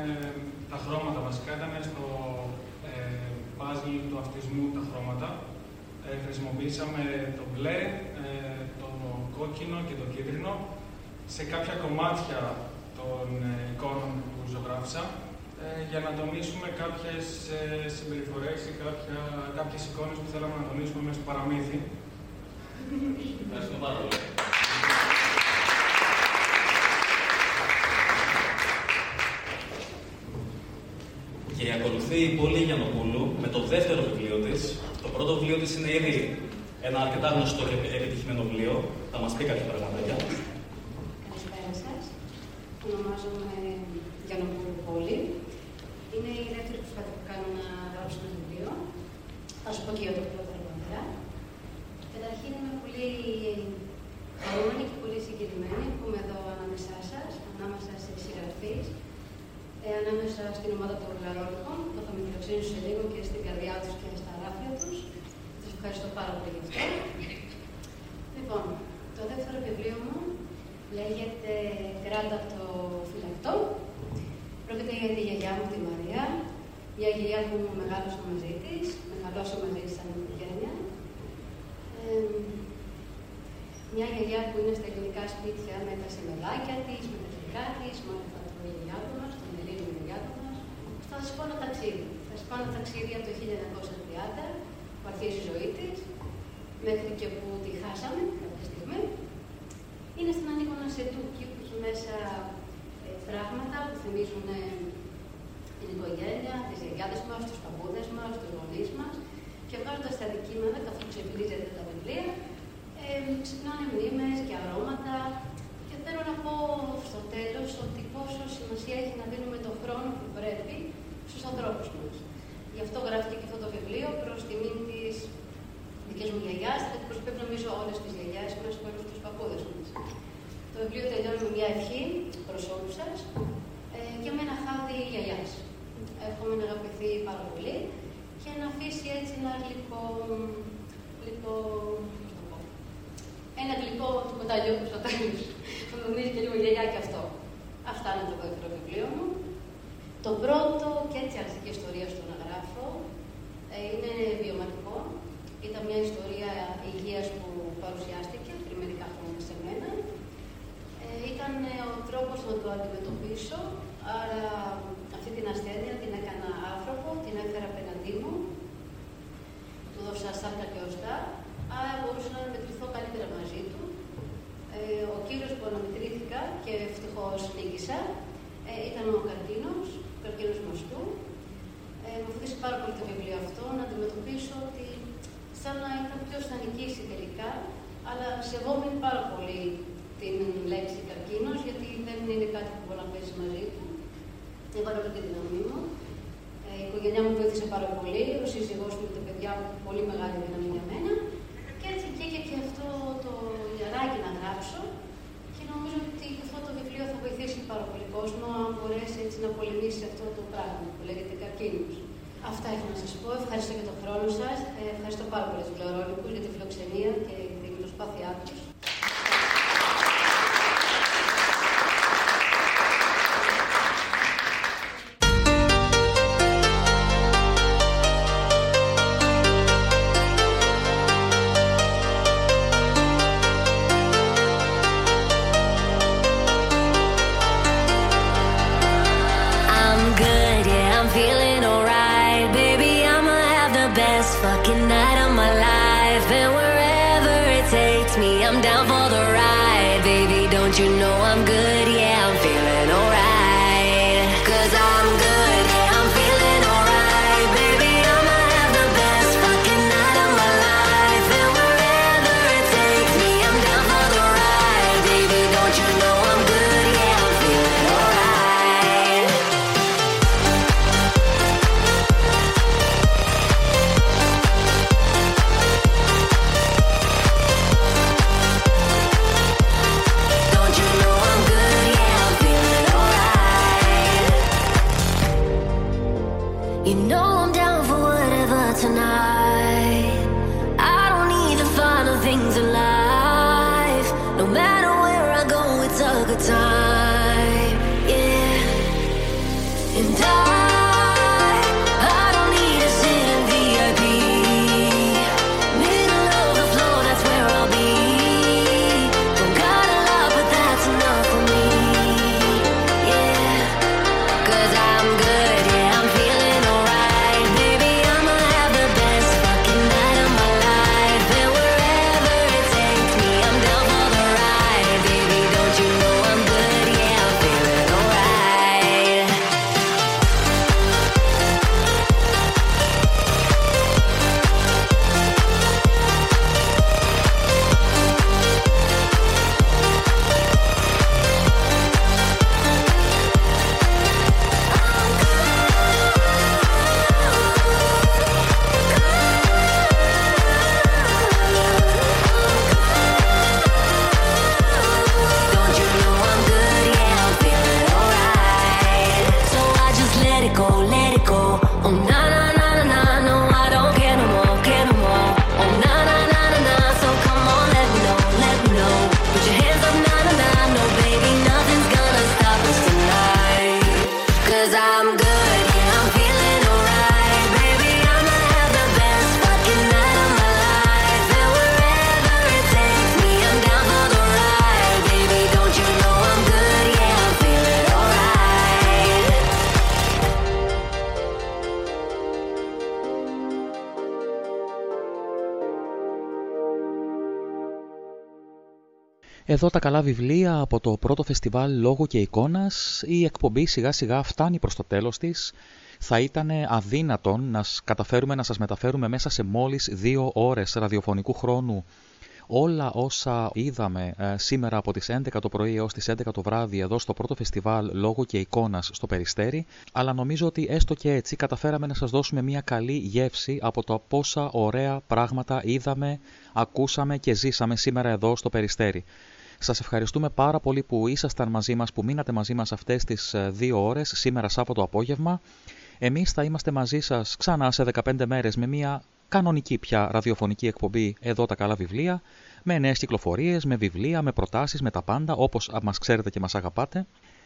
Speaker 33: τα χρώματα βασικά. Ήταν στο ε, puzzle του αυτισμού τα χρώματα. Ε, χρησιμοποίησαμε το μπλε, ε, το κόκκινο και το κίτρινο σε κάποια κομμάτια των ε, εικόνων που ζωγράφησα ε, για να τονίσουμε κάποιες ε, συμπεριφορές ή κάποια, κάποιες εικόνες που θέλαμε να τονίσουμε μέσα στο παραμύθι. Ευχαριστώ πάρα πολύ.
Speaker 14: Και ακολουθεί η Πόλη Γιαννοπούλου με το δεύτερο βιβλίο της. Το πρώτο βιβλίο της είναι ήδη ένα αρκετά γνωστό και επιτυχημένο βιβλίο. Θα μας πει κάποια πραγματάκια.
Speaker 34: Καλησπέρα σας. Ονομάζομαι Γιαννοπούλου Πόλη. Είναι η δεύτερη προσπάθεια που κάνω να γράψω ένα βιβλίο. Θα σου πω και για το πρώτο αργότερα. Καταρχήν είμαι πολύ χαρούμενη και πολύ συγκεκριμένη που είμαι εδώ ανάμεσά σα, ανάμεσα σε συγγραφεί, ε, ανάμεσα στην ομάδα των Γλαρόλικων, που θα με φιλοξενήσω σε λίγο και στην καρδιά τους και στα ράφια τους. Σας ευχαριστώ πάρα πολύ γι' αυτό. Λοιπόν, το δεύτερο βιβλίο μου λέγεται Κράτα το φυλακτό. Πρόκειται για τη γιαγιά μου, τη Μαρία, μια γιαγιά που μεγάλωσα μαζί της, μεγαλώσα μαζί της σαν οικογένεια. Ε, μια γιαγιά που είναι στα ελληνικά σπίτια με τα σημελάκια της, με τα γλυκά της, με όλα αυτά το γιαγιάτο μα, τον Ελλήνο γιαγιάτο μα. Θα σα πω ένα ταξίδι. Θα σα πω ένα ταξίδι από το 1930 που αρχίζει η ζωή της, μέχρι και που τη χάσαμε κάποια στιγμή. Είναι στην Ανίκονα Σετούκη που έχει μέσα ε, πράγματα που θυμίζουν ε, την οικογένεια, τις γιαγιάδες μας, τους παππούδες μας, τους γονείς μας. Και βγάζοντας τα αντικείμενα, καθώς ξεπλίζεται τα βιβλία, ε, ξυπνάνε μνήμες και αρώματα. Και θέλω να πω στο τέλος ότι πόσο σημασία έχει να δίνουμε τον χρόνο που πρέπει στου ανθρώπους μα. Γι' αυτό γράφτηκε και αυτό το βιβλίο προς τιμή της δικής μου γιαγιάς, γιατί προσωπεύει νομίζω όλες τις γιαγιάδε μα και όλου τους παππούδες μα. Το βιβλίο τελειώνει με μια ευχή προς όλους σας ε, και με ένα χάδι γιαγιάς. Εύχομαι να αγαπηθεί πάρα πολύ και να αφήσει έτσι ένα γλυκό. γλυκό πώς το πω, ένα γλυκό του κοταλιού στο τέλος. Που νομίζει και λίγο γιαγιά και αυτό. Αυτά είναι το δεύτερο βιβλίο μου. Το πρώτο και έτσι άρχισε και η ιστορία στο να γράφω. Ε, είναι βιωματικό. Ήταν μια ιστορία υγείας που παρουσιάστηκε πριν μερικά χρόνια σε μένα. Ε, ήταν ε, ο τρόπος να το αντιμετωπίσω. Άρα αυτή την ασθένεια την έκανα άνθρωπο, την έφερα απέναντί μου. Του δώσα σάρκα και οστά. Άρα μπορούσα να μετρηθώ καλύτερα μαζί του. Ε, ο κύριος που αναμετρήθηκα και ευτυχώς νίκησα ε, ήταν ο καρκίνος, ο καρκίνος μαστού. Ε, μου βοήθησε πάρα πολύ το βιβλίο αυτό να αντιμετωπίσω ότι σαν να είχα ποιο θα νικήσει τελικά, αλλά σεβόμουν πάρα πολύ την λέξη καρκίνος, γιατί δεν είναι κάτι που μπορεί να πέσει μαζί του. Έβαλα όλη τη δύναμή μου. Ε,
Speaker 4: Ε, η οικογένειά μου βοήθησε πάρα πολύ, ο σύζυγός μου και τα παιδιά μου πολύ μεγάλη δύναμη για μένα. Και έτσι βγήκε και αυτό το λιαράκι να γράψω και νομίζω ότι αυτό το βιβλίο θα βοηθήσει πάρα πολύ κόσμο αν μπορέσει έτσι να πολεμήσει αυτό το πράγμα που λέγεται καρκίνος. Αυτά έχω να σας πω. Ευχαριστώ για τον χρόνο σας. Ε, ευχαριστώ πάρα πολύ τους Λεωρόλικους για τη φιλοξενία και την προσπάθειά τους.
Speaker 2: Εδώ τα καλά βιβλία από το πρώτο φεστιβάλ λόγου και εικόνας. Η εκπομπή σιγά σιγά φτάνει προς το τέλος της. Θα ήταν αδύνατον να σ- καταφέρουμε να σας μεταφέρουμε μέσα σε μόλις δύο ώρες ραδιοφωνικού χρόνου όλα όσα είδαμε ε, σήμερα από τις 11 το πρωί έως τις 11 το βράδυ εδώ στο πρώτο φεστιβάλ λόγου και εικόνας στο Περιστέρι, αλλά νομίζω ότι έστω και έτσι καταφέραμε να σας δώσουμε μια καλή γεύση από το πόσα ωραία πράγματα είδαμε, ακούσαμε και ζήσαμε σήμερα εδώ στο Περιστέρι. Σας ευχαριστούμε πάρα πολύ που ήσασταν μαζί μας, που μείνατε μαζί μας αυτές τις ε, δύο ώρες, σήμερα Σάββατο απόγευμα. Εμείς θα είμαστε μαζί σας ξανά σε 15 μέρες με μια κανονική πια ραδιοφωνική εκπομπή εδώ τα καλά βιβλία, με νέες κυκλοφορίες, με βιβλία, με προτάσεις, με τα πάντα, όπως μας ξέρετε και μας αγαπάτε.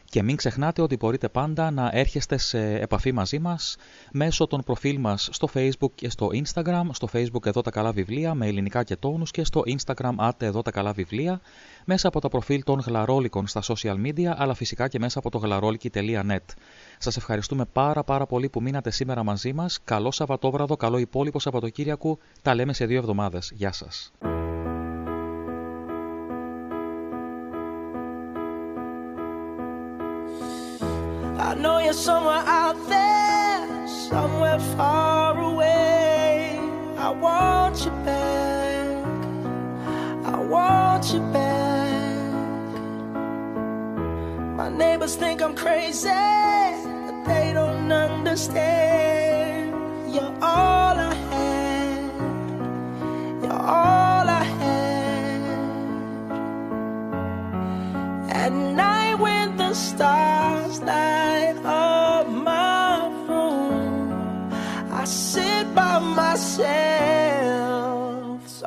Speaker 2: Και μην ξεχνάτε ότι μπορείτε πάντα να έρχεστε σε επαφή μαζί μας μέσω των προφίλ μας στο Facebook και στο Instagram. Στο Facebook εδώ τα καλά βιβλία με ελληνικά και τόνους και στο Instagram άτε εδώ τα καλά βιβλία μέσα από τα προφίλ των γλαρόλικων στα social media αλλά φυσικά και μέσα από το γλαρόλικη.net. Σας ευχαριστούμε πάρα πάρα πολύ που μείνατε σήμερα μαζί μας. Καλό Σαββατόβραδο, καλό υπόλοιπο Σαββατοκύριακο. Τα λέμε σε δύο εβδομάδες. Γεια σας.
Speaker 35: know you're somewhere out there, somewhere far away. I want you back. I want you back. My neighbors think I'm crazy, but they don't understand.
Speaker 1: You're all I had. You're all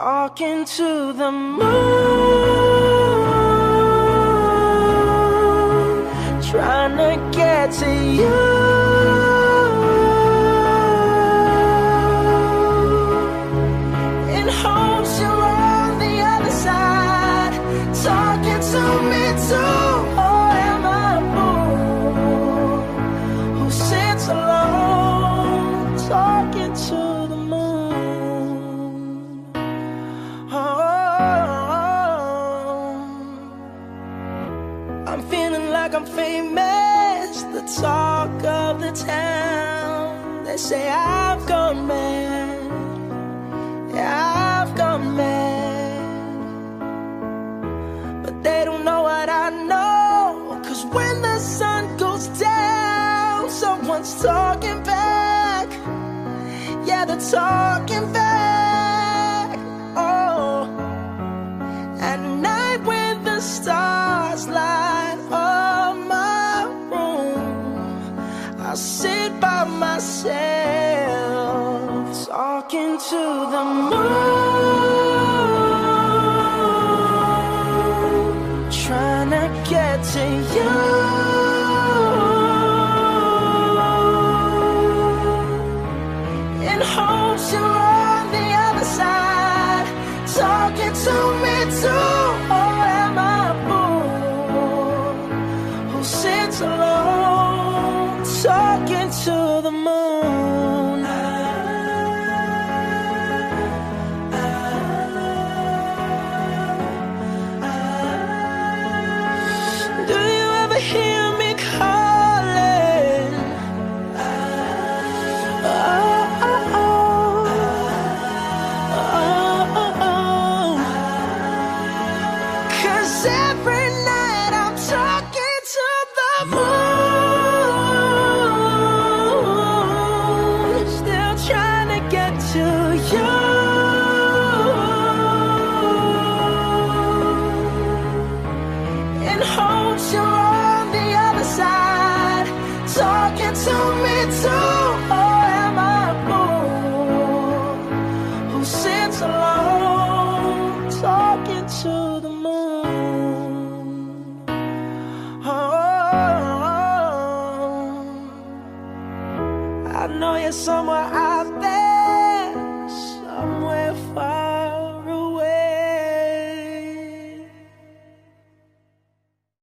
Speaker 1: Talking to the moon Trying to get to you. say I've gone mad. Yeah, I've gone mad. But they don't know what I know. Cause when the sun goes down, someone's talking back. Yeah, they're talking back. into the moon.